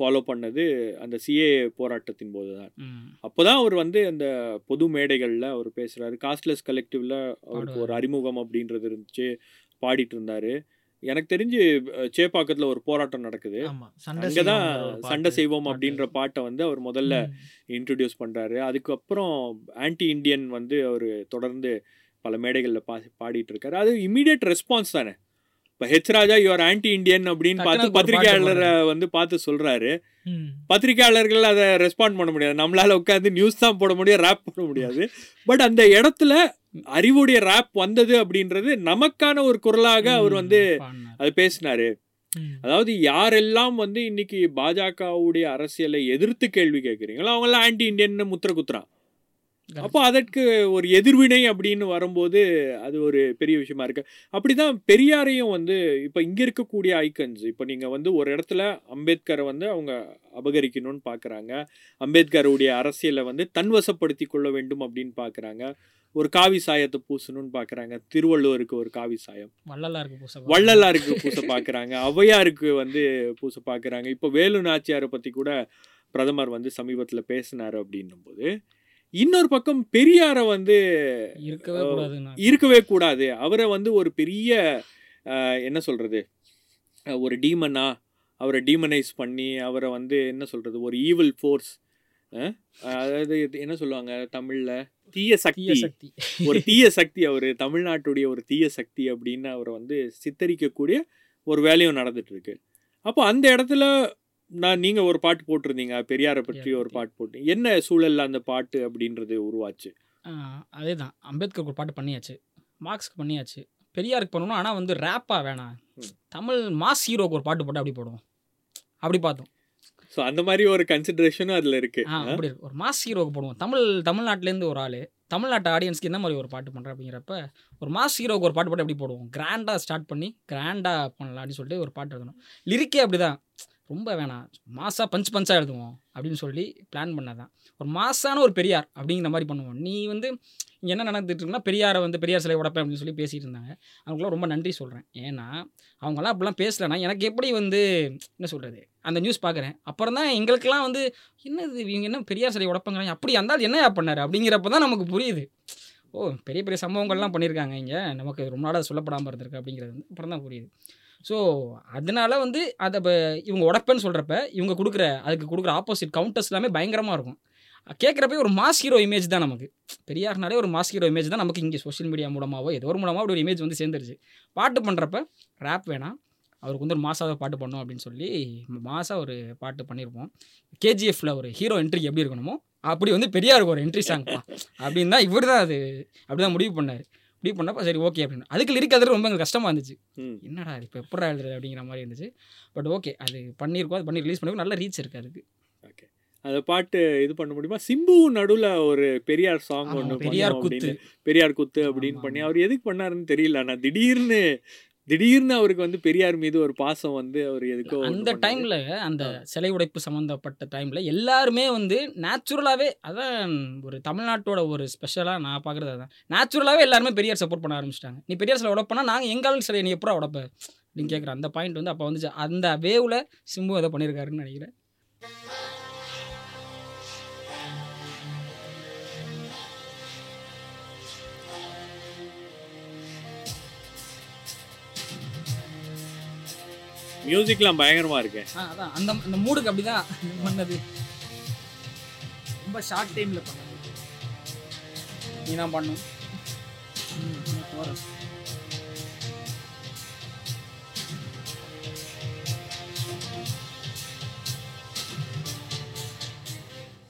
A: ஃபாலோ பண்ணது அந்த சிஏ போராட்டத்தின் போது தான் அப்போதான் அவர் வந்து அந்த பொது மேடைகளில் அவர் பேசுகிறாரு காஸ்ட்லெஸ் கலெக்டிவ்ல அவருக்கு ஒரு. அறிமுகம் அப்படின்றது இருந்துச்சு பாடிட்டு இருந்தாரு எனக்கு தெரிஞ்சு சேப்பாக்கத்துல ஒரு போராட்டம் நடக்குது
E: செய்வோங்கிற ஒரு
A: சண்டை. செய்வோம். அப்படின்ற பாட்டை வந்து அவர் முதல்ல. இன்ட்ரடியூஸ் பண்றாரு அதுக்கப்புறம் ஆன்டி இந்தியன் வந்து அவர் தொடர்ந்து பல மேடைகளில் பா பாடிட்டு இருக்காரு அது இமீடியட் ரெஸ்பான்ஸ் தானே. இப்போ H Raja your anti Indian அப்படின்னு பார்த்து பத்திரிகையாளரை வந்து பார்த்து சொல்றாரு.
E: ம்.
A: பத்திரிகையாளர்கள் அதை ரெஸ்பாண்ட் பண்ண முடியாது. நம்மளால உட்காந்து நியூஸ் தான் போட முடியும் ரேப் போட முடியாது. பட் அந்த இடத்துல அறிவுடைய ரேப் வந்தது அப்படின்றது நமக்கான ஒரு குரலாக அவர் வந்து அது பேசினாரு. அதாவது யாரெல்லாம் வந்து இன்னைக்கு பாஜகவுடைய அரசியலை எதிர்த்து கேள்வி கேட்குறீங்களோ அவங்கெல்லாம் ஆன்டி இந்தியன் முத்திர குத்துறான். அப்போ அதற்கு ஒரு எதிர்வினை அப்படின்னு வரும்போது அது ஒரு பெரிய விஷயமா இருக்கு. அப்படிதான் பெரியாரையும் வந்து இப்போ இங்க இருக்கக்கூடிய ஐக்கன்ஸ் இப்போ நீங்க வந்து ஒரு இடத்துல அம்பேத்கரை வந்து அவங்க அபகரிக்கணும்னு பார்க்கறாங்க அம்பேத்கருடைய அரசியலை வந்து தன்வசப்படுத்தி கொள்ள வேண்டும் அப்படின்னு பார்க்கறாங்க ஒரு காவி சாயத்தை பூசணும்னு பார்க்கறாங்க திருவள்ளுவருக்கு ஒரு காவி சாயம்.
D: வள்ளலாருக்கு பூச
A: வள்ளலாருக்கு பூச பார்க்கறாங்க ஔவையாருக்கு வந்து பூச பார்க்கறாங்க இப்போ வேலு நாச்சியாரை பற்றி கூட பிரதமர் வந்து சமீபத்தில் பேசினாரு அப்படின்னும் போது இன்னொரு பக்கம் பெரியாரை வந்து
D: இருக்கவே
A: கூடாது. அவரை வந்து ஒரு பெரிய என்ன சொல்கிறது ஒரு டீமனா அவரை டீமனைஸ் பண்ணி அவரை வந்து என்ன சொல்கிறது ஒரு ஈவில் ஃபோர்ஸ் அதாவது என்ன சொல்லுவாங்க தமிழில்? தீய சக்தி.
D: தீய சக்தி.
A: ஒரு தீய சக்தி அவர் தமிழ்நாட்டுடைய ஒரு தீய சக்தி அப்படின்னு அவரை வந்து சித்தரிக்கக்கூடிய ஒரு வேலையும் நடந்துட்டு இருக்கு. அப்போ அந்த இடத்துல நான் நீங்க ஒரு பாட்டு போட்டிருந்தீங்க பெரியாரை பற்றி ஒரு. பாட்டு போட்டு என்ன சூழல்ல அந்த பாட்டு அப்படின்றது உருவாச்சு?
D: அதே தான் அம்பேத்கருக்கு ஒரு பாட்டு பண்ணியாச்சு. மார்க்ஸ்க்கு பண்ணியாச்சு. பெரியாருக்கு பண்ணணும் ஆனால் வந்து ரேப்பாக வேணாம். தமிழ் மாஸ் ஹீரோக்கு ஒரு பாட்டு போட்டு அப்படி போடுவோம்? அப்படி பார்த்தோம்.
A: ஸோ அந்த மாதிரி ஒரு கன்சிடரேஷனும் அதுல இருக்கு.
D: ஆ அப்படி ஒரு மாஸ் ஹீரோக்கு போடுவோம். தமிழ் தமிழ்நாட்டிலேருந்து ஒரு ஆள் தமிழ்நாட்டு ஆடியன்ஸ்க்கு என்ன மாதிரி ஒரு பாட்டு பண்ணுறேன் அப்படிங்கிறப்ப ஒரு மாஸ் ஹீரோக்கு ஒரு பாட்டு போட்டு எப்படி போடுவோம்? கிராண்டாக ஸ்டார்ட் பண்ணி கிராண்டாக பண்ணலாம் அப்படின்னு சொல்லிட்டு ஒரு பாட்டு எழுதணும். லிரிக்கே அப்படி தான் ரொம்ப வேணாம். மாசாக பஞ்ச் பஞ்சாக எழுதுவோம் அப்படின்னு சொல்லி பிளான் பண்ணதான். ஒரு மாசான ஒரு பெரியார் அப்படிங்கிற மாதிரி பண்ணுவோம். நீ வந்து இங்கே என்ன நடந்துட்டு இருக்குன்னா பெரியாரை வந்து பெரியார் சிலை உடப்பேன் அப்படின்னு சொல்லி பேசிகிட்டு இருந்தாங்க. அவங்களுக்குலாம் ரொம்ப நன்றி சொல்கிறேன் ஏன்னா அவங்களாம் அப்படிலாம் பேசலைன்னா எனக்கு எப்படி வந்து என்ன சொல்கிறது அந்த நியூஸ் பார்க்குறேன். அப்புறம் தான் எங்களுக்கெல்லாம் வந்து என்னது இவங்க என்ன பெரியார் சிலை உடப்பங்கிறாங்க? அப்படி அந்த என்ன பண்ணாரு? அப்படிங்கிறப்ப தான் நமக்கு புரியுது. ஓ பெரிய பெரிய சம்பவங்கள்லாம் பண்ணியிருக்காங்க இங்கே. நமக்கு ரொம்ப நாளாக சொல்லப்படாமல் இருந்திருக்கு அப்படிங்கிறது வந்து அப்புறம் தான் புரியுது. ஸோ அதனால வந்து அதை இப்போ இவங்க உடப்பேன்னு சொல்கிறப்ப இவங்க கொடுக்குற அதுக்கு கொடுக்குற ஆப்போசிட் கவுண்டர்ஸ் எல்லாமே பயங்கரமாக இருக்கும். கேட்குறப்ப ஒரு மாஸ் ஹீரோ இமேஜ் தான் நமக்கு. பெரியார்னாலே ஒரு மாஸ் ஹீரோ இமேஜ் தான் நமக்கு இங்கே சோஷியல் மீடியா மூலமாகவோ ஏதோ ஒரு மூலமாக அப்படி ஒரு இமேஜ் வந்து சேர்ந்துருச்சு. பாட்டு பண்ணுறப்ப ரேப் வேணாம். அவருக்கு வந்து ஒரு மாசாக பாட்டு பண்ணோம் அப்படின்னு சொல்லி மாசாக ஒரு பாட்டு பண்ணியிருப்போம் கேஜிஎஃப்ல ஒரு ஹீரோ என்ட்ரி எப்படி இருக்கணுமோ அப்படி வந்து பெரியாருக்கு ஒரு என்ட்ரி சாங்ப்பா அப்படின்னு தான் இவர் தான் அது அப்படி தான் முடிவு பண்ணார். முடிவு பண்ணப்ப சரி ஓகே அப்படின்னு. அதுக்கு லிரிக் அது ரொம்ப எங்களுக்கு கஷ்டமாக இருந்துச்சு. என்னடா இப்போ எப்படா எழுதுறது அப்படிங்கிற மாதிரி இருந்துச்சு. பட் ஓகே அது பண்ணியிருக்கோம் அது பண்ணி ரிலீஸ் பண்ணிருக்கோம் நல்ல ரீச் இருக்குது அதுக்கு.
A: அந்த பாட்டு இது பண்ண முடியுமா? சிம்பு நடுவுல ஒரு பெரியார் சாங் ஒன்று
D: பெரியார் குத்து.
A: பெரியார் குத்து அப்படின்னு பண்ணி. அவர் எதுக்கு பண்ணாருன்னு தெரியல. ஆனா திடீர்னு திடீர்னு அவருக்கு வந்து பெரியார் மீது ஒரு பாசம் வந்து அவர் எதுக்கோ
D: அந்த. டைமில் அந்த சிலை உடைப்பு சம்மந்தப்பட்ட டைமில் எல்லாருமே வந்து நேச்சுரலாகவே அதான் ஒரு தமிழ்நாட்டோட ஒரு ஸ்பெஷலாக நான் பார்க்குறது அதான். நேச்சுரலாகவே எல்லாருமே பெரியார் சப்போர்ட் பண்ண ஆரம்பிச்சிட்டாங்க. நீ பெரியார் சிலை உடப்பனா நாங்கள் எங்காலும் சிலை நீ எப்படா உடப்ப? அப்படின்னு கேட்குற அந்த பாயிண்ட் வந்து அப்போ வந்துச்சு. அந்த வேவில் சிம்பு அதை பண்ணியிருக்காருன்னு நினைக்கிறேன்.
A: மியூசிக்லாம் பயங்கரமா
D: இருக்கு. அதான். அந்த அந்த மூடுக்கு அப்படி தான் பண்ணது. ரொம்ப ஷார்ட் டைமில் பண்ணது. நீ தான் பண்ணும் ம்,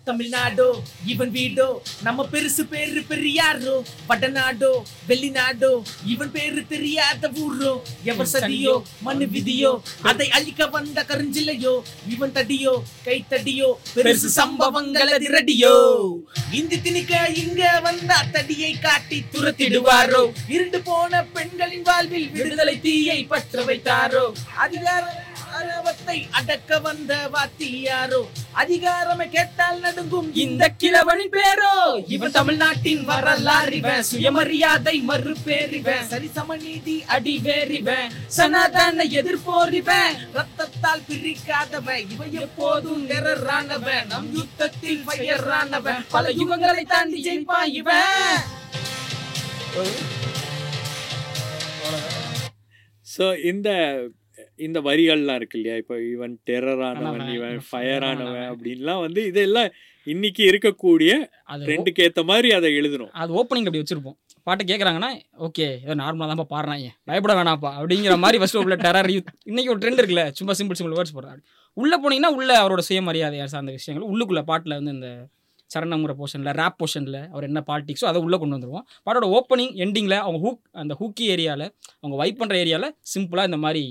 F: தமிழ்நாடோ இவன் வீடோ நம்ம பெருசு பேரு பெரியாரோ வடநாடோ வெளிநாடோ இவன் பேரு தெரியாத ஊரோ எவர் சதியோ மண்ணு விதியோ அதை அழிக்க வந்த கருஞ்சிலையோ இவன் தடியோ கை தடியோ பெருசு சம்பவங்கள் திரடியோ இந்தி திணிக்க இங்க வந்த தடியை காட்டி துரத்திடுவாரோ. இருண்டு போன பெண்களின் வாழ்வில் விடுதலை தீயை பற்ற வைத்தாரோ. அதிகாரம் ஆணவத்தை அடக்க வந்த வாத்தியாரோ? அதிகாரமே கேட்டால் நடுங்கும். இந்த கிழவனின் பேரோ? இவன் தமிழ்நாட்டின் வரலாறு இவன் சுயமரியாதை மறுபேர் இவன் சரிசம நீதி அடிவேறிவன். சனாதன எதிர்ப்போர் இவன் ரத்தத்தால் பிரிக்காதவன். இவன் எப்போதும் நிறரானவன் நம் யுத்தத்தில் பயரானவன் பல யுகங்களை தாண்டி ஜெயிப்பான் இவன்.
A: ஸோ இந்த இந்த வரிகள்லாம் இருக்கு இல்லையா? இப்போ இவன் டெரரானவன்
D: ஆனவன்,
A: இவன் ஃபயரானவன்
D: fire-ஆனவன்.
A: அப்படின்லாம் வந்து இதெல்லாம் இன்னைக்கு இருக்கக்கூடிய
D: அது
A: ட்ரெண்டுக்கு ஏத்த மாதிரி அதை எழுதணும்
D: அது ஓப்பனிங் அப்படி வச்சிருப்போம். பாட்டு கேட்குறாங்கன்னா ஓகே ஏதோ நார்மலாக தான்ப்பா பாடுறாங்க பயப்பட வேணாம்ப்பா. அப்படிங்கிற மாதிரி ஃபஸ்ட்டு உள்ள டெரர் இன்னைக்கு ஒரு ட்ரெண்ட் இருக்குல்ல சும்மா சிம்பிள் சிம்பிள் வேர்ட்ஸ் போடுறாரு உள்ளே போனீங்கன்னா உள்ள அவரோட சுயமரியாதை சார்ந்த விஷயங்கள். உள்ளுக்குள்ள பாட்டில் வந்து இந்த சரணமுறை போர்ஷனில் ரேப் போர்ஷனில் அவர் என்ன பாலிட்டிக்ஸோ அதை உள்ளே கொண்டு வந்துருவோம். பாட்டோட ஓப்பனிங் எண்டிங்கில் அவங்க ஹூக் அந்த ஹூக்கி ஏரியாவில் அவங்க வைப் பண்ணுற ஏரியாவில் சிம்பிளாக இந்த மாதிரி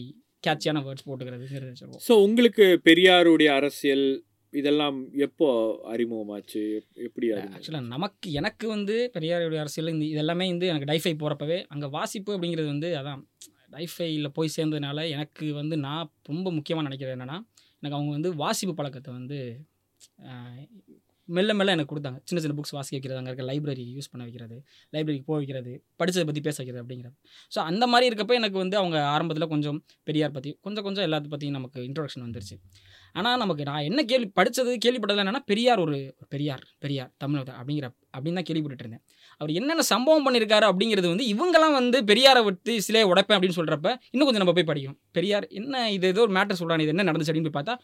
D: கேட்சியான வேர்ட்ஸ் போட்டுக்கிறது
A: ஸோ உங்களுக்கு பெரியாருடைய அரசியல் இதெல்லாம் எப்போ அறிமுகமாச்சு? எப்- எப்படி
D: ஆக்சுவலாக நமக்கு எனக்கு வந்து பெரியாருடைய அரசியல் இந்த இதெல்லாமே வந்து எனக்கு டைஃபை போகிறப்பவே அங்கே வாசிப்பு அப்படிங்கிறது வந்து அதான் டைஃபையில் போய் சேர்ந்ததுனால எனக்கு வந்து நான் ரொம்ப முக்கியமாக நினைக்கிறது என்னென்னா எனக்கு அவங்க வந்து வாசிப்பு பழக்கத்தை வந்து மெல்ல மெல்ல எனக்கு கொடுத்தாங்க. சின்ன சின்ன புக்ஸ் வாசிக்க வைக்கிறது அங்கே இருக்க லைப்ரரி யூஸ் பண்ண வைக்கிறது லைப்ரரிக்கு போக வைக்கிறது படித்ததை பற்றி பேச வைக்கிறது அப்படிங்கிறது. ஸோ அந்த மாதிரி இருக்கப்போ எனக்கு வந்து அவங்க ஆரம்பத்தில் கொஞ்சம் பெரியார் பற்றி கொஞ்சம் கொஞ்சம் எல்லாத்த பற்றியும் நமக்கு இன்ட்ரொடக்ஷன் வந்துருச்சு. ஆனால் நமக்கு நான் என்ன கேள்வி படித்தது கேள்விப்பட்டது என்னென்னா பெரியார் ஒரு பெரியார் பெரியார் தமிழ் அப்படிங்கிற அப்படின்னு தான் கேள்விப்பட்டுட்டு இருந்தேன் அவர் என்னென்ன சம்பவம் பண்ணியிருக்காரு அப்படிங்கிறது வந்து இவங்கெல்லாம் வந்து பெரியாரை விட்டு சிலையை உடைப்பேன் அப்படின்னு சொல்கிறப்ப இன்னும் கொஞ்சம் நம்ம போய் படிக்கணும். பெரியார் என்ன இது ஏதோ ஒரு மேட்டர் சொல்கிறாங்க இது என்ன நடந்துச்சு அப்படின்னு போய் பார்த்தா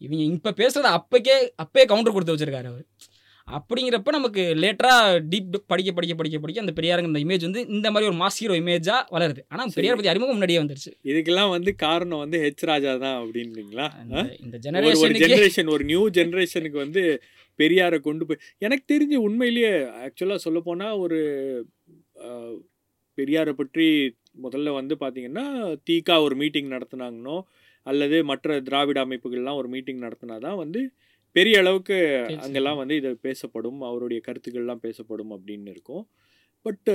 D: இவங்க இப்போ பேசுகிறத அப்போக்கே அப்பயே கவுண்டர் கொடுத்து வச்சிருக்காரு அவர். அப்படிங்கிறப்ப நமக்கு லேட்டராக டீப் படிக்க படிக்க படிக்க படிக்க அந்த பெரியாருங்க இந்த இமேஜ் வந்து இந்த மாதிரி ஒரு மாஸ் ஹீரோ இமேஜாக வளருது. ஆனால் பெரியார் பற்றி அறிமுகம் முன்னாடியே வந்துருச்சு.
A: இதுக்கெல்லாம் வந்து காரணம் வந்து ஹெச் ராஜா தான் அப்படின்றீங்களா?
D: இந்த
A: ஒரு
D: ஜெனரேஷனுக்கு
A: ஜெனரேஷன் ஒரு நியூ ஜெனரேஷனுக்கு வந்து பெரியாரை கொண்டு போய் எனக்கு தெரிஞ்சு உண்மையிலேயே ஆக்சுவலாக சொல்ல போனால் ஒரு பெரியாரை பற்றி முதல்ல வந்து பார்த்தீங்கன்னா தீகா ஒரு மீட்டிங் நடத்துனாங்கன்னோ அல்லது மற்ற திராவிட அமைப்புகள்லாம் ஒரு மீட்டிங் நடத்தினா தான் வந்து பெரிய அளவுக்கு. அங்கெல்லாம் வந்து இது பேசப்படும் அவருடைய கருத்துக்கள்லாம் பேசப்படும் அப்படின்னு இருக்கும். பட்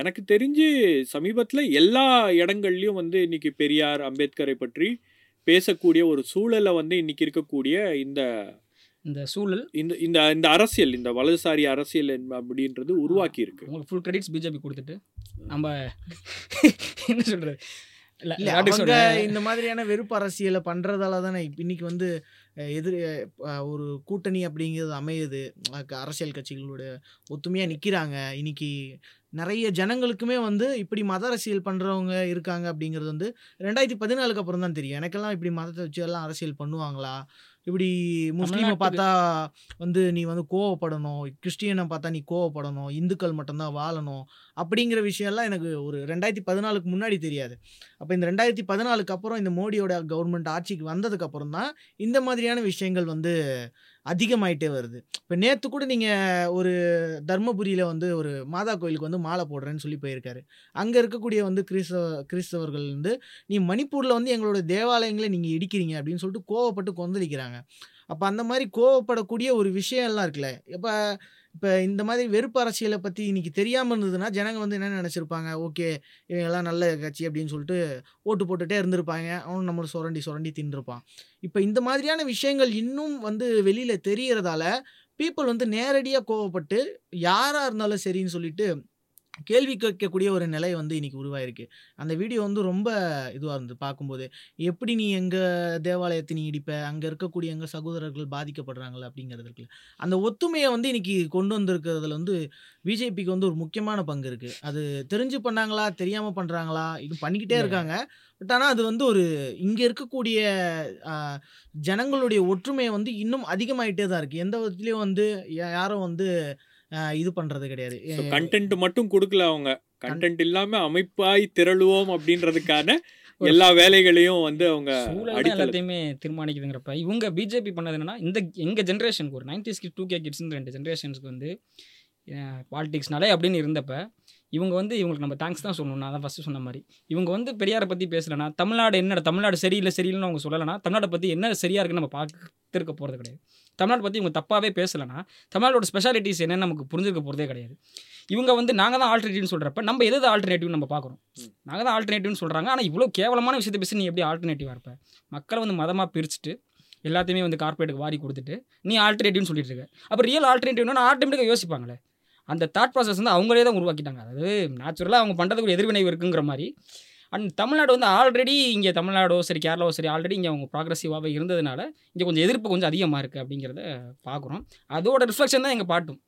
A: எனக்கு தெரிஞ்சு சமீபத்தில் எல்லா இடங்கள்லையும் வந்து இன்னைக்கு பெரியார் அம்பேத்கரை பற்றி பேசக்கூடிய ஒரு சூழலை வந்து இன்னைக்கு இருக்கக்கூடிய இந்த
D: இந்த சூழல்.
A: இந்த இந்த இந்த அரசியல் இந்த வலதுசாரி அரசியல் அப்படின்றது உருவாக்கி இருக்கு
D: உங்களுக்கு ஃபுல் கிரெடிட்ஸ் பிஜேபி கொடுத்துட்டு நம்ம என்ன நாட்டுக்கு
E: அவங்க. இந்த மாதிரியான வெறுப்பு அரசியலை பண்றதால தானே இன்னைக்கு வந்து எதிர் ஒரு கூட்டணி அப்படிங்கிறது அமையுது அரசியல் கட்சிகளோட ஒத்துமையா நிக்கிறாங்க இன்னைக்கு நிறைய ஜனங்களுக்குமே வந்து இப்படி மத அரசியல் பண்றவங்க இருக்காங்க அப்படிங்கிறது வந்து ரெண்டாயிரத்தி பதினாலுக்கு அப்புறம் தான் தெரியும். எனக்கெல்லாம் இப்படி மதத்தை வச்சு எல்லாம் அரசியல் பண்ணுவாங்களா? இப்படி முஸ்லீமை பார்த்தா வந்து நீ வந்து கோவப்படணும் கிறிஸ்டியனை பார்த்தா நீ கோவப்படணும் இந்துக்கள் மட்டும்தான் வாழணும் அப்படிங்கிற விஷயம்லாம் எனக்கு ஒரு ரெண்டாயிரத்தி பதினாலுக்கு முன்னாடி தெரியாது. அப்போ இந்த ரெண்டாயிரத்தி பதினாலுக்கு அப்புறம் இந்த மோடியோட கவர்மெண்ட் ஆட்சிக்கு வந்ததுக்கு அப்புறம் தான் இந்த மாதிரியான விஷயங்கள் வந்து அதிகமாயிட்டே வருது. இப்போ நேற்று கூட நீங்கள் ஒரு தர்மபுரியில் வந்து ஒரு மாதா கோயிலுக்கு வந்து மாலை போடுறேன்னு சொல்லி போயிருக்காரு. அங்கே இருக்கக்கூடிய வந்து கிறிஸ்தவ கிறிஸ்தவர்கள் வந்து நீ மணிப்பூரில் வந்து எங்களோட தேவாலயங்களை நீங்கள் இடிக்கிறீங்க அப்படின்னு சொல்லிட்டு கோவப்பட்டு கொந்தளிக்கிறாங்க. அப்போ அந்த மாதிரி கோவப்படக்கூடிய ஒரு விஷயம்லாம் இருக்குல்ல. இப்போ இப்போ இந்த மாதிரி வெறுப்பு அரசியலை பற்றி இன்றைக்கி தெரியாமல் இருந்ததுன்னா ஜனங்க வந்து என்ன நினச்சிருப்பாங்க? ஓகே இவங்கெல்லாம் நல்ல கட்சி அப்படின்னு சொல்லிட்டு ஓட்டு போட்டுகிட்டே இருந்திருப்பாங்க. அவனும் நம்மளை சுரண்டி சுரண்டி தின்னுருப்பான். இப்போ இந்த மாதிரியான விஷயங்கள் இன்னும் வந்து வெளியில் தெரியறதால பீப்புள் வந்து நேரடியாக கோவப்பட்டு யாராக இருந்தாலும் சரின்னு சொல்லிட்டு கேள்வி கேட்கக்கூடிய ஒரு நிலை வந்து இன்னைக்கு உருவாயிருக்கு. அந்த வீடியோ வந்து ரொம்ப இதுவாக இருந்தது பார்க்கும்போது எப்படி நீ எங்கள் தேவாலயத்தை நீ இடிப்ப? அங்கே இருக்கக்கூடிய எங்கள் சகோதரர்கள் பாதிக்கப்படுறாங்களா? அப்படிங்கிறது இருக்குல்ல. அந்த ஒத்துமையை வந்து இன்னைக்கு கொண்டு வந்திருக்கிறதுல வந்து பிஜேபிக்கு வந்து ஒரு முக்கியமான பங்கு இருக்குது அது தெரிஞ்சு பண்ணாங்களா? தெரியாமல் பண்ணுறாங்களா இது பண்ணிக்கிட்டே. இருக்காங்க. பட் ஆனால் அது வந்து ஒரு இங்கே இருக்கக்கூடிய ஜனங்களுடைய ஒற்றுமையை வந்து இன்னும் அதிகமாயிட்டே தான் இருக்குது எந்த விதத்துலேயும் வந்து யாரும் வந்து இது பண்ணுறது கிடையாது.
A: கண்டென்ட் மட்டும் கொடுக்கல அவங்க. கண்டென்ட் இல்லாம அமைப்பாய் திரளுவோம் அப்படின்றதுக்கான எல்லா வேலைகளையும் வந்து அவங்க
D: எல்லாத்தையுமே தீர்மானிக்குதுங்கிறப்ப இவங்க பிஜேபி பண்ணது என்னன்னா இந்த எங்க ஜென்ரேஷனுக்கு ஒரு nineties kid two K kids ரெண்டு ஜென்ரேஷன்ஸ்க்கு வந்து பாலிடிக்ஸ்னாலே அப்படின்னு இருந்தப்ப இவங்க வந்து இவங்களுக்கு நம்ம தேங்க்ஸ் தான் சொல்லணும். நான் தான் ஃபஸ்ட்டு சொன்ன மாதிரி. இவங்க வந்து பெரியாரை பற்றி பேசலைன்னா தமிழ்நாடு என்ன தமிழ்நாடு சரியில்லை சரியில்லைன்னு அவங்க சொல்லலைன்னா தமிழ்நாட்டை பற்றி என்ன சரியாக இருக்குன்னு நம்ம பார்த்துருக்க போகிறது கிடையாது. தமிழ்நாடு பற்றி இவங்க தப்பாகவே பேசலைன்னா தமிழ்நாடோட ஸ்பெஷாலிட்டிஸ் என்னன்னு நமக்கு புரிஞ்சிருக்க போகிறதே கிடையாது. இவங்க வந்து நாங்கள் தான் ஆல்டர்னேட்டிவ்னு சொல்கிறப்ப நம்ம எது ஆல்டர்னேட்டிவ் நம்ம பார்க்குறோம்? நாங்கள் தான் ஆல்டர்னேட்டிவ்னு சொல்கிறாங்க ஆனால் இவ்வளோ கேவலமான விஷயத்தை பேசி நீ எப்படி ஆல்டர்னேட்டிவாக இருப்ப? மக்களை வந்து மதமாக பிரிச்சுட்டு எல்லாத்தையுமே வந்து கார்பரேட்டுக்கு வாரி கொடுத்துட்டு நீ ஆல்டர்னேட்டிவ்னு சொல்லிட்டு இருக்க. அப்போ ரியல் ஆல்டர்னேட்டிவ்னா ஆட்டோமேட்டிக்காக யோசிப்பாங்களே. அந்த தாட் ப்ராசஸ் வந்து அவங்களே தான் உருவாக்கிட்டாங்க. அதாவது நேச்சுரலாக அவங்க பண்ணுறதுக்கு ஒரு எதிர்வினை இருக்குங்கிற மாதிரி அண்ட் தமிழ்நாடு வந்து ஆல்ரெடி இங்கே தமிழ்நாடோ சரி கேரளாவோ சரி ஆல்ரெடி இங்கே அவங்க ப்ராக்ரஸிவாகவே இருந்ததுனால இங்கே கொஞ்சம் எதிர்ப்பு கொஞ்சம் அதிகமாக இருக்குது அப்படிங்கிறத பார்க்குறோம் அதோட ரிஃப்ளெக்ஷன் தான் இங்கே பாட்டும்.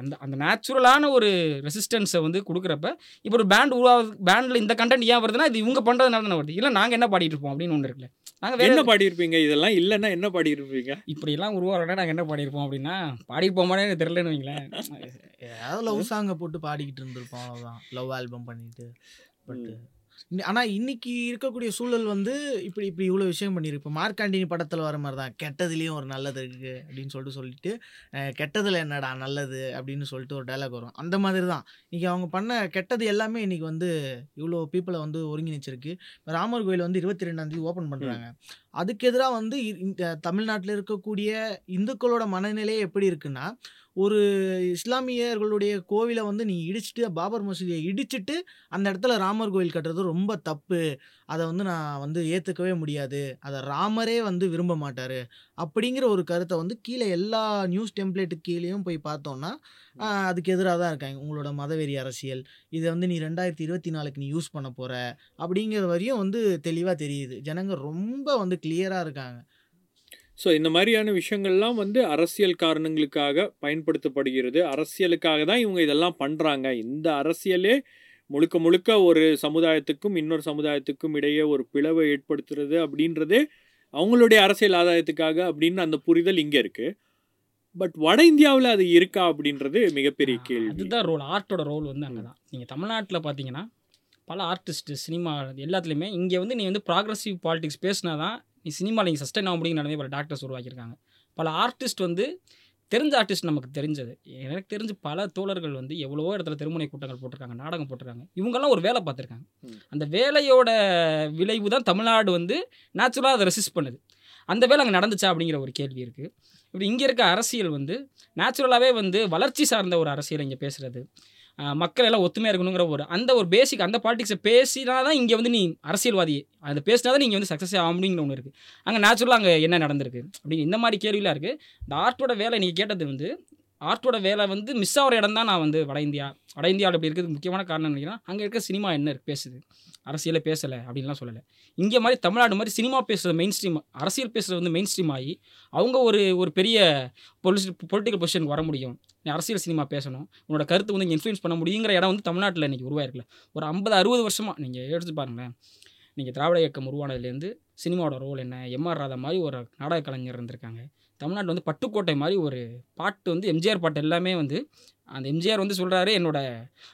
D: அந்த அந்த நேச்சுரலான ஒரு ரெசிஸ்டன்ஸை வந்து கொடுக்குறப்ப இப்போ ஒரு பேண்ட் உருவாகுது பேண்டில் இந்த கண்டென்ட் ஏன் வருதுன்னா இது இவங்க பண்ணுறதுனால தானே வருது. இல்லை நாங்கள் என்ன பாடிட்டு இருப்போம் அப்படின்னு ஒன்று இருக்குல்ல. நாங்கள் வேற
A: என்ன பாடியிருப்பீங்க இதெல்லாம் இல்லைன்னா என்ன பாடியிருப்பீங்க
D: இப்படியெல்லாம் உருவாகிறோன்னா நாங்கள் என்ன பாடியிருப்போம் அப்படின்னா பாடியிருப்போமானே எனக்கு தெரியலன்னு வைங்களேன்.
E: ஏதாவது லவ் சாங்கை போட்டு பாடிக்கிட்டு இருந்திருப்போம் அவ்வளோதான் லவ் ஆல்பம் பண்ணிட்டு பட் ஆனால் இன்னைக்கு இருக்கக்கூடிய சூழல் வந்து இப்படி இப்படி இவ்வளோ விஷயம் பண்ணியிருக்கு. இப்போ மார்க்காண்டினி படத்தில் வர மாதிரி தான் கெட்டதுலேயும் ஒரு நல்லது இருக்குது அப்படின்னு சொல்லிட்டு சொல்லிட்டு கெட்டதுல என்னடா நல்லது அப்படின்னு சொல்லிட்டு ஒரு டைலாக் வரும். அந்த மாதிரி தான் இன்னைக்கு அவங்க பண்ண கெட்டது எல்லாமே இன்னைக்கு வந்து இவ்வளோ பீப்புளை வந்து ஒருங்கிணைச்சிருக்கு. இப்போ ராமர் கோயில் வந்து இருபத்தி ரெண்டாந்தேதி ஓப்பன் பண்ணுறாங்க அதுக்கு எதிராக வந்து தமிழ்நாட்டில் இருக்கக்கூடிய இந்துக்களோட மனநிலையே எப்படி இருக்குன்னா ஒரு இஸ்லாமியர்களுடைய கோவிலை வந்து நீ இடிச்சிட்டு பாபர் மசூதியை இடிச்சிட்டு அந்த இடத்துல ராமர் கோயில் கட்டுறது ரொம்ப தப்பு. அதை வந்து நான் வந்து ஏற்றுக்கவே முடியாது. அதை ராமரே வந்து விரும்ப மாட்டார். அப்படிங்கிற ஒரு கருத்தை வந்து கீழே எல்லா நியூஸ் டெம்ப்ளேட்டு கீழேயும் போய் பார்த்தோன்னா அதுக்கு எதிராக தான் இருக்காங்க. உங்களோட மதவெறி அரசியல். இதை வந்து நீ ரெண்டாயிரத்தி இருபத்தி நாலுக்கு நீ யூஸ் பண்ண போகிற அப்படிங்கிற வரையும் வந்து தெளிவாக தெரியுது. ஜனங்க ரொம்ப வந்து கிளியராக இருக்காங்க.
A: ஸோ இந்த மாதிரியான விஷயங்கள்லாம் வந்து அரசியல் காரணங்களுக்காக பயன்படுத்தப்படுகிறது. அரசியலுக்காக தான் இவங்க இதெல்லாம் பண்ணுறாங்க இந்த அரசியலே முழுக்க முழுக்க ஒரு சமுதாயத்துக்கும் இன்னொரு சமுதாயத்துக்கும் இடையே ஒரு பிளவை ஏற்படுத்துறது அப்படின்றதே அவங்களுடைய அரசியல் ஆதாயத்துக்காக அப்படின்னு அந்த புரிதல் இங்கே இருக்குது பட் வட இந்தியாவில் அது இருக்கா அப்படின்றது மிகப்பெரிய கேள்வி.
D: அதுதான் ரோல் ஆர்ட்டோட ரோல் வந்து அங்கே தான் நீங்கள் தமிழ்நாட்டில் பார்த்தீங்கன்னா பல ஆர்டிஸ்ட் சினிமா எல்லாத்துலேயுமே இங்கே வந்து நீ வந்து ப்ராக்ரஸிவ் பாலிடிக்ஸ் பேசினா தான் நீ சினிமாவில் நீங்கள் சஸ்டைன் ஆக முடியும் நிறைய பல டாக்டர்ஸ் உருவாக்கியிருக்காங்க. பல ஆர்டிஸ்ட் வந்து தெரிஞ்ச ஆர்டிஸ்ட் நமக்கு தெரிஞ்சது. எனக்கு தெரிஞ்சு பல தோழர்கள் வந்து எவ்வளவோ இடத்துல திருமுனை கூட்டங்கள் போட்டிருக்காங்க நாடகம் போட்டிருக்காங்க. இவங்கெல்லாம் ஒரு வேலை பார்த்துருக்காங்க. அந்த வேலையோட விளைவு தான் தமிழ்நாடு வந்து நேச்சுரலாக அதை ரெசிஸ்ட் பண்ணுது. அந்த வேலை அங்கே நடந்துச்சா அப்படிங்கிற ஒரு கேள்வி இருக்குது இப்படி இங்கே இருக்க அரசியல் வந்து நேச்சுரலாகவே வந்து வளர்ச்சி சார்ந்த ஒரு அரசியல் இங்கே பேசுகிறது மக்கள் எல்லாம் ஒத்துமையாக இருக்கணுங்கிற ஒரு அந்த ஒரு பேசிக் அந்த பாலிடிக்ஸை பேசினா தான் இங்கே வந்து நீ அரசியல்வாதி. அதை பேசினா தான் நீங்கள் வந்து சக்ஸஸ் ஆக முடியுங்கிற ஒன்று இருக்குது அங்கே நேச்சுரலாக அங்கே என்ன நடந்திருக்கு? அப்படின்னு இந்த மாதிரி கேள்விலாம் இருக்குது இந்த ஆர்ட்டோட வேலை நீங்கள் கேட்டது வந்து ஆர்ட்டோட வேலை வந்து மிஸ் ஆகிற இடம் தான் நான் வந்து வட இந்தியா. வட இந்தியாவில் இப்படி இருக்கிறதுக்கு முக்கியமான காரணம் நினைக்கிறேன் அங்கே இருக்க சினிமா என்ன பேசுது. அரசியலை பேசலை அப்படின்லாம் சொல்லலை. இங்கே மாதிரி தமிழ்நாடு மாதிரி சினிமா பேசுகிறது மெயின் ஸ்ட்ரீம் அரசியல் பேசுகிறது வந்து மெயின் ஸ்ட்ரீம் ஆகி அவங்க ஒரு ஒரு பெரிய பொலிசி பொலிட்டிக்கல் பொசிஷனுக்கு வர முடியும். நீ அரசியல் சினிமா பேசணும். உன்னோட கருத்து வந்து இங்கே இன்ஃப்ளூயன்ஸ் பண்ண முடியுங்கிற இடம் வந்து தமிழ்நாட்டில் இன்றைக்கி உருவாயிருக்கல ஒரு ஐம்பது அறுபது வருஷமாக நீங்கள் எடுத்து பாருங்களேன். நீங்கள் திராவிட இயக்கம் உருவானதுலேருந்து சினிமாவோட ரோல் என்ன? எம்ஆர் ராதா மாதிரி ஒரு நாடக கலைஞர் இருந்திருக்காங்க. தமிழ்நாட்டில் வந்து பட்டுக்கோட்டை மாதிரி ஒரு பாட்டு வந்து எம்ஜிஆர் பாட்டு எல்லாமே வந்து அந்த எம்ஜிஆர் வந்து சொல்கிறாரு என்னோட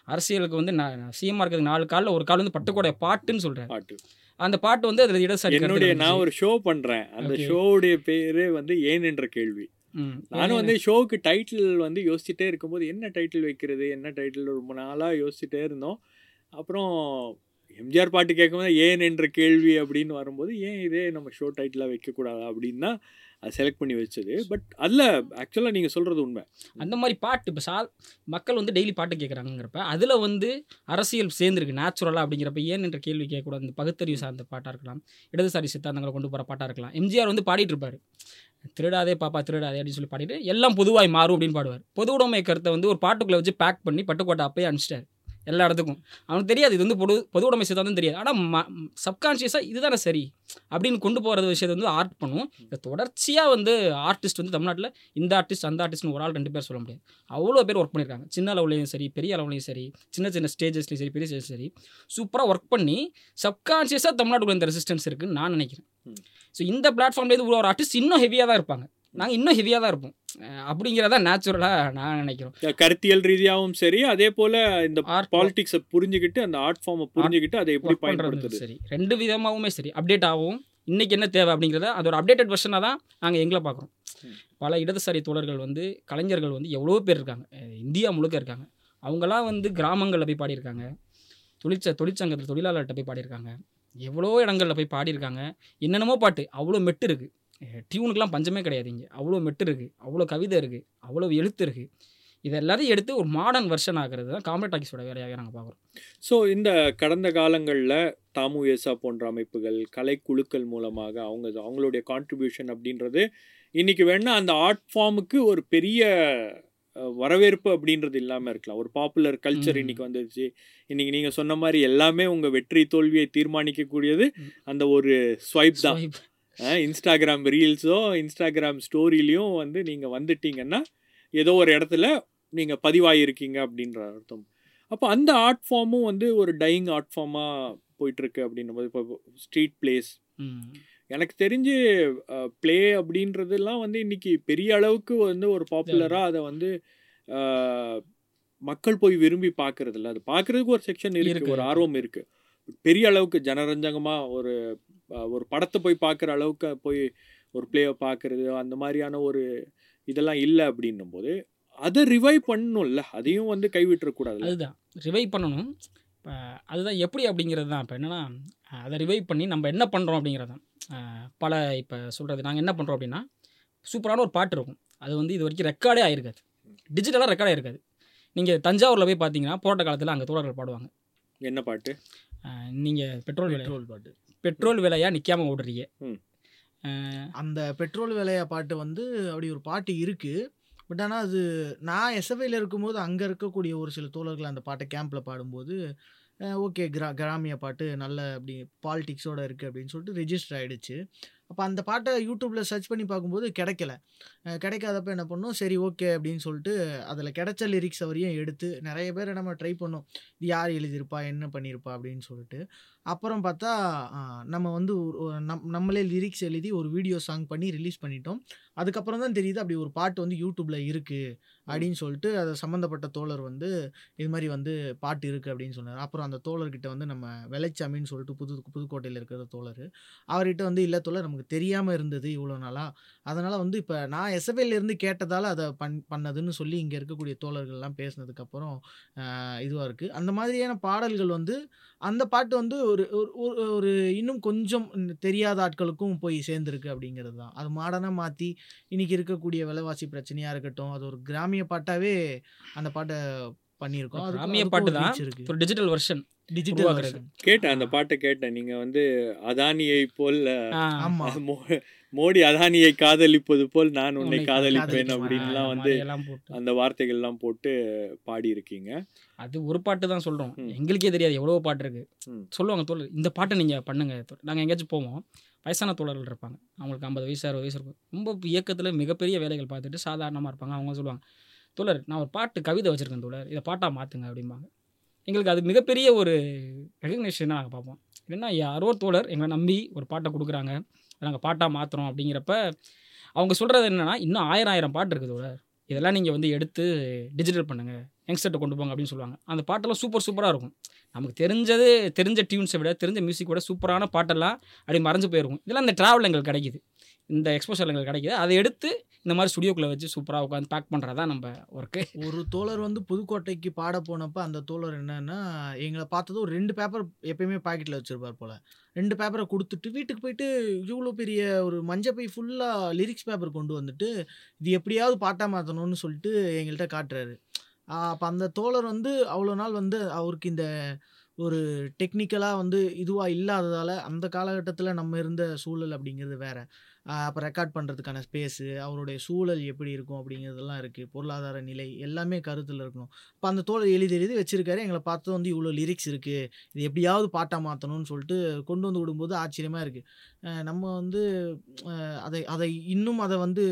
D: அரசியலுக்கு வந்து நான் சிஎம்ஆர் இருக்கிறது நாலு காலில் ஒரு கால் வந்து பட்டுக்கோட்டை பாட்டுன்னு சொல்கிறார்
A: பாட்டு
D: அந்த பாட்டு வந்து அதில்
A: என்னுடைய நான். ஒரு ஷோ பண்றேன் அந்த. ஷோவுடைய பேரு வந்து ஏன் என்ற கேள்வி. நானும் வந்து ஷோவுக்கு டைட்டில் வந்து யோசிச்சுட்டே இருக்கும்போது என்ன டைட்டில் வைக்கிறது என்ன டைட்டில் ரொம்ப நாளாக யோசிச்சுட்டே இருந்தோம் அப்புறம் எம்ஜிஆர் பாட்டு கேட்கும்போது ஏன் என்ற கேள்வி அப்படின்னு வரும்போது ஏன் இதே நம்ம ஷோ டைட்டிலாக வைக்கக்கூடாதா அப்படின்னு தான் அது செலக்ட் பண்ணி வச்சது. பட் அதில் ஆக்சுவலாக நீங்கள் சொல்கிறது உண்மை.
D: அந்த மாதிரி பாட்டு இப்போ சா மக்கள் வந்து டெய்லி பாட்டு கேட்குறாங்கிறப்ப அதில் வந்து அரசியல் சேர்ந்துருக்கு நேச்சுரலாக அப்படிங்கிறப்ப ஏன் என்ற கேள்வி கேட்கக்கூடாது. இந்த பகுத்தறிவு சார்ந்த பாட்டாக இருக்கலாம் இடதுசாரி சித்தாந்தங்களை கொண்டு போகிற பாட்டாக இருக்கலாம். எம்ஜிஆர் வந்து பாடிட்டு இருப்பார். திருடாதே பாப்பா திருடாதே அப்படின்னு சொல்லி பாடிட்டு எல்லாம் பொதுவாய் மாறும் அப்படின்னு பாடுவார். பொது உடைமை கருத்தை வந்து ஒரு பாட்டுக்குள்ளே வச்சு பேக் பண்ணி பட்டுக்கோட்டை அப்பயே அனுப்பிச்சிட்டார். எல்லா இடத்துக்கும். அவனுக்கு தெரியாது இது வந்து பொது பொது உடைமை சித்தாந்தம் தெரியாது. ஆனால் சப்கான்ஷியஸாக இதுதானே சரி அப்படின்னு கொண்டு போகிறது விஷயத்தை வந்து ஆர்ட் பண்ணும். இந்த தொடர்ச்சியாக வந்து ஆர்டிஸ்ட் வந்து தமிழ்நாட்டில் இந்த ஆர்டிஸ்ட் அந்த ஆர்டிஸ்ட்னு ஒரு ஆள் ரெண்டு பேர் சொல்ல முடியாது. அவ்வளோ பேர் ஒர்க் பண்ணியிருக்காங்க சின்ன லெவலையும் சரி பெரிய லெவலையும் சரி சின்ன சின்ன ஸ்டேஜஸ்லையும் சரி பெரிய ஸ்டேஜ் சரி சூப்பராக ஒர்க் பண்ணி சப்கான்ஷியஸாக தமிழ்நாட்டுக்குள்ள இந்த ரெசிஸ்டன்ஸ் இருக்குன்னு நான் நினைக்கிறேன்.
A: ம்.
D: ஸோ இந்த பிளாட்ஃபார்ம்லேருந்து ஒரு ஆர்டிஸ்ட் இன்னும் ஹெவியாக தான் இருப்பாங்க. நாங்கள் இன்னும் ஹெவியாக தான் இருப்போம். அப்படிங்கிறதா நேச்சுரலாக நான் நினைக்கிறோம்.
A: கருத்தியல் ரீதியாகவும் சரி அதே போல் இந்த
D: ஆர்ட்
A: பாலிடிக்ஸை புரிஞ்சுக்கிட்டு அந்த ஆர்ட் ஃபார்மை புரிஞ்சுக்கிட்டு அதை எப்படி பயன்படுத்துறது?
D: சரி. ரெண்டு விதமாகவுமே சரி. அப்டேட் ஆகும். இன்னைக்கு என்ன தேவை அப்படிங்கிறத அதோட அப்டேட்டட் வெர்ஷனாக தான் நாங்கள் எங்களை பார்க்குறோம். பல இடதுசாரி தோழர்கள் வந்து கலைஞர்கள் வந்து எவ்வளோ பேர் இருக்காங்க. இந்தியா முழுக்க இருக்காங்க. அவங்களாம் வந்து கிராமங்களில் போய் பாடியிருக்காங்க. தொழிற்ச தொழிற்சங்கத்தில் தொழிலாளர்கிட்ட போய் பாடியிருக்காங்க. எவ்வளோ இடங்களில் போய் பாடியிருக்காங்க. என்னென்னமோ பாட்டு. அவ்வளோ மெட்டு இருக்குது டியூனுக்கெலாம் பஞ்சமே கிடையாது இங்கே. அவ்வளோ மெட்டு இருக்குது அவ்வளோ கவிதை இருக்குது அவ்வளோ எழுத்து இருக்குது இது எல்லாத்தையும் எடுத்து ஒரு மாடர்ன் வெர்ஷன் ஆகிறது தான் காமெடி டாக்கிஸோட வேலையாக நாங்கள் பார்க்குறோம்.
A: ஸோ இந்த கடந்த காலங்களில் தாமு ஏசா போன்ற அமைப்புகள் கலைக்குழுக்கள் மூலமாக அவங்க அவங்களுடைய கான்ட்ரிபியூஷன் அப்படின்றது இன்னைக்கு வேணா அந்த ஆர்ட் ஃபார்முக்கு ஒரு பெரிய வரவேற்பு அப்படின்றது இல்லாமல் இருக்கலாம். ஒரு பாப்புலர் கல்ச்சர்
D: ம்.
A: இன்னைக்கு வந்துருச்சு. இன்னைக்கு நீங்கள் சொன்ன மாதிரி எல்லாமே உங்கள் வெற்றி தோல்வியை தீர்மானிக்கக்கூடியது அந்த ஒரு ஸ்வைப் தான். இன்ஸ்டாகிராம் ரீல்ஸோ இன்ஸ்டாகிராம் ஸ்டோரியிலையும் வந்து நீங்கள் வந்துட்டீங்கன்னா ஏதோ ஒரு இடத்துல நீங்கள் பதிவாகிருக்கீங்க அப்படின்ற அர்த்தம். அப்போ அந்த ஆர்ட் ஃபார்மும் வந்து ஒரு டையிங் ஆர்ட் ஃபார்மாக போயிட்டுருக்கு அப்படின்னும் போது இப்போ ஸ்ட்ரீட் பிளேஸ். எனக்கு தெரிஞ்சு ப்ளே அப்படின்றதெல்லாம் வந்து இன்னைக்கு பெரிய அளவுக்கு வந்து ஒரு பாப்புலராக அதை வந்து மக்கள் போய் விரும்பி பார்க்கறது இல்ல அது பார்க்கறதுக்கு ஒரு செக்ஷன் இருக்கு
D: இருக்கு,
A: ஒரு. ஆர்வம் இருக்கு. பெரிய அளவுக்கு ஜனரஞ்சகமாக ஒரு ஒரு படத்தை போய் பார்க்குற அளவுக்கு போய் ஒரு பிளேயை பார்க்கறது அந்த மாதிரியான ஒரு இதெல்லாம் இல்லை அப்படின்னும் போது அதை ரிவைவ் பண்ணணும்ல. அதையும் வந்து கைவிட்டுறக்கூடாது
D: அதுதான். ரிவைவ் பண்ணணும். இப்போ அதுதான் எப்படி அப்படிங்கிறது தான் இப்போ என்னென்னா அதை ரிவைவ் பண்ணி நம்ம என்ன பண்ணுறோம் அப்படிங்கிறது தான் பல இப்போ சொல்கிறது நாங்கள் என்ன பண்ணுறோம் அப்படின்னா சூப்பரான ஒரு பாட்டு இருக்கும். அது வந்து இது வரைக்கும் ரெக்கார்டே ஆயிருக்காது. டிஜிட்டலாக ரெக்கார்ட் ஆயிருக்காது. நீங்கள் தஞ்சாவூரில் போய் பார்த்தீங்கன்னா போராட்ட காலத்தில் அங்கே தோழர்கள் பாடுவாங்க.
A: என்ன பாட்டு?
D: நீங்கள் பெட்ரோல் விலை
E: பெட்ரோல் பாட்டு.
D: பெட்ரோல் விலையா நிற்காம ஓடுறீங்க?
E: அந்த பெட்ரோல் விலைய பாட்டு வந்து அப்படி ஒரு பாட்டு இருக்கு. பட் ஆனால் அது நான் எஸ்எஃப்ஐயில் இருக்கும்போது அங்கே இருக்கக்கூடிய ஒரு சில தோழர்கள் அந்த பாட்டை கேம்பில் பாடும்போது ஓகே கிரா கிராமிய பாட்டு நல்ல அப்படி பாலிட்டிக்ஸோடு இருக்குது அப்படின்னு சொல்லிட்டு ரிஜிஸ்டர் ஆகிடுச்சு அப்போ அந்த பாட்டை யூடியூப்பில் சர்ச் பண்ணி பார்க்கும்போது கிடைக்கல. கிடைக்காதப்ப என்ன பண்ணோம்? சரி ஓகே அப்படின்னு சொல்லிட்டு அதில் கிடைச்ச லிரிக்ஸ் வரையும் எடுத்து நிறைய பேர் நம்ம ட்ரை பண்ணோம். இது யார் எழுதியிருப்பா? என்ன பண்ணியிருப்பா? அப்படின்னு சொல்லிட்டு. அப்புறம் பார்த்தா நம்ம வந்து நம் நம்மளே லிரிக்ஸ் எழுதி ஒரு வீடியோ சாங் பண்ணி ரிலீஸ் பண்ணிட்டோம். அதுக்கப்புறம் தான் தெரியுது அப்படி ஒரு பாட்டு வந்து யூடியூப்பில் இருக்குது அப்படின்னு சொல்லிட்டு அதை சம்மந்தப்பட்ட தோழர் வந்து இது மாதிரி வந்து பாட்டு இருக்குது அப்படின்னு சொன்னார். அப்புறம் அந்த தோழர்கிட்ட வந்து நம்ம வெளைச்சாமின்னு சொல்லிட்டு புது புதுக்கோட்டையில் இருக்கிற தோழர் அவர்கிட்ட வந்து இல்லை தோழர் நமக்கு தெரியாமல் இருந்தது இவ்வளோ நாளாக அதனால் வந்து இப்போ நான் SFL கேட்டதால் அதை பண் பண்ணதுன்னு சொல்லி இங்கே இருக்கக்கூடிய தோழர்கள்லாம் பேசினதுக்கப்புறம் இதுவாக இருக்குது அந்த மாதிரியான பாடல்கள் வந்து அந்த பாட்டு வந்து ஒரு ஒரு- ஒரு இன்னும் கொஞ்சம் தெரியாத ஆட்களுக்கும் போய் சேர்ந்துருக்கு அப்படிங்கிறது தான். அது மாடர்னாக மாற்றி இன்றைக்கி இருக்கக்கூடிய விலைவாசி பிரச்சனையாக இருக்கட்டும் அது ஒரு கிராமிய பாட்டாவே அந்த பாட்டை பண்ணியிருக்கோம்.
D: கிராமிய பாட்டு தான். ஒரு டிஜிட்டல் வெர்ஷன்
E: டிஜிட்டல்.
A: கேட்டேன் அந்த பாட்டை கேட்டேன். நீங்க வந்து அதானியை போல் மோடி அதானியை காதலிப்பது போல் நான் உன்னை காதலிப்பேன். அப்படின்லாம்
D: அந்த
A: வந்து அந்த வார்த்தைகள்லாம் போட்டு பாடி இருக்கீங்க
D: அது ஒரு பாட்டு தான் சொல்றோம். எங்களுக்கே தெரியாது எவ்வளவு பாட்டு இருக்கு. சொல்லுவாங்க தோழர் இந்த பாட்டை நீங்க பண்ணுங்க. நாங்க எங்கேயாச்சும் போவோம். வயசான தோழர்கள் இருப்பாங்க. அவங்களுக்கு ஐம்பது வயசு அறுபது வயசு இருக்கும். ரொம்ப இயக்கத்தில் மிகப்பெரிய வேலைகள் பார்த்துட்டு சாதாரணமாக இருப்பாங்க. அவங்க சொல்லுவாங்க தோழர் நான் ஒரு பாட்டு கவிதை வச்சுருக்கேன் தோழர். இதை பாட்டாக மாற்றுங்க அப்படிம்பாங்க. எங்களுக்கு அது மிகப்பெரிய ஒரு ரெகக்னேஷனாக நாங்கள் பார்ப்போம். ஏன்னா யாரோ தோழர் எங்களை நம்பி ஒரு பாட்டை கொடுக்குறாங்க. நாங்கள் பாட்டாக மாற்றுறோம் அப்படிங்கிறப்ப அவங்க சொல்கிறது என்னென்னா இன்னும் ஆயிரம் ஆயிரம் பாட்டு இருக்குது தோழர். இதெல்லாம் நீங்கள் வந்து எடுத்து டிஜிட்டல் பண்ணுங்கள் யங்ஸ்டர்கிட்ட கொண்டு போங்க அப்படின்னு சொல்லுவாங்க. அந்த பாட்டெல்லாம் சூப்பர் சூப்பராக இருக்கும். நமக்கு தெரிஞ்சது தெரிஞ்ச டியூன்ஸை விட தெரிஞ்ச மியூசிக் விட சூப்பரான பாட்டெல்லாம் அப்படி மறைஞ்சு போயிருக்கும். இதெல்லாம் இந்த ட்ராவல் எங்களுக்கு கிடைக்குது. இந்த எக்ஸ்போஷர் எங்களுக்கு கிடைக்குது. அதை எடுத்து இந்த மாதிரி ஸ்டுடியோக்குள்ளே வச்சு சூப்பராக உட்காந்து பேக் பண்ணுறதா நம்ம ஒர்க்கு
E: ஒரு தோழர் வந்து புதுக்கோட்டைக்கு பாட போனப்போ அந்த தோழர் என்னென்னா எங்களை பார்த்தது ஒரு ரெண்டு பேப்பர் எப்பயுமே பாக்கெட்டில் வச்சுருப்பார் போல். ரெண்டு பேப்பரை கொடுத்துட்டு வீட்டுக்கு போயிட்டு இவ்வளோ பெரிய ஒரு மஞ்சப்பை ஃபுல்லாக லிரிக்ஸ் பேப்பர் கொண்டு வந்துட்டு இது எப்படியாவது பாட்டாக மாற்றணும்னு சொல்லிட்டு எங்கள்கிட்ட காட்டுறாரு. அப்போ அந்த தோழர் வந்து அவ்வளோ நாள் வந்து அவருக்கு இந்த ஒரு டெக்னிக்கலாக வந்து இதுவாக இல்லாததால் அந்த காலகட்டத்தில் நம்ம இருந்த சூழல் அப்படிங்கிறது வேற. அப்போ ரெக்கார்ட் பண்ணுறதுக்கான ஸ்பேஸு அவருடைய சூழல் எப்படி இருக்கும் அப்படிங்கிறதெல்லாம் இருக்குது பொருளாதார நிலை எல்லாமே கருத்தில் இருக்கணும். இப்போ அந்த தோழர் எழுதி எழுதி வச்சுருக்காரு. எங்களை பார்த்து வந்து இவ்வளோ லிரிக்ஸ் இருக்குது இது எப்படியாவது பாட்டாக மாற்றணும்னு சொல்லிட்டு கொண்டு வந்து விடும்போது ஆச்சரியமாக இருக்குது நம்ம வந்து அதை அதை இன்னும் அதை வந்து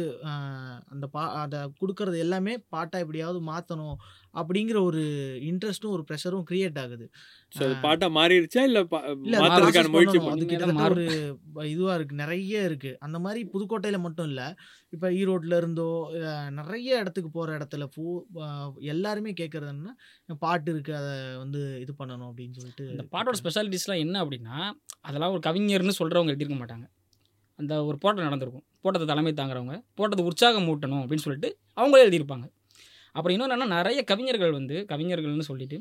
E: அந்த பா அதை கொடுக்கறது எல்லாமே பாட்டாக எப்படியாவது மாற்றணும் அப்படிங்கிற ஒரு இன்ட்ரெஸ்ட்டும் ஒரு ப்ரெஷரும் க்ரியேட் ஆகுது.
A: பாட்டா மாறிடுச்சா? இல்ல முயற்சி.
E: அது கிட்டத்தட்ட. ஒரு இதுவா இருக்கு. நிறைய இருக்கு. அந்த மாதிரி புதுக்கோட்டையில மட்டும் இல்ல. இப்ப ஈரோட்ல இருந்தோ நிறைய இடத்துக்கு போற இடத்துல பூ எல்லாருமே கேட்கறது என்னன்னா பாட்டு இருக்கு அதை வந்து இது பண்ணணும் அப்படின்னு சொல்லிட்டு
D: அந்த பாட்டோட ஸ்பெஷாலிட்டிஸ்லாம் என்ன அப்படின்னா அதெல்லாம் ஒரு கவிஞர்னு சொல்கிறவங்க எழுதியிருக்க மாட்டாங்க. அந்த ஒரு போராட்டம் நடந்திருக்கும். போட்டத்தை தலைமை தாங்குறவங்க போட்டத்தை உற்சாகம் மூட்டணும் அப்படின்னு சொல்லிட்டு அவங்களே எழுதியிருப்பாங்க. அப்புறம் இன்னொன்று என்னன்னா நிறைய கவிஞர்கள் வந்து கவிஞர்கள்னு சொல்லிட்டு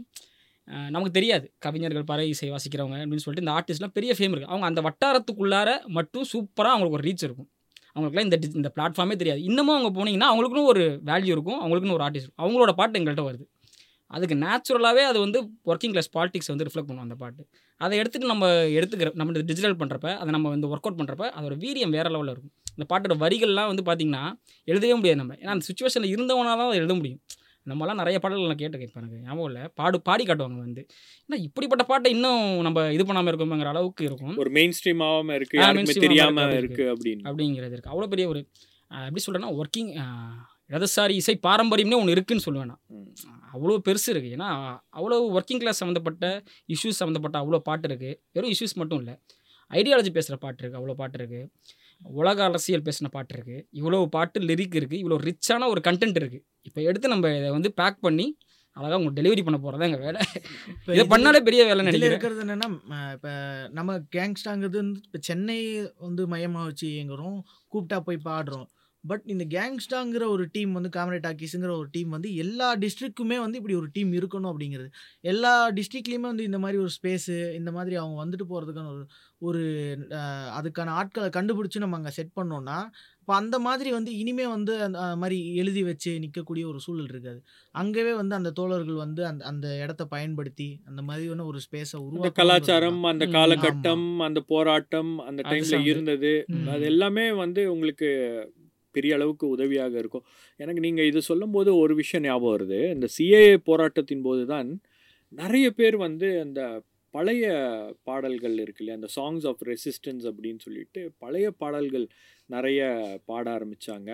D: நமக்கு தெரியாது. கவிஞர்கள் பறை இசை வாசிக்கிறவங்க அப்படின்னு சொல்லிட்டு இந்த ஆர்டிஸ்ட்லாம் பெரிய ஃபேம் இருக்குது அவங்க அந்த வட்டாரத்துக்குள்ளார மட்டும் சூப்பராக அவங்களுக்கு ஒரு ரீச் இருக்கும். அவங்களுக்குலாம் இந்த இந்த பிளாட்ஃபார்மே தெரியாது. இன்னமும் அவங்க போனீங்கன்னா அவங்களுக்குன்னு ஒரு வேல்யூ இருக்கும் அவங்களுக்குன்னு ஒரு ஆர்டிஸ்ட் இருக்கும். அவங்களோட பாட்டு எங்கள்கிட்ட வருது. அதுக்கு நேச்சுரலாகவே அது வந்து ஒர்க்கிங் கிளாஸ் பாலிடிக்ஸ் வந்து ரிஃப்ளெக்ட் பண்ணுவோம் அந்த பாட்டு. அதை எடுத்துகிட்டு நம்ம எடுத்துக்கிற நம்ம டிஜிட்டல் பண்ணுறப்ப அதை நம்ம வந்து ஒர்க் அவுட் பண்ணுறப்ப அதோட வீரியம் வேறு லெவலில் இருக்கும். இந்த பாட்டோட வரிகள்லாம் வந்து பார்த்திங்கன்னா எழுதவே முடியாது நம்ம. ஏன்னா அந்த சுச்சுவேஷனில் இருந்தவனால தான் எழுத முடியும். நம்மலாம் நிறைய பாடல்கள் நான் இப்போ எனக்கு ஞாபகம் இல்லை. பாடு பாடி காட்டுவாங்க வந்து. ஏன்னா இப்படிப்பட்ட பாட்டை இன்னும் நம்ம இது பண்ணாமல் இருக்கோங்கிற அளவுக்கு இருக்கும்.
A: ஒரு மெயின் ஸ்ட்ரீம் ஆகாம இருக்கு.
D: ஆ,
A: யாருக்குமே
D: mainstream
A: தெரியாம
D: ஆகாம
A: இருக்கு. அப்படின்னு.
D: அப்படிங்கிறது இருக்குது அவ்வளோ பெரிய ஒரு எப்படி சொல்கிறேன்னா ஒர்க்கிங் இடதுசாரி இசை பாரம்பரியம்னே ஒன்று இருக்குன்னு சொல்லுவேன் நான்.
A: ம்.
D: அவ்வளோ பெருசு இருக்குது ஏன்னா அவ்வளோ ஒர்க்கிங் கிளாஸ் சம்மந்தப்பட்ட இஷ்யூஸ் சம்மந்தப்பட்ட அவ்வளோ பாட்டு இருக்குது வெறும் இஷ்யூஸ் மட்டும் இல்லை ஐடியாலஜி பேசுகிற பாட்டு இருக்குது அவ்வளோ பாட்டு இருக்குது உலக அரசியல் பேசின பாட்டு இருக்குது இவ்வளோ பாட்டு லிரிக் இருக்குது இவ்வளோ ரிச்சான ஒரு கண்டென்ட் இருக்குது இப்போ எடுத்து நம்ம இதை வந்து பேக் பண்ணி அழகாக உங்களுக்கு டெலிவரி பண்ண போகிறதா எங்கள் வேலை. இதை பண்ணாலே பெரிய வேலை நினைக்கிறேன்.
E: இருக்கிறது என்னன்னா இப்ப நம்ம கேங்ஸ்டாங்கிறது வந்து இப்போ சென்னை வந்து மையமா வச்சு இயங்குறோம். கூப்பிட்டா போய் பாடுறோம். பட் இந்த கேங்ஸ்டாங்கிற ஒரு டீம் வந்து காமரேட் டாக்கீஸுங்கிற ஒரு டீம் வந்து எல்லா டிஸ்ட்ரிக்ட்டுமே வந்து இப்படி ஒரு டீம் இருக்கணும் அப்படிங்கிறது எல்லா டிஸ்ட்ரிக்ட்லேயுமே வந்து இந்த மாதிரி ஒரு ஸ்பேஸு இந்த மாதிரி அவங்க வந்துட்டு போகிறதுக்கான ஒரு ஒரு அதுக்கான ஆட்களை கண்டுபிடிச்சி நம்ம அங்கே செட் பண்ணோம்னா இப்போ அந்த மாதிரி வந்து இனிமே வந்து அந்த மாதிரி எழுதி வச்சு நிற்கக்கூடிய ஒரு சூழல் இருக்காது அங்கவே வந்து அந்த தோழர்கள் வந்து அந்த அந்த இடத்த பயன்படுத்தி அந்த மாதிரியான ஒரு ஸ்பேஸை உருவாக்க
A: கலாச்சாரம் அந்த காலகட்டம் அந்த போராட்டம் அந்த டைம்ல. இருந்தது. அது எல்லாமே வந்து உங்களுக்கு பெரிய அளவுக்கு உதவியாக இருக்கும். எனக்கு நீங்கள் இது சொல்லும்போது ஒரு விஷயம் ஞாபகம் வருது. இந்த சிஏஏ போராட்டத்தின் போது தான் நிறைய பேர் வந்து அந்த பழைய பாடல்கள் இருக்கு இல்லையா? அந்த சாங்ஸ் ஆஃப் ரெசிஸ்டன்ஸ் அப்படின்னு சொல்லிட்டு பழைய பாடல்கள் நிறைய பாட ஆரம்பிச்சாங்க.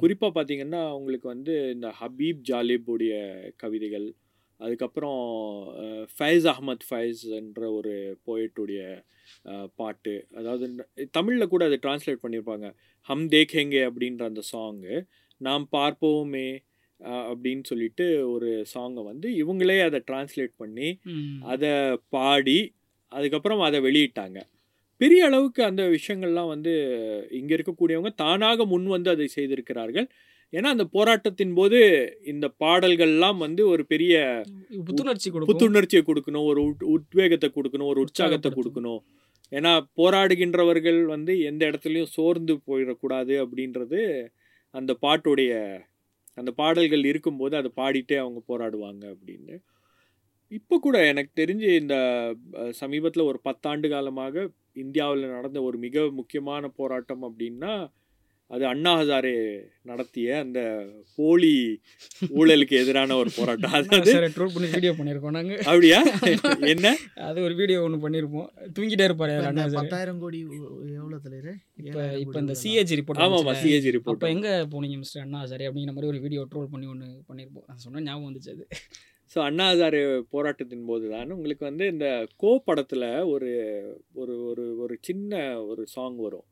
A: குறிப்பாக பார்த்தீங்கன்னா உங்களுக்கு வந்து இந்த ஹபீப் ஜாலிப் உடைய கவிதைகள் அதுக்கப்புறம் ஃபைஸ் அஹ்மத் ஃபைஸ் என்ற ஒரு போயட்டுடைய பாட்டு. அதாவது தமிழில் கூட அதை டிரான்ஸ்லேட் பண்ணியிருப்பாங்க ஹம் தேக்கேங்கே அப்படின்ற அந்த சாங்கு நாம் பார்ப்போமே அப்படின்னு சொல்லிட்டு ஒரு சாங்கை வந்து இவங்களே அதை டிரான்ஸ்லேட் பண்ணி அதை பாடி அதுக்கப்புறம் அதை வெளியிட்டாங்க. பெரிய அளவுக்கு அந்த விஷயங்கள்லாம் வந்து இங்கே இருக்கக்கூடியவங்க தானாக முன் வந்து அதை செய்திருக்கிறார்கள். ஏன்னா அந்த போராட்டத்தின் போது இந்த பாடல்கள்லாம் வந்து ஒரு பெரிய
D: புத்துணர்ச்சி
A: புத்துணர்ச்சியை கொடுக்கணும். ஒரு உத்வேகத்தை கொடுக்கணும். ஒரு உற்சாகத்தை. கொடுக்கணும். ஏன்னா போராடுகின்றவர்கள் வந்து எந்த இடத்துலையும் சோர்ந்து போயிடக்கூடாது அப்படின்றது அந்த பாட்டுடைய அந்த பாடல்கள் இருக்கும்போது அதை பாடிட்டே அவங்க போராடுவாங்க அப்படின்னு. இப்போ கூட எனக்கு தெரிஞ்சு இந்த சமீபத்தில் ஒரு பத்தாண்டு காலமாக இந்தியாவில் நடந்த ஒரு மிக முக்கியமான போராட்டம் அப்படின்னா அது அண்ணா ஹசாரே நடத்திய அந்த போலி ஊழலுக்கு எதிரான ஒரு போராட்டம். அதாவது
D: சார் ட்ரோல் பண்ணி வீடியோ பண்ணியிருக்கோம் நாங்கள்
A: அப்படியா? என்ன?
D: அது ஒரு வீடியோ ஒன்று பண்ணியிருப்போம். தூங்கிட்டே இருப்பாரு
E: இப்ப
D: அண்ணா
E: பத்தாயிரம் கோடி எவ்வளவு தலைவர்
D: இப்போ இப்போ இந்த சிஏஜி ரிப்போர்ட்
A: ஆமா ஆமா சிஏஜி
D: அப்போ
A: ரிப்போர்ட்
D: எங்கே போனீங்க மிஸ்டர் அண்ணா சார் அப்படிங்கிற மாதிரி ஒரு வீடியோ ட்ரோல் பண்ணி ஒன்று பண்ணியிருப்போம். நான் சொன்ன ஞாபகம் வந்துச்சு அது.
A: ஸோ அண்ணா ஹசாரே போராட்டத்தின் போது தான் உங்களுக்கு வந்து இந்த கோ படத்தில் ஒரு ஒரு ஒரு ஒரு சின்ன ஒரு சாங் வரும்.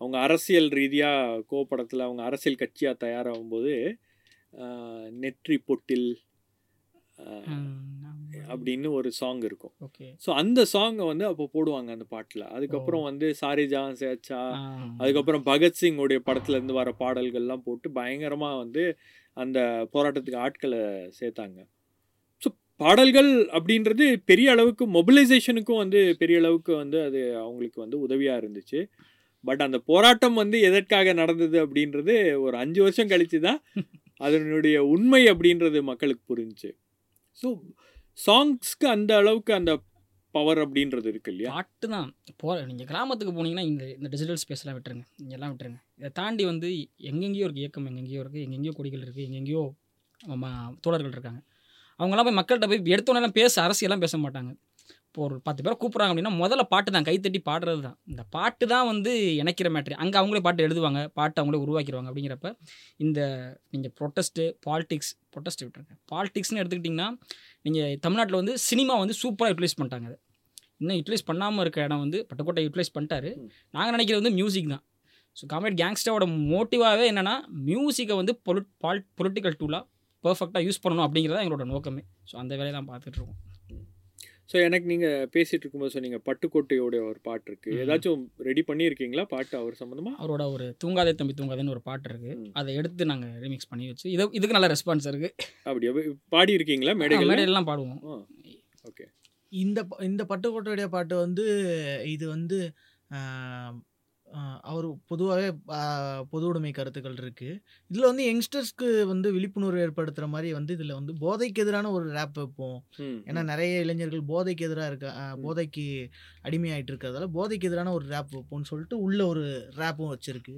A: அவங்க அரசியல் ரீதியாக கோ படத்தில் அவங்க அரசியல் கட்சியாக தயாராகும் போது ஆஹ், நெற்றி பொட்டில் அப்படின்னு ஒரு சாங் இருக்கும். ஸோ அந்த சாங்கை வந்து அப்போ போடுவாங்க அந்த பாட்டில். அதுக்கப்புறம் வந்து சாரி ஜான் சேச்சா அதுக்கப்புறம் பகத்சிங் உடைய படத்துல இருந்து வர பாடல்கள்லாம் போட்டு பயங்கரமா வந்து அந்த போராட்டத்துக்கு ஆட்களை சேர்த்தாங்க. ஸோ பாடல்கள் அப்படின்றது பெரிய அளவுக்கு மொபிலைசேஷனுக்கும் வந்து பெரிய அளவுக்கு வந்து அது அவங்களுக்கு வந்து உதவியா இருந்துச்சு. பட் அந்த போராட்டம் வந்து எதற்காக நடந்தது அப்படின்றது ஒரு அஞ்சு வருஷம் கழிச்சு தான் (laughs) அதனுடைய உண்மை அப்படின்றது மக்களுக்கு புரிஞ்சுச்சு. ஸோ சாங்ஸ்க்கு அந்த அளவுக்கு அந்த பவர் அப்படின்றது இருக்கு இல்லையா?
D: பாட்டு தான் போ நீங்கள் கிராமத்துக்கு போனீங்கன்னா இந்த இந்த டிஜிட்டல் ஸ்பேஸ்லாம் விட்டுருங்க. இங்கெல்லாம் விட்டுருங்க. இதை தாண்டி வந்து எங்கெங்கேயோ இருக்குது இயக்கம் எங்கெங்கேயோ இருக்குது எங்கெங்கேயோ கொடிகள் இருக்குது எங்கெங்கேயோ ம- தோழர்கள் இருக்காங்க. அவங்கெல்லாம் போய் மக்கள்கிட்ட போய் எடுத்தோன்னெல்லாம் பேச அரசியெல்லாம் பேச மாட்டாங்க. இப்போ ஒரு பத்து பேர் கூப்பிட்றாங்க அப்படின்னா முதல்ல பாட்டு தான் கைத்தட்டி பாடுறது தான். இந்த பாட்டு தான் வந்து இணைக்கிற மேட்ரு அங்கே அவங்களே பாட்டு எழுதுவாங்க பாட்டு அவங்களே உருவாக்கிடுவாங்க அப்படிங்கிறப்ப இந்த நீங்கள் ப்ரொட்டஸ்ட்டு பாலிடிக்ஸ் ப்ரொட்டஸ்ட் விட்டுருங்க. பாலிடிக்ஸ்னு எடுத்துக்கிட்டிங்கன்னா நீங்கள் தமிழ்நாட்டில் வந்து சினிமா வந்து சூப்பராக யூட்டிலைஸ் பண்ணிட்டாங்க அதை. இன்னும் யூட்டிலைஸ் பண்ணாமல் இருக்க இடம் வந்து பட்டுக்கோட்டை யூட்டிலைஸ் பண்ணிட்டாரு. நாங்கள் நினைக்கிறது வந்து மியூசிக் தான். ஸோ காமெடி கேங்ஸ்டரோட மோட்டிவாகவே என்னென்னா மியூசிக்கை வந்து பொலிட் பால் பொலிட்டிக்கல் டூலாக பர்ஃபெக்டாக யூஸ் பண்ணணும் அப்படிங்கிறத எங்களோட நோக்கமே. ஸோ அந்த வேலையை தான் பார்த்துட்டு இருக்கோம்.
A: ஸோ எனக்கு நீங்கள் பேசிட்டு இருக்கும்போது சொன்னீங்க பட்டுக்கோட்டையோட ஒரு பாட்டு இருக்கு.
D: ம்.
A: ஏதாச்சும் ரெடி பண்ணியிருக்கீங்களா? பாட்டு அவர் சம்மந்தமா
D: அவரோட ஒரு தூங்காதே தம்பி தூங்காதேன்னு ஒரு பாட்டு இருக்குது. அதை எடுத்து நாங்கள் ரீமிக்ஸ் பண்ணி வச்சு இது இதுக்கு நல்ல ரெஸ்பான்ஸ் இருக்குது
A: அப்படியா? பாடி இருக்கீங்களா மேடைகள்
D: மேடையெல்லாம் பாடுவோம்.
A: ஓகே.
E: இந்த இந்த பட்டுக்கோட்டையுடைய பாட்டு வந்து இது வந்து அவர் பொதுவாகவே பொது உடைமை கருத்துக்கள் இருக்கு. இதில் வந்து யங்ஸ்டர்ஸ்க்கு வந்து விழிப்புணர்வு ஏற்படுத்துகிற மாதிரி வந்து இதில் வந்து போதைக்கு எதிரான ஒரு ரேப் வைப்போம். ஏன்னா நிறைய இளைஞர்கள் போதைக்கு எதிராக இருக்க போதைக்கு அடிமையாயிட்டு இருக்கிறதால போதைக்கு எதிரான ஒரு ரேப் வைப்போம்னு சொல்லிட்டு உள்ள ஒரு ரேப்பும் வச்சிருக்கு.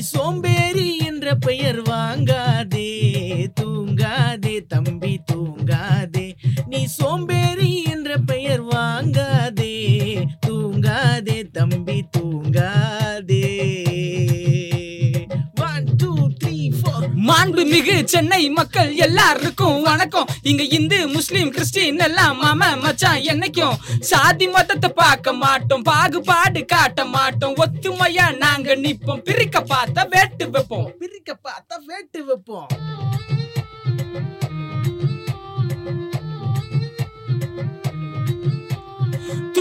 F: சோம்பேறி என்ற பெயர் வாங்காதே தூங்காதே தம்பி தூங்காதே. நீ சோம்பேறி என்ற பெயர் வாங்காதே தூங்காதே தம்பி தூ
B: மாண்புமிகு சென்னை மக்கள் எல்லாருக்கும் வணக்கம். இங்க இந்து முஸ்லீம் கிறிஸ்டின் எல்லாம் மாம மச்சான் என்னைக்கும் சாதி மதத்தை பார்க்க மாட்டோம் பாகுபாடு காட்ட மாட்டோம். ஒத்துமையா நாங்க நிப்போம் பிரிக்க பார்த்தா வேட்டு வைப்போம்.
E: பிரிக்க பார்த்தா வேட்டு வைப்போம்.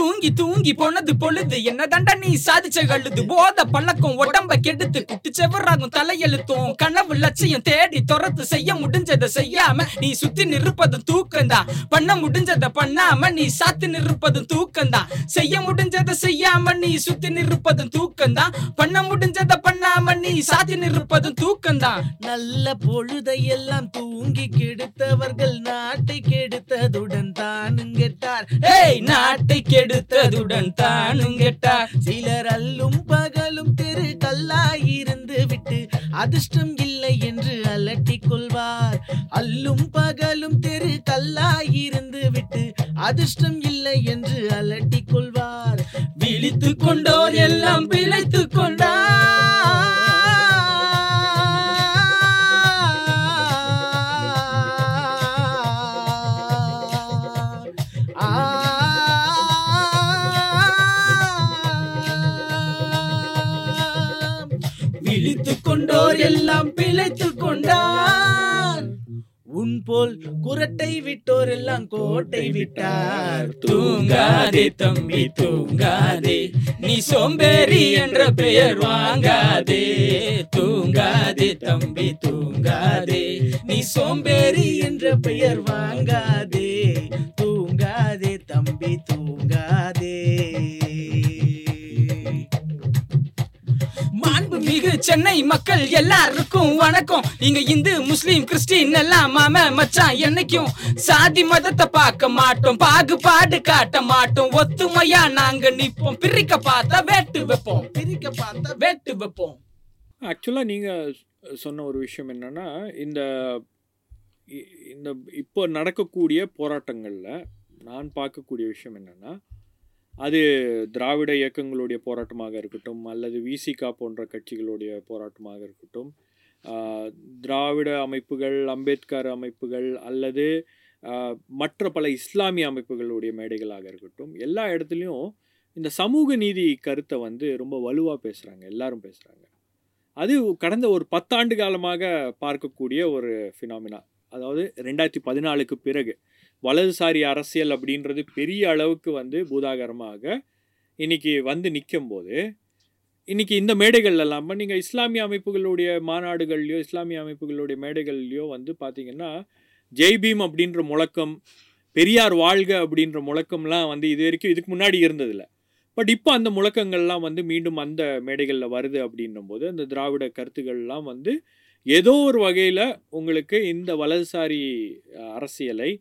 B: தூங்கி தூங்கி போனது பொழுது என்ன தண்டா நீ சாதிச்ச கழுது போத பழக்கம் உடம்ப கெடுத்து குட்டு செவராகும் தலையெழுத்தும் கனவு லட்சியம் தேடி துரத்து செய்ய முடிஞ்சதை செய்யாம நீ சுத்தி நிற்பதும் தூக்கம்தான் பண்ண முடிஞ்சதை பண்ணாம நீ சாத்தி நிற்பதும் தூக்கம்தான் செய்ய முடிஞ்சதை செய்யாம நீ சுத்தி நிற்பதும் தூக்கம்தான் பண்ண முடிஞ்சதை பண்ணாம நீ சாத்தி நிற்பதும் தூக்கம்தான்
E: நல்ல பொழுதையெல்லாம் தூங்கி கெடுத்தவர்கள் நாட்டை கெடுத்ததுடன் தானும் கெட்டார்.
B: ஏய் நாட்டை எடுத்ததுடன் தானும் கெட்டார்.
E: சிலர் அல்லும் பகலும் தெரு கல்லாயிருந்து விட்டு அதிர்ஷ்டம் இல்லை என்று அலட்டிக் கொள்வார். அல்லும் பகலும் தெரு கல்லாயிருந்து விட்டு அதிர்ஷ்டம் இல்லை என்று அலட்டிக் கொள்வார்.
B: விழித்து கொண்டோர் எல்லாம் பிழைத்து
E: கொண்டார். குரட்டை விட்டோர் எல்லாம் கோட்டை விட்டார்.
B: தூங்காதே தம்பி தூங்காதே. நீ சோம்பேறி என்ற பெயர் வாங்காதே. தூங்காதே தம்பி தூங்காதே.
E: நீ சோம்பேறி என்ற பெயர் வாங்காதே. தூங்காதே தம்பி தூங்காதே.
B: மாண்புமிகு சென்னை மக்கள் எல்லாருக்கும் வணக்கம். இங்க இந்து முஸ்லீம் கிறிஸ்டின் எல்லாம் மாம மச்சான் என்னைக்கும் சாதி மதத்தை பார்க்க மாட்டோம். பாகுபாடு காட்ட மாட்டோம். ஒத்துமையா நாங்க நிப்போம். பிரிக்க பார்த்தா வேட்டு வைப்போம்.
E: பிரிக்க பார்த்தா
B: வேட்டு வைப்போம்.
A: ஆக்சுவலாக நீங்கள் சொன்ன ஒரு விஷயம் என்னன்னா இந்த இ- இந்த இப்போ நடக்கக்கூடிய போராட்டங்களில் நான் பார்க்கக்கூடிய விஷயம் என்னென்னா அது திராவிட இயக்கங்களுடைய போராட்டமாக இருக்கட்டும் அல்லது விசிகா போன்ற கட்சிகளுடைய போராட்டமாக இருக்கட்டும் திராவிட அமைப்புகள் அம்பேத்கர் அமைப்புகள் அல்லது மற்ற பல இஸ்லாமிய அமைப்புகளுடைய மேடைகளாக இருக்கட்டும் எல்லா இடத்துலையும் இந்த சமூக நீதி கருத்தை வந்து ரொம்ப வலுவாக பேசுகிறாங்க எல்லாரும் பேசுகிறாங்க அது கடந்த ஒரு பத்தாண்டு காலமாக பார்க்கக்கூடிய ஒரு ஃபினாமினா அதாவது ரெண்டாயிரத்தி பதினாலுக்கு பிறகு வலதுசாரி அரசியல் அப்படின்றது பெரிய அளவுக்கு வந்து பூதாகரமாக இன்னைக்கு வந்து நிற்கும் போது இன்னைக்கு இந்த மேடைகள் இல்லாமல் நீங்கள் இஸ்லாமிய அமைப்புகளுடைய மாநாடுகள்லையோ இஸ்லாமிய அமைப்புகளுடைய மேடைகள்லையோ வந்து பார்த்தீங்கன்னா ஜெய்பீம் அப்படின்ற முழக்கம் பெரியார் வாழ்க அப்படின்ற முழக்கம்லாம் வந்து இது வரைக்கும் இதுக்கு முன்னாடி இருந்ததில்ல. பட் இப்போ அந்த முழக்கங்கள்லாம் வந்து மீண்டும் அந்த மேடைகளில் வருது அப்படின்னும் போது அந்த திராவிட கருத்துக்கள்லாம் வந்து ஏதோ ஒரு வகையில் உங்களுக்கு இந்த வலதுசாரி அரசியலை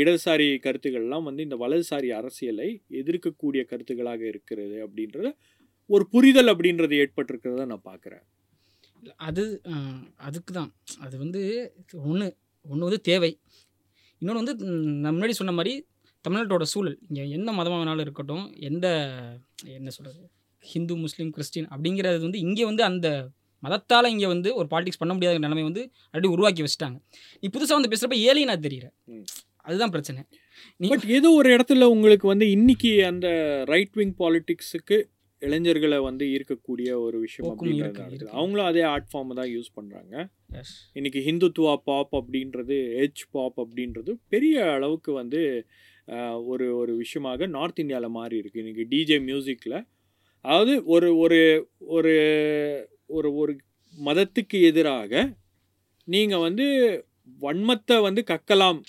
A: இடதுசாரி கருத்துக்கள்லாம் வந்து இந்த வலதுசாரி அரசியலை எதிர்க்கக்கூடிய கருத்துக்களாக இருக்கிறது அப்படின்றத ஒரு புரிதல் அப்படின்றது ஏற்பட்டிருக்கிறத நான் பார்க்குறேன்.
D: அது அதுக்கு தான் அது வந்து ஒன்று ஒன்று வந்து தேவை. இன்னொன்று வந்து நான் முன்னாடி சொன்ன மாதிரி தமிழ்நாட்டோட சூழல். இங்கே எந்த மதமாக வேணாலும் இருக்கட்டும் எந்த என்ன சொல்கிறது ஹிந்து முஸ்லீம் கிறிஸ்டின் அப்படிங்கிறது வந்து இங்கே வந்து அந்த மதத்தால் இங்கே வந்து ஒரு பாலிடிக்ஸ் பண்ண முடியாத நிலைமை வந்து ஆல்ரெடி உருவாக்கி வச்சுட்டாங்க. நீ புதுசாக வந்து பேசுகிறப்ப ஏலியனா தெரியற. அதுதான் பிரச்சனை.
A: பட் ஏதோ ஒரு இடத்துல உங்களுக்கு வந்து இன்னைக்கு அந்த ரைட் விங் பாலிடிக்ஸுக்கு இளைஞர்களை வந்து ஈர்க்கக்கூடிய ஒரு விஷயம் அப்படின்றது. அவங்களும் அதே ஆர்ட் ஃபார்ம் தான் யூஸ் பண்ணுறாங்க. இன்னைக்கு ஹிந்துத்துவா பாப் அப்படின்றது எச் பாப் அப்படின்றது பெரிய அளவுக்கு வந்து ஒரு ஒரு விஷயமாக நார்த் இந்தியாவில் மாறி இருக்கு. இன்னைக்கு டிஜே மியூசிக்கில் அதாவது ஒரு ஒரு ஒரு ஒரு ஒரு மதத்துக்கு எதிராக நீங்கள் வந்து வன்மத்தை வந்து கக்கலாம்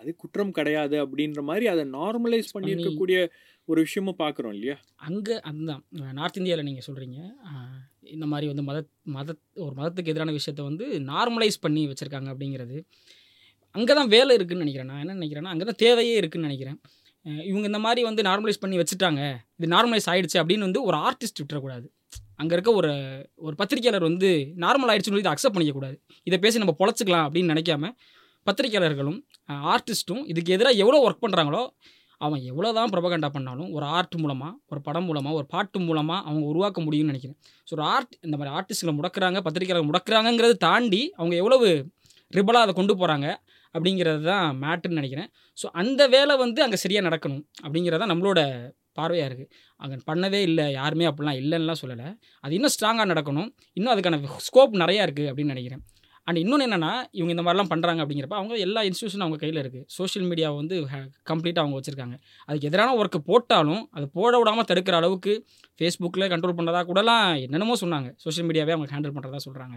A: அது குற்றம் கிடையாது அப்படின்ற மாதிரி அதை நார்மலைஸ் பண்ணி
D: பண்ணி-
A: இருக்கக்கூடிய ஒரு விஷயமும் பார்க்குறோம் இல்லையா?
D: அங்கே அதுதான் நார்த் இந்தியாவில் நீங்கள் சொல்கிறீங்க இந்த மாதிரி வந்து மத மத ஒரு மதத்துக்கு எதிரான விஷயத்த வந்து நார்மலைஸ் பண்ணி வச்சுருக்காங்க அப்படிங்கிறது. அங்கே தான் வேலை இருக்குன்னு நினைக்கிறேன். நான் என்ன நினைக்கிறேன்னா அங்கே தான் தேவையே இருக்குன்னு நினைக்கிறேன். இவங்க இந்த மாதிரி வந்து நார்மலைஸ் பண்ணி வச்சுட்டாங்க. இது நார்மலைஸ் ஆயிடுச்சு அப்படின்னு வந்து ஒரு ஆர்டிஸ்ட் விட்டுறக்கூடாது. அங்கே இருக்க ஒரு ஒரு பத்திரிக்கையாளர் வந்து நார்மல் ஆயிடுச்சுன்னு சொல்லி இதை அக்செப்ட் பண்ணிக்கக்கூடாது. இதை பேசி நம்ம பொழைச்சிக்கலாம் அப்படின்னு நினைக்காம பத்திரிக்கையாளர்களும் ஆர்டிஸ்ட்டும் இதுக்கு எதிராக எவ்வளோ ஒர்க் பண்ணுறாங்களோ அவன் எவ்வளோ தான் ப்ரொபகண்டா பண்ணாலும் ஒரு ஆர்ட் மூலமாக ஒரு படம் மூலமாக ஒரு பாட்டு மூலமாக அவங்க உருவாக்க முடியும்னு நினைக்கிறேன். ஸோ ஒரு ஆர்ட் இந்த மாதிரி ஆர்டிஸ்ட்களை முடக்கிறாங்க பத்திரிகையாளர்கள் முடக்கிறாங்கிறது தாண்டி அவங்க எவ்வளவு ரிபலாக அதை கொண்டு போகிறாங்க அப்படிங்கிறது தான் மேட்டுன்னு நினைக்கிறேன். ஸோ அந்த வேலை வந்து அங்கே சரியாக நடக்கணும் அப்படிங்கிறது தான் நம்மளோட பார்வையாக இருக்குது அங்கே பண்ணவே இல்லை யாருமே அப்படிலாம் இல்லைன்னுலாம் சொல்லலை. அது இன்னும் ஸ்ட்ராங்காக நடக்கணும். இன்னும் அதுக்கான ஸ்கோப் நிறையா இருக்குது அப்படின்னு நினைக்கிறேன். அண்ட் இன்னொன்று என்னென்னா இவங்க இந்த மாதிரிலாம் பண்ணுறாங்க அப்படிங்கிறப்ப அவங்க எல்லா இன்ஸ்டியூஷனும் அவங்க கையில் இருக்குது சோஷியல் மீடியாவை வந்து கம்ப்ளீட்டாக அவங்க வச்சுருக்காங்க. அதுக்கு எதிரான ஒர்க்கு போட்டாலும் அது போட விடாமல் தடுக்கிற அளவுக்கு ஃபேஸ்புக்கில் கண்ட்ரோல் பண்ணுறதா கூடலாம் என்னென்னமோ சொன்னாங்க. சோஷியல் மீடியாவே அவங்க ஹேண்டில் பண்ணுறதா சொல்கிறாங்க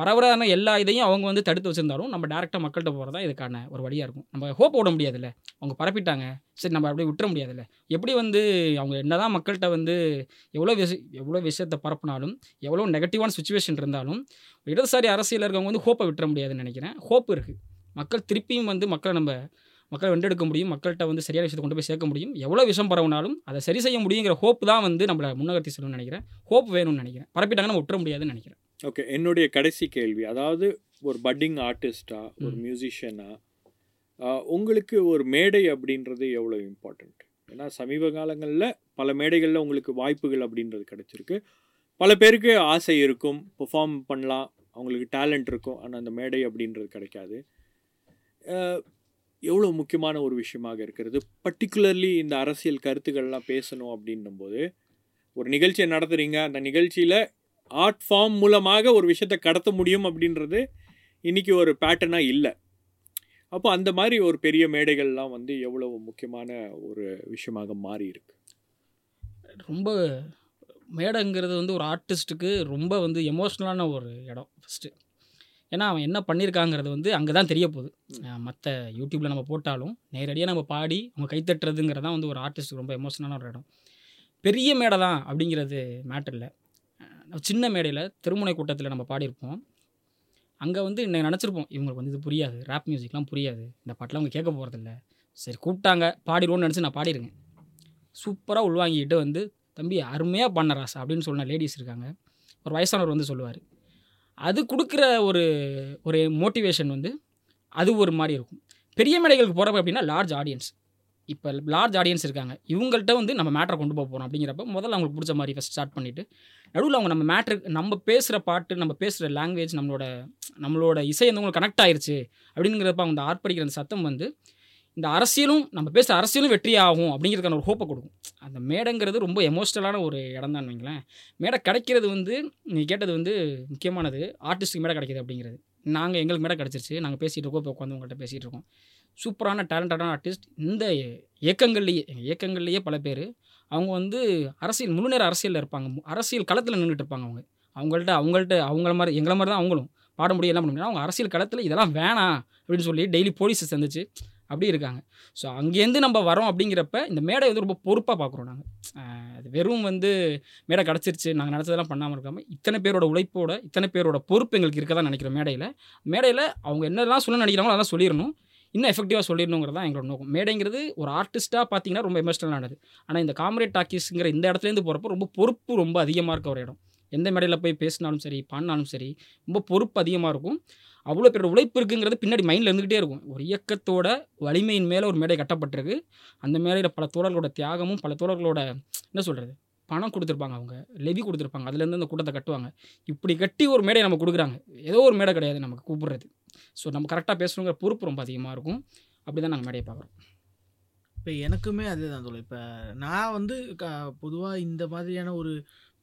D: பரவலான எல்லா இதையும் அவங்க வந்து தடுத்து வச்சுருந்தாலும் நம்ம டேரெக்டாக மக்கள்கிட்ட போகிறதா இதுக்கான ஒரு வழியாக இருக்கும். நம்ம ஹோப் ஓட முடியாதுல்ல. அவங்க பரப்பிட்டாங்க. சரி நம்ம அப்படியே விட்டுற முடியாதுல்ல. எப்படி வந்து அவங்க என்னதான் மக்கள்கிட்ட வந்து எவ்வளோ விஷ எவ்வளோ விஷயத்தை பரப்புனாலும் எவ்வளோ நெகட்டிவான சுச்சுவேஷன் இருந்தாலும் இடதுசாரி அரசியல் இருக்கவங்க வந்து ஹோப்பை விட்டுற முடியாதுன்னு நினைக்கிறேன். ஹோப் இருக்குது மக்கள் திருப்பியும் வந்து மக்களை நம்ம மக்களை வென்றெடுக்க முடியும். மக்கள்கிட்ட வந்து சரியான விஷயத்தை கொண்டு போய் சேர்க்க முடியும். எவ்வளோ விஷம் பரவுனாலும் அதை சரி செய்ய முடியுங்கிற ஹோப் தான் வந்து நம்மளை முன்னகர்த்தி செல்லணும்னு நினைக்கிறேன். ஹோப் வேணும்னு நினைக்கிறேன். பரப்பிட்டாங்கன்னா நம்ம விட்டுற முடியாதுன்னு நினைக்கிறேன்.
A: ஓகே என்னுடைய கடைசி கேள்வி. அதாவது ஒரு பட்டிங் ஆர்டிஸ்டா ஒரு மியூசிஷியனா உங்களுக்கு ஒரு மேடை அப்படின்றது எவ்வளோ இம்பார்ட்டண்ட் ஏன்னா சமீப காலங்களில் பல மேடைகளில் உங்களுக்கு வாய்ப்புகள் அப்படின்றது கிடச்சிருக்கு. பல பேருக்கு ஆசை இருக்கும். பெர்ஃபார்ம் பண்ணலாம். அவங்களுக்கு டேலண்ட் இருக்கும். ஆனால் அந்த மேடை அப்படின்றது கிடைக்காது. எவ்வளோ முக்கியமான ஒரு விஷயமாக இருக்கிறது? பர்டிகுலர்லி இந்த அரசியல் கருத்துக்கள்லாம் பேசணும் அப்படின்னும் போது ஒரு நிகழ்ச்சியை நடத்துகிறீங்க அந்த நிகழ்ச்சியில் ஆர்ட் ஃபார்ம் மூலமாக ஒரு விஷயத்தை கடத்த முடியும் அப்படின்றது இன்னைக்கு ஒரு பேட்டர்னாக இல்லை. அப்போ அந்த மாதிரி ஒரு பெரிய மேடைகள்லாம் வந்து எவ்வளவு முக்கியமான ஒரு விஷயமாக மாறி இருக்கு?
D: ரொம்ப மேடைங்கிறது வந்து ஒரு ஆர்டிஸ்ட்டுக்கு ரொம்ப வந்து எமோஷ்னலான ஒரு இடம் ஃபஸ்ட்டு ஏன்னா அவன் என்ன பண்ணியிருக்காங்கிறது வந்து அங்கே தான் தெரிய போகுது. மற்ற யூடியூப்பில் நம்ம போட்டாலும் நேரடியாக நம்ம பாடி அவங்க கைத்தட்டுறதுங்கிறது தான் வந்து ஒரு ஆர்டிஸ்ட்டுக்கு ரொம்ப எமோஷனலான ஒரு இடம். பெரிய மேடை தான் அப்படிங்கிறது மேட்டர் இல்லை. சின்ன மேடையில் திருமுனை கூட்டத்தில் நம்ம பாடியிருப்போம். அங்கே வந்து இன்னைக்கு நினச்சிருப்போம் இவங்களுக்கு வந்து இது புரியாது ரேப் மியூசிக்லாம் புரியாது. இந்த பாட்டெலாம் அவங்க கேட்க போகிறதில்ல சரி கூப்பிட்டாங்க பாடிடுவோன்னு நினச்சி நான் பாடிருக்கேன். சூப்பராக உள்வாங்கிட்டு வந்து தம்பி அருமையாக பண்ண ராசா அப்படின்னு சொன்ன லேடிஸ் இருக்காங்க. ஒரு வயசானவர் வந்து சொல்லுவார். அது கொடுக்குற ஒரு ஒரு மோட்டிவேஷன் வந்து அது ஒரு மாதிரி இருக்கும். பெரிய மேடைகளுக்கு போகிறப்ப அப்படின்னா லார்ஜ் ஆடியன்ஸ் இப்போ லார்ஜ் ஆடியன்ஸ் இருக்காங்க. இவங்கள்ட்ட வந்து நம்ம மேட்டரை கொண்டு போக போகிறோம் அப்படிங்கிறப்ப முதல்ல அவங்களுக்கு பிடிச்ச மாதிரி ஃபஸ்ட் ஸ்டார்ட் பண்ணிவிட்டு நடுவில் அவங்க நம்ம மேட்ரு நம்ம பேசுகிற பாட்டு நம்ம பேசுகிற லாங்குவேஜ் நம்மளோட நம்மளோட இசை வந்து உங்களுக்கு கனெக்ட் ஆயிடுச்சு அப்படிங்கிறப்ப அவங்க ஆர்ப்பரிக்கிற அந்த சத்தம் வந்து இந்த அரசியலும் நம்ம பேசுகிற அரசியலும் வெற்றி ஆகும் அப்படிங்கிறதுக்கான ஒரு ஹோப்பை கொடுக்கும். அந்த மேடைங்கிறது ரொம்ப எமோஷ்னலான ஒரு இடம் தான் வைங்களேன். மேடை கிடைக்கிறது வந்து நீங்கள் கேட்டது வந்து முக்கியமானது ஆர்டிஸ்ட்டுக்கு மேடை கிடைக்கிது அப்படிங்கிறது. நாங்கள் எங்களுக்கு மேடை கிடச்சிருச்சு. நாங்கள் பேசிகிட்டு இருக்கோம் இப்போ உட்காந்து உங்கள்கிட்ட பேசிகிட்டு இருக்கோம். சூப்பரான டேலண்டடான ஆர்டிஸ்ட். இந்த இயக்கங்கள்லேயே எங்கள் இயக்கங்கள்லேயே பல பேர் அவங்க வந்து அரசியல் முழு நேர அரசியலில் இருப்பாங்க. மு- அரசியல் களத்தில் நின்றுட்டு இருப்பாங்க அவங்க. அவங்கள்ட்ட அவங்கள்ட்ட அவங்கள மாதிரி எங்களை மாதிரி தான் அவங்களும். பாட முடியும் என்ன பண்ண முடியும். அவங்க அரசியல் களத்தில் இதெல்லாம் வேணாம் அப்படின்னு சொல்லி டெய்லி போலீஸை சந்திச்சு அப்படி இருக்காங்க. ஸோ அங்கேருந்து நம்ம வரோம் அப்படிங்கிறப்ப இந்த மேடை வந்து ரொம்ப பொறுப்பாக பார்க்குறோம் நாங்கள் அது வெறும் வந்து மேடை கிடச்சிருச்சு நாங்கள் நினச்சதெல்லாம் பண்ணாமல் இருக்காமல் இத்தனை பேரோட உழைப்போட இத்தனை பேரோட பொறுப்பு எங்களுக்கு இருக்க தான் நினைக்கிறோம் மேடையில். மேடையில் அவங்க என்னெல்லாம் சொல்ல நினைக்கிறாங்களோ அதெல்லாம் சொல்லிடணும். இன்னும் எஃபெக்டிவாக சொல்லிடணுங்கிறது தான் எங்களோட நோக்கம். மேடைங்கிறது ஒரு ஆர்டிஸ்ட்டாக பார்த்தீங்கன்னா ரொம்ப எமோஷனலானது ஆனால் இந்த காமரேட் டாக்கீஸுங்கிற இந்த இடத்துலேருந்து போகிறப்போ ரொம்ப பொறுப்பு ரொம்ப அதிகமாக இருக்க ஒரு இடம். எந்த மேடையில் போய் பேசினாலும் சரி பாடினாலும் சரி ரொம்ப பொறுப்பு அதிகமாக இருக்கும். அவ்வளோ பேரோட உழைப்பு இருக்குங்கிறது பின்னாடி மைண்டில் இருந்துக்கிட்டே இருக்கும். ஒரு இயக்கத்தோட வலிமையின் மேலே ஒரு மேடை கட்டப்பட்டிருக்கு. அந்த மேடையில் பல தோழர்களோட தியாகமும் பல தோழர்களோட என்ன சொல்கிறது பணம் கொடுத்துருப்பாங்க அவங்க. லெவி கொடுத்துருப்பாங்க. அதுலேருந்து அந்த கூட்டத்தை கட்டுவாங்க. இப்படி கட்டி ஒரு மேடையை நம்ம கொடுக்குறாங்க. ஏதோ ஒரு மேடை கிடையாது நமக்கு கூப்பிடுறது. ஸோ நம்ம கரெக்டாக பேசணுங்கிற பொறுப்பு ரொம்ப அதிகமாக இருக்கும். அப்படி தான் நாங்கள் மேடையை பார்க்குறோம்.
E: இப்போ எனக்குமே அதுதான் தோழர் இப்போ நான் வந்து க பொதுவாக இந்த மாதிரியான ஒரு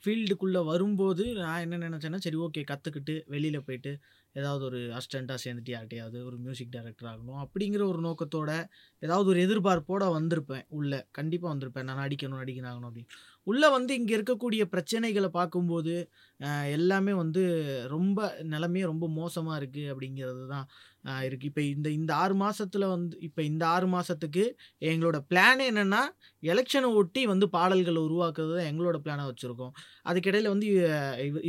E: ஃபீல்டுக்குள்ளே வரும்போது நான் என்ன நினச்சேன்னா சரி ஓகே கற்றுக்கிட்டு வெளியில் போயிட்டு ஏதாவது ஒரு அசிஸ்டண்ட்டாக சேர்ந்துட்டு யார்கிட்டயாவது ஒரு மியூசிக் டைரக்டர் ஆகணும் அப்படிங்கிற ஒரு நோக்கத்தோட ஏதாவது ஒரு எதிர்பார்ப்போட வந்திருப்பேன். உள்ளே கண்டிப்பாக வந்திருப்பேன். நான் நடிக்கணும் நடிக்கணும் ஆகணும் அப்படின்னு. உள்ளே வந்து இங்கே இருக்கக்கூடிய பிரச்சனைகளை பார்க்கும்போது எல்லாமே வந்து ரொம்ப நிலமையே ரொம்ப மோசமாக இருக்குது அப்படிங்கிறது தான் இருக்குது இப்போ இந்த இந்த ஆறு மாதத்தில் வந்து இப்போ இந்த ஆறு மாதத்துக்கு எங்களோட பிளான் என்னென்னா எலெக்ஷனை ஒட்டி வந்து பாடல்களை உருவாக்குறது தான் எங்களோட பிளானாக வச்சுருக்கோம். அதுக்கிடையில் வந்து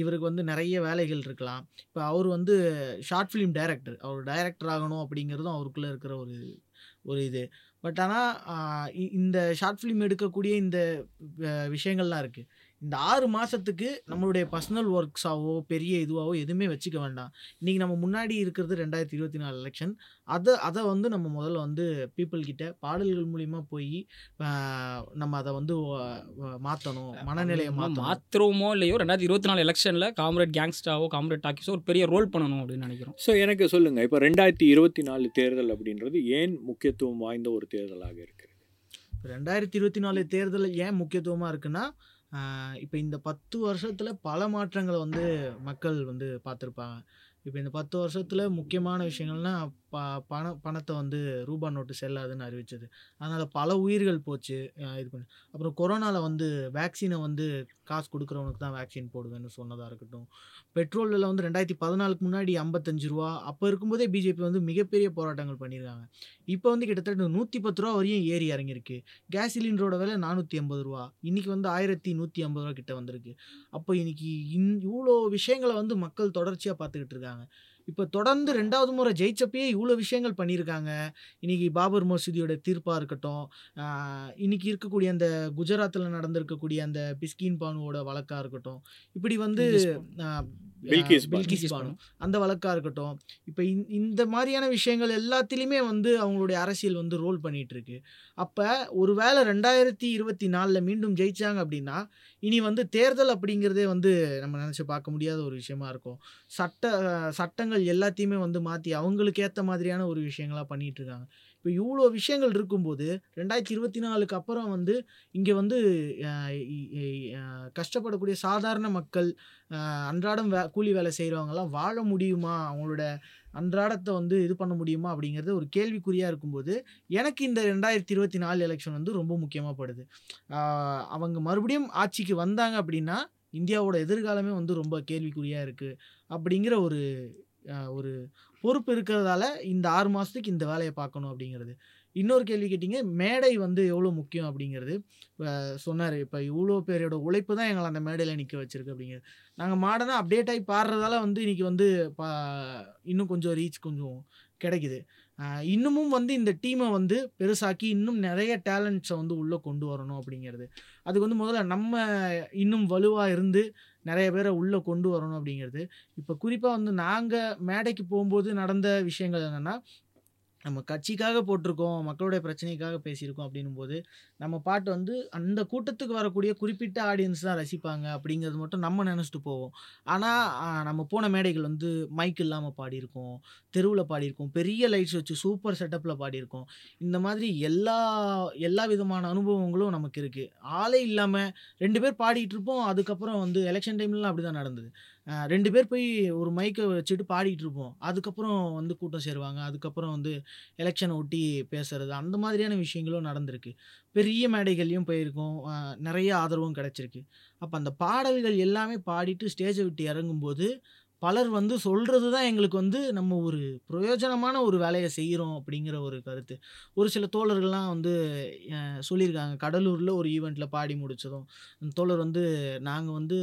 E: இவருக்கு வந்து நிறைய வேலைகள் இருக்கலாம். இப்போ அவர் வந்து ஷார்ட் ஃபிலிம் டைரக்டர் அவர் டைரக்டர் ஆகணும் அப்படிங்கிறதும் அவருக்குள்ளே இருக்கிற ஒரு ஒரு இது. பட் ஆனால் இந்த ஷார்ட் ஃபிலிம் எடுக்கக்கூடிய இந்த விஷயங்கள்லாம் இருக்குது இந்த ஆறு மாதத்துக்கு நம்மளுடைய பர்சனல் ஒர்க்ஸாவோ பெரிய இதுவாவோ எதுவுமே வச்சுக்க வேண்டாம். இன்றைக்கி நம்ம முன்னாடி இருக்கிறது ரெண்டாயிரத்தி இருபத்தி நாலு எலெக்ஷன் அதை அதை வந்து நம்ம முதல்ல வந்து பீப்புள் கிட்ட பாடல்கள் மூலிமா போய் நம்ம அதை வந்து மாற்றணும் மனநிலையை
D: மாத்திரமோ இல்லையோ ரெண்டாயிரத்தி இருபத்தி நாலு எலெக்ஷனில் காம்ரேட் கேங்ஸ்டாவோ காம்ரேட் டாக்கிஸோ ஒரு பெரிய ரோல் பண்ணணும் அப்படின்னு நினைக்கிறோம்.
A: ஸோ எனக்கு சொல்லுங்கள் இப்போ ரெண்டாயிரத்தி இருபத்தி நாலு தேர்தல் அப்படின்றது ஏன் முக்கியத்துவம் வாய்ந்த ஒரு தேர்தலாக இருக்கிறது?
E: ரெண்டாயிரத்தி இருபத்தி நாலு தேர்தல் ஏன் முக்கியத்துவமாக இருக்குன்னா இப்போ இந்த பத்து வருஷத்தில் பல மாற்றங்களை வந்து மக்கள் வந்து பார்த்துருப்பாங்க. இப்போ இந்த பத்து வருஷத்தில் முக்கியமான விஷயங்கள்னா ப பண பணத்தை வந்து ரூபா நோட்டு செல்லாதுன்னு அறிவிச்சது. அதனால் பல உயிர்கள் போச்சு இது பண்ணி. அப்புறம் கொரோனாவில் வந்து வேக்சினை வந்து காசு கொடுக்குறவனுக்கு தான் வேக்சின் போடுவேன்னு சொன்னதாக இருக்கட்டும். பெட்ரோல் விலை வந்து ரெண்டாயிரத்தி பதினாலுக்கு முன்னாடி ஐம்பத்தஞ்சு ரூபா அப்போ இருக்கும்போதே பிஜேபி வந்து மிகப்பெரிய போராட்டங்கள் பண்ணியிருக்காங்க. இப்போ வந்து கிட்டத்தட்ட நூற்றி பத்து ரூபா வரையும் ஏறி இறங்கியிருக்கு. கேஸ் சிலிண்டரோட விலை நானூற்றி ஐம்பது ரூபா இன்றைக்கி வந்து ஆயிரத்தி நூற்றி ஐம்பது ரூபா கிட்ட வந்திருக்கு. அப்போ இன்றைக்கி இன் இவ்வளோ விஷயங்களை வந்து மக்கள் தொடர்ச்சியாக பார்த்துக்கிட்டு இருக்காங்க. இப்போ தொடர்ந்து ரெண்டாவது முறை ஜெயிச்சப்பயே இவ்வளோ விஷயங்கள் பண்ணியிருக்காங்க இன்னைக்கு பாபர் மசூதியோட தீர்ப்பாக இருக்கட்டும் ஆஹ் இன்னைக்கு இருக்கக்கூடிய அந்த குஜராத்தில் நடந்திருக்கக்கூடிய அந்த பிஸ்கின் பானுவோட வழக்காக இருக்கட்டும் இப்படி வந்து
D: பில்கிஸ் பானு.
E: அந்த வழக்காக இருக்கட்டும். இப்போ இந்த மாதிரியான விஷயங்கள் எல்லாத்துலேயுமே வந்து அவங்களுடைய அரசியல் வந்து ரோல் பண்ணிட்டு இருக்கு. அப்போ ஒருவேளை ரெண்டாயிரத்தி இருபத்தி நாலில் மீண்டும் ஜெயிச்சாங்க அப்படின்னா இனி வந்து தேர்தல் அப்படிங்கிறதே வந்து நம்ம நினச்சி பார்க்க முடியாத ஒரு விஷயமா இருக்கும். சட்ட சட்டங்கள் எல்லாத்தையுமே வந்து மாற்றி அவங்களுக்கு ஏற்ற மாதிரியான ஒரு விஷயங்களா பண்ணிட்டு இருக்காங்க. இப்போ இவ்வளோ விஷயங்கள் இருக்கும்போது ரெண்டாயிரத்தி இருபத்தி நாலுக்கு அப்புறம் வந்து இங்கே வந்து கஷ்டப்படக்கூடிய சாதாரண மக்கள் அன்றாடம் வே கூலி வேலை செய்கிறவங்கலாம் வாழ முடியுமா? அவங்களோட அன்றாடத்தை வந்து இது பண்ண முடியுமா? அப்படிங்கிறது ஒரு கேள்விக்குறியாக இருக்கும்போது எனக்கு இந்த ரெண்டாயிரத்தி இருபத்தி நாலு எலெக்ஷன் வந்து ரொம்ப முக்கியமாக படுது. அவங்க மறுபடியும் ஆட்சிக்கு வந்தாங்க அப்படின்னா இந்தியாவோட எதிர்காலமே வந்து ரொம்ப கேள்விக்குறியாக இருக்குது அப்படிங்கிற ஒரு ஒரு பொறுப்பு இருக்கிறதால இந்த ஆறு மாதத்துக்கு இந்த வேலையை பார்க்கணும் அப்படிங்கிறது. இன்னொரு கேள்வி கேட்டிங்க மேடை வந்து எவ்வளோ முக்கியம் அப்படிங்கிறது. இப்போ சொன்னார் இப்போ இவ்வளோ பேரோட உழைப்பு தான் எங்களை அந்த மேடையில் நிற்க வச்சிருக்கு அப்படிங்கிறது. நாங்கள் மாடனாக அப்டேட் ஆகி பாடுறதால வந்து இன்றைக்கி வந்து பா இன்னும் கொஞ்சம் ரீச் கொஞ்சம் கிடைக்குது. இன்னமும் வந்து இந்த டீமை வந்து பெருசாக்கி இன்னும் நிறைய டேலண்ட்ஸை வந்து உள்ளே கொண்டு வரணும் அப்படிங்கிறது. அதுக்கு வந்து முதல்ல நம்ம இன்னும் வலுவாக இருந்து நிறைய பேரை உள்ளே கொண்டு வரணும் அப்படிங்கிறது. இப்போ குறிப்பாக வந்து நாங்கள் மேடைக்கு போகும்போது நடந்த விஷயங்கள் என்னென்னா நம்ம கட்சிக்காக போட்டிருக்கோம் மக்களுடைய பிரச்சனைக்காக பேசியிருக்கோம் அப்படின்னும் போது நம்ம பாட்டு வந்து அந்த கூட்டத்துக்கு வரக்கூடிய குறிப்பிட்ட ஆடியன்ஸ் தான் ரசிப்பாங்க அப்படிங்கிறது மட்டும் நம்ம நினச்சிட்டு போவோம். ஆனால் நம்ம போன மேடைகள் வந்து மைக் இல்லாமல் பாடியிருக்கோம் தெருவில் பாடியிருக்கோம் பெரிய லைட்ஸ் வச்சு சூப்பர் செட்டப்பில் பாடியிருக்கோம். இந்த மாதிரி எல்லா எல்லா விதமான அனுபவங்களும் நமக்கு இருக்குது ஆளே இல்லாமல் ரெண்டு பேர் பாடிட்டு இருப்போம் அதுக்கப்புறம் வந்து எலெக்ஷன் டைம்லலாம் அப்படி தான் நடந்தது. ரெண்டு பேர் போய் ஒரு மைக்கை வச்சுட்டு பாடிட்டு இருப்போம். அதுக்கப்புறம் வந்து கூட்டம் சேருவாங்க. அதுக்கப்புறம் வந்து எலெக்ஷனை ஒட்டி பேசுறது. அந்த மாதிரியான விஷயங்களும் நடந்திருக்கு. பெரிய மேடைகள்லையும் போயிருக்கோம். நிறைய ஆதரவும் கிடச்சிருக்கு. அப்போ அந்த பாடல்கள் எல்லாமே பாடிட்டு ஸ்டேஜை விட்டு இறங்கும்போது பலர் வந்து சொல்கிறது தான் எங்களுக்கு வந்து நம்ம ஒரு பிரயோஜனமான ஒரு வேலையை செய்கிறோம் அப்படிங்கிற ஒரு கருத்து. ஒரு சில தோழர்கள்லாம் வந்து சொல்லியிருக்காங்க. கடலூரில் ஒரு ஈவெண்ட்டில் பாடி முடிச்சதும் தோழர் வந்து நாங்கள் வந்து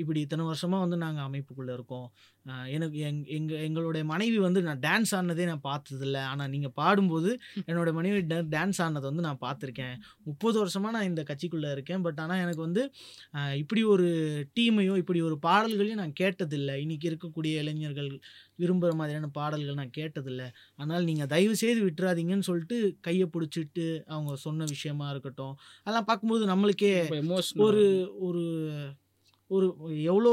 E: இப்படி இத்தனை வருஷமாக வந்து நாங்கள் அமைப்புக்குள்ளே இருக்கோம். எனக்கு எங் எங்கள் எங்களுடைய மனைவி வந்து நான் டான்ஸ் ஆடினதே நான் பார்த்ததில்ல. ஆனால் நீங்கள் பாடும்போது என்னோட மனைவி டான்ஸ் ஆடினதை வந்து நான் பார்த்துருக்கேன். முப்பது வருஷமாக நான் இந்த கட்சிக்குள்ளே இருக்கேன். பட் ஆனால் எனக்கு வந்து இப்படி ஒரு டீமையும் இப்படி ஒரு பாடல்களையும் நான் கேட்டதில்லை. இன்னைக்கு இருக்கக்கூடிய இளைஞர்கள் விரும்புகிற மாதிரியான பாடல்கள் நான் கேட்டதில்ல. அதனால் நீங்கள் தயவு செய்து விட்டுறாதீங்கன்னு சொல்லிட்டு கையை பிடிச்சிட்டு அவங்க சொன்ன விஷயமா இருக்கட்டும். அதெல்லாம் பார்க்கும்போது நம்மளுக்கே ஒரு ஒரு ஒரு எவ்வளோ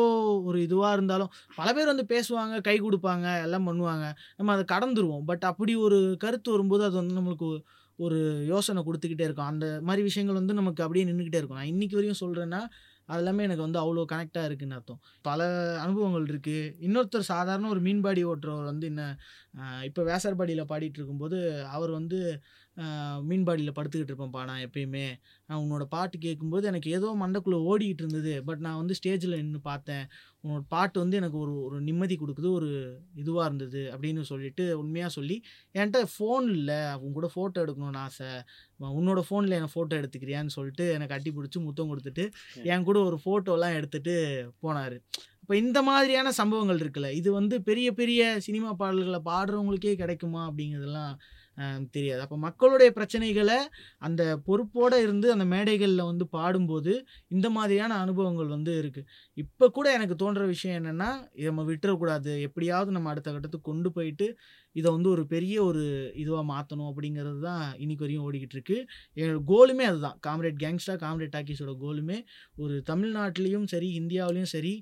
E: ஒரு இதுவாக இருந்தாலும் பல பேர் வந்து பேசுவாங்க கை கொடுப்பாங்க எல்லாம் பண்ணுவாங்க. நம்ம அதை கடந்துருவோம். பட் அப்படி ஒரு கருத்து வரும்போது அது வந்து நம்மளுக்கு ஒரு யோசனை கொடுத்துக்கிட்டே இருக்கும். அந்த மாதிரி விஷயங்கள் வந்து நமக்கு அப்படியே நின்றுக்கிட்டே இருக்கும். நான் இன்றைக்கி வரையும் சொல்கிறேன்னா அதெல்லாமே எனக்கு வந்து அவ்வளோ கனெக்டாக இருக்குன்னு அர்த்தம். பல அனுபவங்கள் இருக்குது இன்னொருத்தர் சாதாரண ஒரு மீன்பாடி ஓட்டுறவர் வந்து என்ன இப்போ வேசர்பாடியில் பாடிட்டு இருக்கும்போது அவர் வந்து மீன்பாடியில் படுத்துக்கிட்டு இருப்பேன்ப்பா நான் எப்பயுமே. நான் உன்னோட பாட்டு கேட்கும்போது எனக்கு ஏதோ மண்டைக்குள்ளே ஓடிக்கிட்டு இருந்தது. பட் நான் வந்து ஸ்டேஜில் நின்று பார்த்தேன். உன்னோட பாட்டு வந்து எனக்கு ஒரு ஒரு நிம்மதி கொடுக்குது ஒரு இதுவாக இருந்தது அப்படின்னு சொல்லிட்டு உண்மையாக சொல்லி என்கிட்ட ஃபோன் இல்லை. உன் கூட ஃபோட்டோ எடுக்கணும்னு ஆசை. உன் உன்னோட ஃபோனில் என்னை ஃபோட்டோ எடுத்துக்கிறியான்னு சொல்லிட்டு எனக்கு கட்டி பிடிச்சி முத்தம் கொடுத்துட்டு என் கூட ஒரு ஃபோட்டோலாம் எடுத்துட்டு போனார். இப்போ இந்த மாதிரியான சம்பவங்கள் இருக்குல்ல. இது வந்து பெரிய பெரிய சினிமா பாடல்களை பாடுறவங்களுக்கே கிடைக்குமா அப்படிங்கிறதெல்லாம் தெரியாது. அப்போ மக்களுடைய பிரச்சனைகளை அந்த பொறுப்போடு இருந்து அந்த மேடைகளில் வந்து பாடும்போது இந்த மாதிரியான அனுபவங்கள் வந்து இருக்குது இப்போ கூட எனக்கு தோன்ற விஷயம் என்னென்னா இதை நம்ம விட்டுறக்கூடாது. எப்படியாவது நம்ம அடுத்த கட்டத்துக்கு கொண்டு போயிட்டு இதை வந்து ஒரு பெரிய ஒரு இதுவாக மாற்றணும் அப்படிங்கிறது தான் இன்னைக்கு வரையும் ஓடிக்கிட்டு இருக்கு. எங்களோட கோலுமே அதுதான். காம்ரேட் கேங்ஸ்டா காம்ரேட் டாக்கீஸோட கோலுமே ஒரு தமிழ்நாட்டிலையும் சரி இந்தியாவிலையும் சரி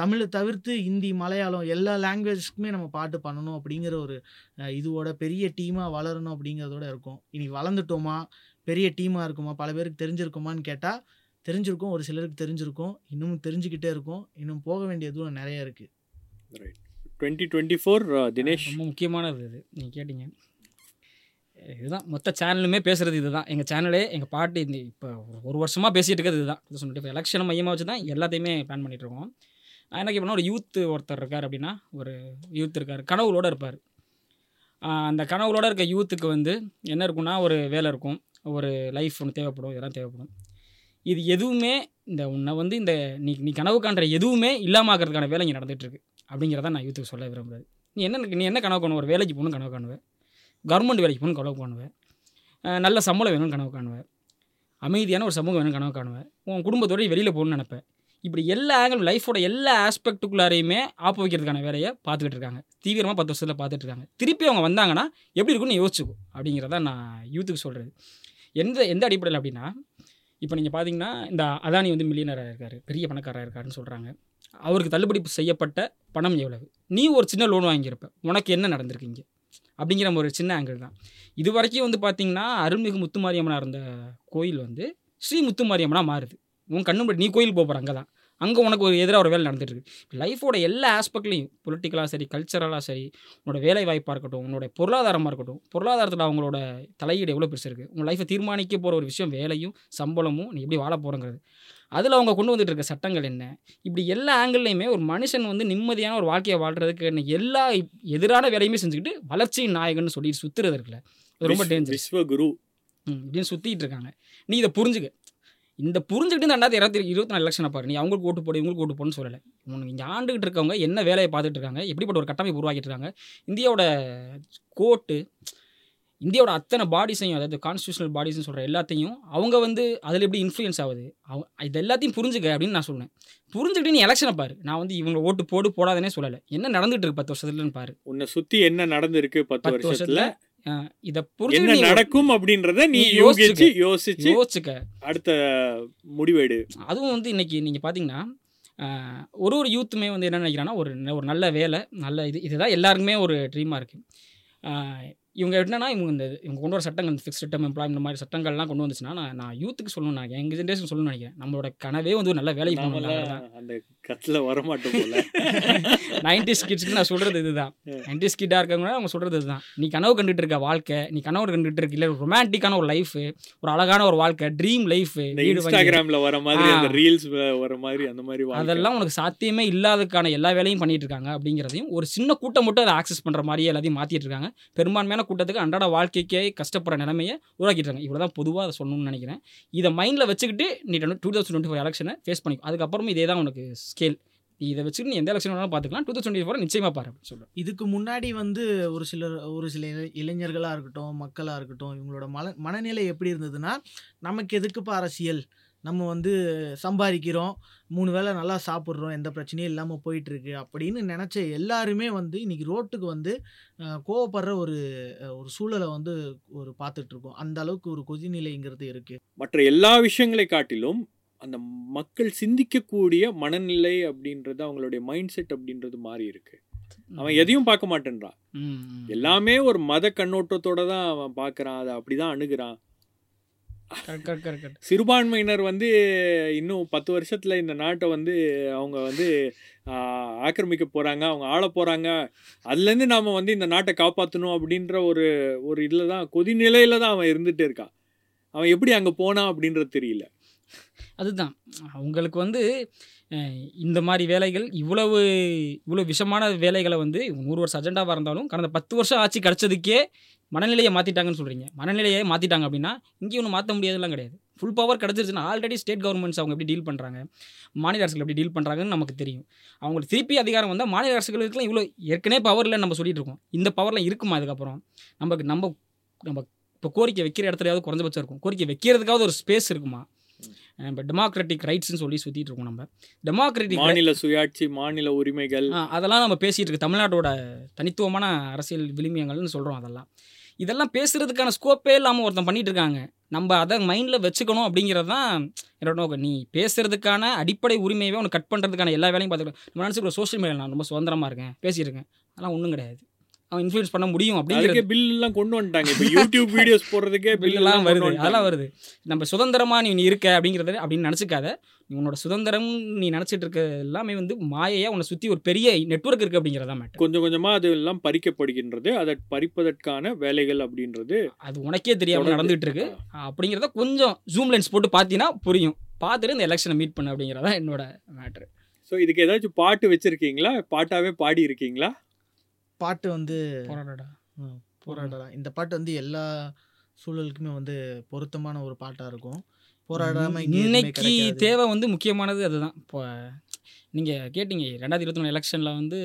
E: தமிழை தவிர்த்து ஹிந்தி மலையாளம் எல்லா லாங்குவேஜ்க்குமே நம்ம பாட்டு பண்ணணும் அப்படிங்கிற ஒரு இதுவோட பெரிய டீமாக வளரணும் அப்படிங்கிறதோட இருக்கும். இனி வளர்ந்துட்டோமா? பெரிய டீமாக இருக்குமா? பல பேருக்கு தெரிஞ்சிருக்குமான்னு கேட்டால் தெரிஞ்சிருக்கும். ஒரு சிலருக்கு தெரிஞ்சிருக்கும். இன்னும் தெரிஞ்சுக்கிட்டே இருக்கும். இன்னும் போக வேண்டிய தூரம் நிறைய இருக்குது
A: right twenty twenty four Dinesh?
D: ரொம்ப முக்கியமானது இது. நீங்கள் கேட்டிங்க. இதுதான். மொத்த சேனலுமே பேசுகிறது இதுதான். எங்கள் சேனலே எங்கள் பாட்டு இந்த இப்போ ஒரு வருஷமாக பேசிகிட்டு இருக்கிறது இதுதான். இது சொல்லிட்டு இப்போ எலெக்ஷனை மையமாக வச்சு தான் எல்லாத்தையுமே பிளான் பண்ணிட்டு இருக்கோம். நான் என்ன கேட்பேன்னா ஒரு யூத் ஒருத்தர் இருக்கார் அப்படின்னா ஒரு யூத் இருக்கார். கனவுகளோட இருப்பார். அந்த கனவுகளோடு இருக்க யூத்துக்கு வந்து என்ன இருக்கும்னா ஒரு வேலை இருக்கும். ஒரு லைஃப் ஒன்று தேவைப்படும். இதெல்லாம் தேவைப்படும். இது எதுவுமே இந்த உன்னை வந்து இந்த நீ நீ கனவு காண்ற எதுவுமே இல்லாமக்கிறதுக்கான வேலை இங்கே நடந்துகிட்ருக்கு. அப்படிங்கிறத நான் யூத்துக்கு சொல்ல விரும்புறது. நீ என்ன நீ என்ன கனவு காணுவ? ஒரு வேலைக்கு போகணும் கனவு காணுவேன் கவர்மெண்ட் வேலைக்கு போகணும் கனவு காணுவேன் நல்ல சம்பளம் வேணும்னு கனவு காணுவேன் அமைதியான ஒரு சமூகம் வேணும் கனவு காணுவேன் உன் குடும்பத்தோடய வெளியில் போகணும்னு நினப்பேன் இப்படி எல்லா ஆங்கிள் லைஃபோட எல்லா ஆஸ்பெக்ட்டுக்குள்ளாரையுமே ஆப்பு வைக்கிறதுக்கான வேலையை பார்த்துக்கிட்டு இருக்காங்க. தீவிரமாக பத்து வருஷத்தில் பார்த்துட்டு இருக்காங்க. திருப்பி அவங்க வந்தாங்கன்னா எப்படி இருக்கும்னு யோசிச்சுக்கோ அப்படிங்கிறத நான் யூத்துக்கு சொல்கிறது எந்த எந்த அடிப்படையில் அப்படின்னா இப்போ நீங்கள் பார்த்தீங்கன்னா இந்த அதானி வந்து மில்லியனராக இருக்கார் பெரிய பணக்காரராக இருக்காருன்னு சொல்கிறாங்க அவருக்கு தள்ளுபடி செய்யப்பட்ட பணம் எவ்வளவு? நீ ஒரு சின்ன லோன் வாங்கியிருப்ப உனக்கு என்ன நடந்திருக்கு இங்கே அப்படிங்கிற ஒரு சின்ன ஆங்கிள் தான். இது வரைக்கும் வந்து பார்த்திங்கன்னா அருள்மிகு முத்துமாரியம்மனாக இருந்த கோயில் வந்து ஸ்ரீ முத்துமாரியம்மனாக மாறுது. உன் கண்ணு முன்னாடி நீ கோயில் போகிற அங்கே தான் அங்கே உனக்கு ஒரு எதிராக ஒரு வேலை நடந்துட்டு இருக்கு லைஃபோட எல்லா ஆஸ்பெக்ட்லையும் பொலிட்டிக்கலாக சரி கல்ச்சரலாக சரி உன்னோட வேலை வாய்ப்பாக இருக்கட்டும் உன்னோட பொருளாதாரமாக இருக்கட்டும் பொருளாதாரத்தில் அவங்களோட தலையீடு எவ்வளோ பெருசு இருக்குது உங்கள் லைஃப்பை தீர்மானிக்க போகிற ஒரு விஷயம் வேலையும் சம்பளமும் நீ எப்படி வாழ போகிறங்கிறது அதில் அவங்க கொண்டு வந்துட்டு இருக்க சட்டங்கள் என்ன? இப்படி எல்லா ஆங்கிள்லையுமே ஒரு மனுஷன் வந்து நிம்மதியான ஒரு வாழ்க்கையை வாழ்றதுக்கு என்ன எல்லா எதிரான வேலையுமே செஞ்சுக்கிட்டு வளர்ச்சியின் நாயகன்னு சொல்லி சுற்றுறது இருக்குல்ல. அது ரொம்ப டேஞ்சர்
A: விஸ்வகுரு.
D: இப்படின்னு சுற்றிட்டு இருக்காங்க. நீ இதை புரிஞ்சுக்க. இந்த புரிஞ்சுக்கிட்டு ரெண்டாயிரத்தி இருபத்தி இருபத்தி நாலு எலெக்ஷனை பாரு. நீ அவங்களுக்கு ஓட்டு போடு இவங்களுக்கு ஓட்டு போடுன்னு சொல்லலை. உனக்கு இங்கே ஆண்டுகிட்டு இருக்கவங்க என்ன வேலையை பார்த்துட்டு இருக்காங்க எப்படிப்பட்ட ஒரு கட்டமைப்பு உருவாக்கிட்டு இருக்காங்க இந்தியாவோட கோர்ட்டு இந்தியாவோட அத்தனை பாடிஸையும் அதாவது கான்ஸ்டியூஷனல் பாடிஸ்னு சொல்கிற எல்லாத்தையும் அவங்க வந்து அதில் எப்படி இன்ஃப்ளூயன்ஸ் ஆகுது? அவங்க இது எல்லாத்தையும் புரிஞ்சுக்க அப்படின்னு நான் சொன்னேன் புரிஞ்சுக்கிட்டு நீ எலெக்ஷனை பாரு. நான் வந்து இவங்க ஓட்டு போடு போடாதனே சொல்லலை. என்ன நடந்துட்டு இருக்கு பத்து வருஷத்துலன்னு பாரு.
A: உன்னை சுத்தி என்ன நடந்திருக்கு பத்து வருஷத்துல
D: இதை புரிஞ்சு
A: நடக்கும் அப்படின்றத நீ யோசிச்சு. யோசிச்சு
D: யோசிச்சுக்க.
A: அடுத்த முடிவெடு.
D: அதுவும் வந்து இன்னைக்கு நீங்கள் பார்த்தீங்கன்னா ஆஹ், ஒரு ஒரு யூத்துமே வந்து என்ன நினைக்கிறாங்கன்னா ஒரு ஒரு நல்ல வேலை நல்ல இது இதுதான் எல்லாருக்குமே ஒரு ட்ரீமாக இருக்குது இவங்க என்னன்னா இவங்க இந்த இவங்க கொண்டு வர சட்டங்கள் இந்த ஃபிக்ஸ்ட் டேர்ம் எம்ப்ளாய் இந்த மாதிரி சட்டங்கள்லாம் கொண்டு வந்துச்சுன்னா நான் நான் யூத்துக்கு சொல்லணும் நான் எங்கள் ஜென்ரேஷன் சொல்லணும்னு நினைக்கிறேன். நம்மளோட கனவே வந்து ஒரு நல்ல வேலைக்கு போகணும்
A: அந்த கத்துல வரமாட்டோம் போல.
D: நைன்டிஸ் கிட்ஸ்க்கு நான் சொல்கிறது இதுதான். நைன்டிஸ் கிட்டாக இருக்கவங்க அவங்க சொல்கிறது இதுதான். நீ கனவு கண்டுட்டு இருக்க வாழ்க்கை நீ கனவு கண்டுட்டு இருக்க இல்லை ரொமான்டிக்கான ஒரு லைஃப் ஒரு அழகான ஒரு வாழ்க்கை ட்ரீம் லைஃப்
A: இன்ஸ்டாகிராம்ல வர மாதிரி. அந்த ரீல்ஸ் வர மாதிரி அந்த மாதிரி.
D: அதெல்லாம் உனக்கு சாத்தியமே இல்லாததுக்கான எல்லா வேலையும் பண்ணிட்டு இருக்காங்க அப்படிங்கிறதையும் ஒரு சின்ன கூட்டம் மட்டும் அதை ஆக்சஸ் பண்ணுற மாதிரியே எல்லாத்தையும் மாற்றிட்டு இருக்காங்க. பெரும்பான்மையான கூட்டத்துக்கு அன்றாட வாழ்க்கைக்கே கஷ்டப்படுற நிலைமையை உருவாக்கிட்டு இருக்காங்க. இவ்வளோ தான் பொதுவாக அதை சொல்லணும்னு நினைக்கிறேன். இதை மைண்டில் வச்சுக்கிட்டு நீ டூ தௌசண்ட் டுவெண்ட்டி ஃபோர் எலெக்ஷனை ஃபேஸ் பண்ணிக்கும் அதுக்கப்புறமும் இதே தான் உனக்கு ஸ்கேல் நீ இதை வச்சுட்டு நீ எந்த எலெக்ஷன் வேணாலும் பார்த்துக்கலாம். டூ தௌசண்ட் டுவெண்ட்டி ஃபோர் நிச்சயமாக பாரு அப்படின்னு சொல்லுவேன்
E: இதுக்கு முன்னாடி வந்து ஒரு சிலர் ஒரு சில இளை- இளைஞர்களா இருக்கட்டும் மக்களா இருக்கட்டும் இவங்களோட மல மனநிலை எப்படி இருந்ததுன்னா நமக்கு எதுக்குப்பா அரசியல்? நம்ம வந்து சம்பாதிக்கிறோம் மூணு வேளை நல்லா சாப்பிட்றோம் எந்த பிரச்சனையும் இல்லாமல் போயிட்டு இருக்கு அப்படின்னு நினச்ச எல்லாருமே வந்து இன்னைக்கு ரோட்டுக்கு வந்து கோவப்படுற ஒரு ஒரு சூழலை வந்து ஒரு பார்த்துட்டு இருக்கோம். அந்த அளவுக்கு ஒரு கொதிநிலைங்கிறது இருக்கு.
A: மற்ற எல்லா விஷயங்களை காட்டிலும் அந்த மக்கள் சிந்திக்கக்கூடிய மனநிலை அப்படின்றது அவங்களுடைய மைண்ட் செட் அப்படின்றது மாறி இருக்கு. அவன் எதையும் பார்க்க மாட்டேன்றான். எல்லாமே ஒரு மத கண்ணோட்டத்தோட தான் அவன் பார்க்கறான். அதை அப்படிதான் அணுகுறான். சிறுபான்மையினர் வந்து இன்னும் பத்து வருஷத்துல இந்த நாட்டை வந்து அவங்க வந்து ஆக்கிரமிக்க போறாங்க. அவங்க ஆள போறாங்க. அதுலேருந்து நாம வந்து இந்த நாட்டை காப்பாற்றணும் அப்படின்ற ஒரு ஒரு இதில் தான் கொதிநிலையில தான் அவன் இருந்துட்டு இருக்கான். அவன் எப்படி அங்கே போனான் அப்படின்றது தெரியல.
D: அதுதான். அவங்களுக்கு வந்து இந்த மாதிரி வேலைகள் இவ்வளவு இவ்வளோ விஷமான வேலைகளை வந்து நூறு வருஷம் அஜெண்டாவாக இருந்தாலும் கடந்த பத்து வருஷம் ஆட்சி கிடச்சதுக்கே மனநிலையை மாற்றிட்டாங்கன்னு சொல்கிறீங்க மனநிலையை மாற்றிட்டாங்க அப்படின்னா இங்கே ஒன்றும் மாற்ற முடியாதுலாம் கிடையாது. ஃபுல் பவர் கிடச்சிருச்சுன்னா ஆல்ரெடி ஸ்டேட் கவர்மெண்ட்ஸ் அவங்க எப்படி டீல் பண்ணுறாங்க மாநில அரசுகள் எப்படி டீல் பண்ணுறாங்கன்னு நமக்கு தெரியும். அவங்களுக்கு திருப்பி அதிகாரம் வந்தால் மாநில அரசுகளுக்குலாம் இவ்வளோ ஏற்கனவே பவரில் நம்ம சொல்லிட்டு இருக்கோம். இந்த பவர்லாம் இருக்குமா அதுக்கப்புறம் நமக்கு நம்ம நம்ம இப்போ கோரிக்கை வைக்கிற இடத்துலையாவது குறைஞ்சபட்சம் இருக்கும். கோரிக்கை வைக்கிறதுக்காவது ஒரு ஸ்பேஸ் இருக்குமா? இப்போ டெமோக்ராட்டிக் ரைட்ஸ்னு சொல்லி சுற்றிட்டு இருக்கோம் நம்ம. டெமோக்ராட்டிக்
A: மாநில சுயாட்சி மாநில உரிமைகள்.
D: அதெல்லாம் நம்ம பேசிகிட்டு இருக்கு தமிழ்நாட்டோட தனித்துவமான அரசியல் விளிமியங்கள்னு சொல்கிறோம் அதெல்லாம். இதெல்லாம் பேசுகிறதுக்கான ஸ்கோப்பே இல்லாமல் ஒருத்தன் பண்ணிட்டு இருக்காங்க. நம்ம அதை மைண்டில் வச்சுக்கணும் அப்படிங்கிறது தான் என்னோட நோக்கம். நீ பேசுகிறதுக்கான அடிப்படை உரிமையவே உனக்கு கட் பண்ணுறதுக்கான எல்லா வேலையும் பார்த்துக்கலாம். நம்ம நினச்சிக்கிற சோஷியல் மீடியா நான் ரொம்ப சுதந்திரமாக இருக்கேன். பேசியிருக்கேன் அதெல்லாம் ஒன்றும் கிடையாது. அவன் இன்ஃப்ளூயன்ஸ் பண்ண முடியும் அப்படிங்கிறது.
A: பில் எல்லாம் கொண்டு வந்துட்டாங்க. இப்போ யூடியூப் வீடியோஸ் போடுறதுக்கே பில்
D: பில்லாம்
A: எல்லாம்
D: வருது. அதெல்லாம் வருது. நம்ம சுதந்திரமா நீ இருக்க அப்படிங்கிறத அப்படின்னு நினச்சிக்காத. நீ உன்னோட சுதந்திரம் நீ நினச்சிட்டு இருக்க எல்லாமே வந்து மாயையா உன்னை சுற்றி ஒரு பெரிய நெட்வொர்க் இருக்கு அப்படிங்கிறதா மேட்டர்
A: கொஞ்சம் கொஞ்சமா அது எல்லாம் பறிக்கப்படுகின்றது. அதை பறிப்பதற்கான வேலைகள் அப்படின்றது
D: அது உனக்கே தெரியாம
A: தொடர்ந்து.
D: நடந்துட்டு இருக்கு அப்படிங்கிறத கொஞ்சம் ஜூம் லென்ஸ் போட்டு பார்த்தீங்கன்னா புரியும். பார்த்துட்டு இந்த எலெக்ஷனை மீட் பண்ணு அப்படிங்கிறதா என்னோட மேட்ரு
A: ஸோ இதுக்கு ஏதாச்சும் பாட்டு வச்சிருக்கீங்களா? பாட்டாவே பாடி இருக்கீங்களா
E: பாட்டு வந்து
D: போராடா
E: ம், போராடலாம் இந்த பாட்டு வந்து எல்லா சூழலுக்குமே வந்து பொருத்தமான ஒரு பாட்டா இருக்கும். போராடாம
D: இன்னைக்கு. தேவை வந்து முக்கியமானது அதுதான். இப்போ நீங்கள் கேட்டீங்க ரெண்டாயிரத்தி இருபத்தி மூணு எலெக்ஷனில் வந்து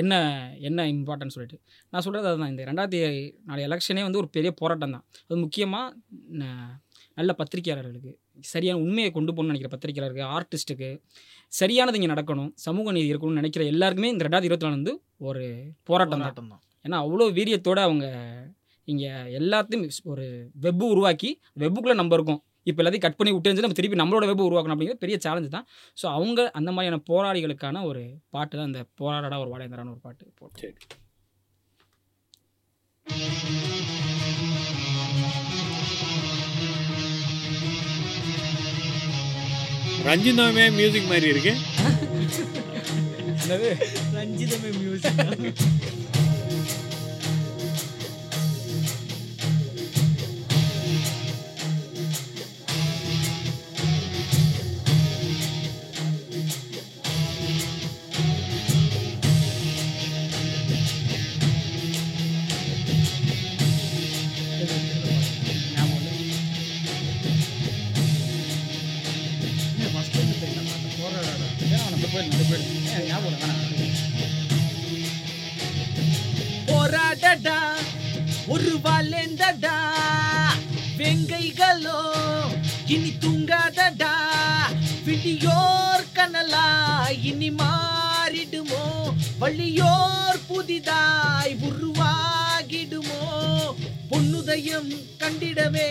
D: என்ன என்ன இம்பார்ட்டன்ட் சொல்லிட்டு. நான் சொல்கிறது அதுதான். இந்த ரெண்டாயிரத்தி நாலு எலெக்ஷனே வந்து ஒரு பெரிய போராட்டம் தான். அது முக்கியமாக நல்ல பத்திரிகையாளர்களுக்கு சரியான உண்மையை கொண்டு போகணும்னு நினைக்கிற பத்திரிகையாளருக்கு ஆர்டிஸ்ட்டுக்கு சரியானது இங்கே நடக்கணும் சமூக நீதி இருக்கணும்னு நினைக்கிற எல்லாருக்குமே இந்த ரெண்டாயிரத்தி இருபத்தி நாலு வந்து ஒரு போராட்டம் தான். ஏன்னா அவ்வளோ வீரியத்தோட அவங்க இங்கே எல்லாத்தையும் ஒரு வெப்பு உருவாக்கி வெப்புக்குள்ளே நம்ம இருக்கோம். இப்போ எல்லாத்தையும் கட் பண்ணி விட்டு நம்ம திருப்பி நம்மளோட வெப் உருவாக்கணும் அப்படிங்கிறது பெரிய சேலஞ்சு தான். ஸோ அவங்க அந்த மாதிரியான போராளிகளுக்கான ஒரு பாட்டு தான் இந்த போராடா ஒரு வாழைந்தரான ஒரு பாட்டு போட்டு.
A: ரஞ்சிதாமே மியூசிக் மாதிரி இருக்கு.
E: ரஞ்சிதமே மியூசிக்
F: போராடடா ஒரு வாழேந்தடா வெங்கைகளோ இனி தூங்காதடா. விடியோர் கனலா இனி மாறிடுமோ. வள்ளியோர் புதிதாய் உருவாகிடுமோ. பொன்னுதயம் கண்டிடவே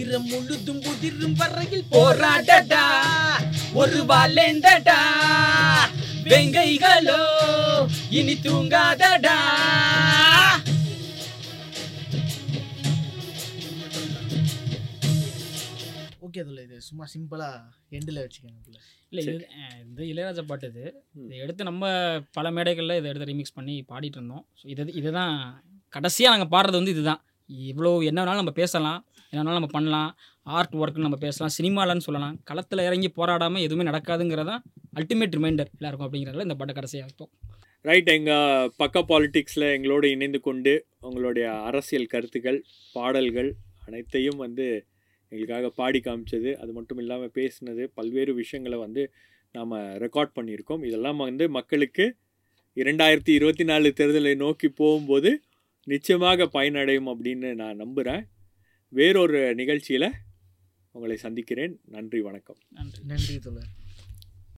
F: உதிரம் முழுதும் உதிரும் வரையில் போராடடா ஒரு வாழேந்தடா வெங்கைகளோ இனி தூங்காதடா.
E: ஓகே அதுல இது சும்மா சிம்பிளா எண்டில் வச்சுக்கோங்க.
D: இல்லை இது இந்த இளையராஜா பாட்டு இது. இதை எடுத்து நம்ம பல மேடைகளில் இதை எடுத்து ரிமிக்ஸ் பண்ணி பாடிட்டு இருந்தோம். ஸோ இது இதுதான் கடைசியாக நாங்கள் பாடுறது வந்து இதுதான் இவ்வளோ என்ன வேணாலும் நம்ம பேசலாம். என்ன நம்ம பண்ணலாம் ஆர்ட் ஒர்க்னு நம்ம பேசலாம் சினிமாலன்னு சொல்லலாம். களத்தில் இறங்கி போராடாமல் எதுவுமே நடக்காதுங்கிறதான் அல்டிமேட் ரிமைண்டர் எல்லாருக்கும் அப்படிங்கிறதுல இந்த பாட்டை கடைசியாக வைப்போம்.
A: ரைட் எங்கள் பக்க பாலிட்டிக்ஸில் எங்களோடு இணைந்து கொண்டு உங்களுடைய அரசியல் கருத்துக்கள் பாடல்கள் அனைத்தையும் வந்து எங்களுக்காக பாடி காமிச்சது. அது மட்டும் இல்லாமல் பேசினது பல்வேறு விஷயங்களை வந்து நாம் ரெக்கார்ட் பண்ணியிருக்கோம். இதெல்லாம் வந்து மக்களுக்கு இரண்டாயிரத்தி இருபத்தி நாலு தேர்தலை நோக்கி போகும்போது நிச்சயமாக பயனடையும் அப்படின்னு நான் நம்புகிறேன் வேறொரு நிகழ்ச்சியில் உங்களை சந்திக்கிறேன். நன்றி வணக்கம்.
D: நன்றி
E: நன்றி தோழர்.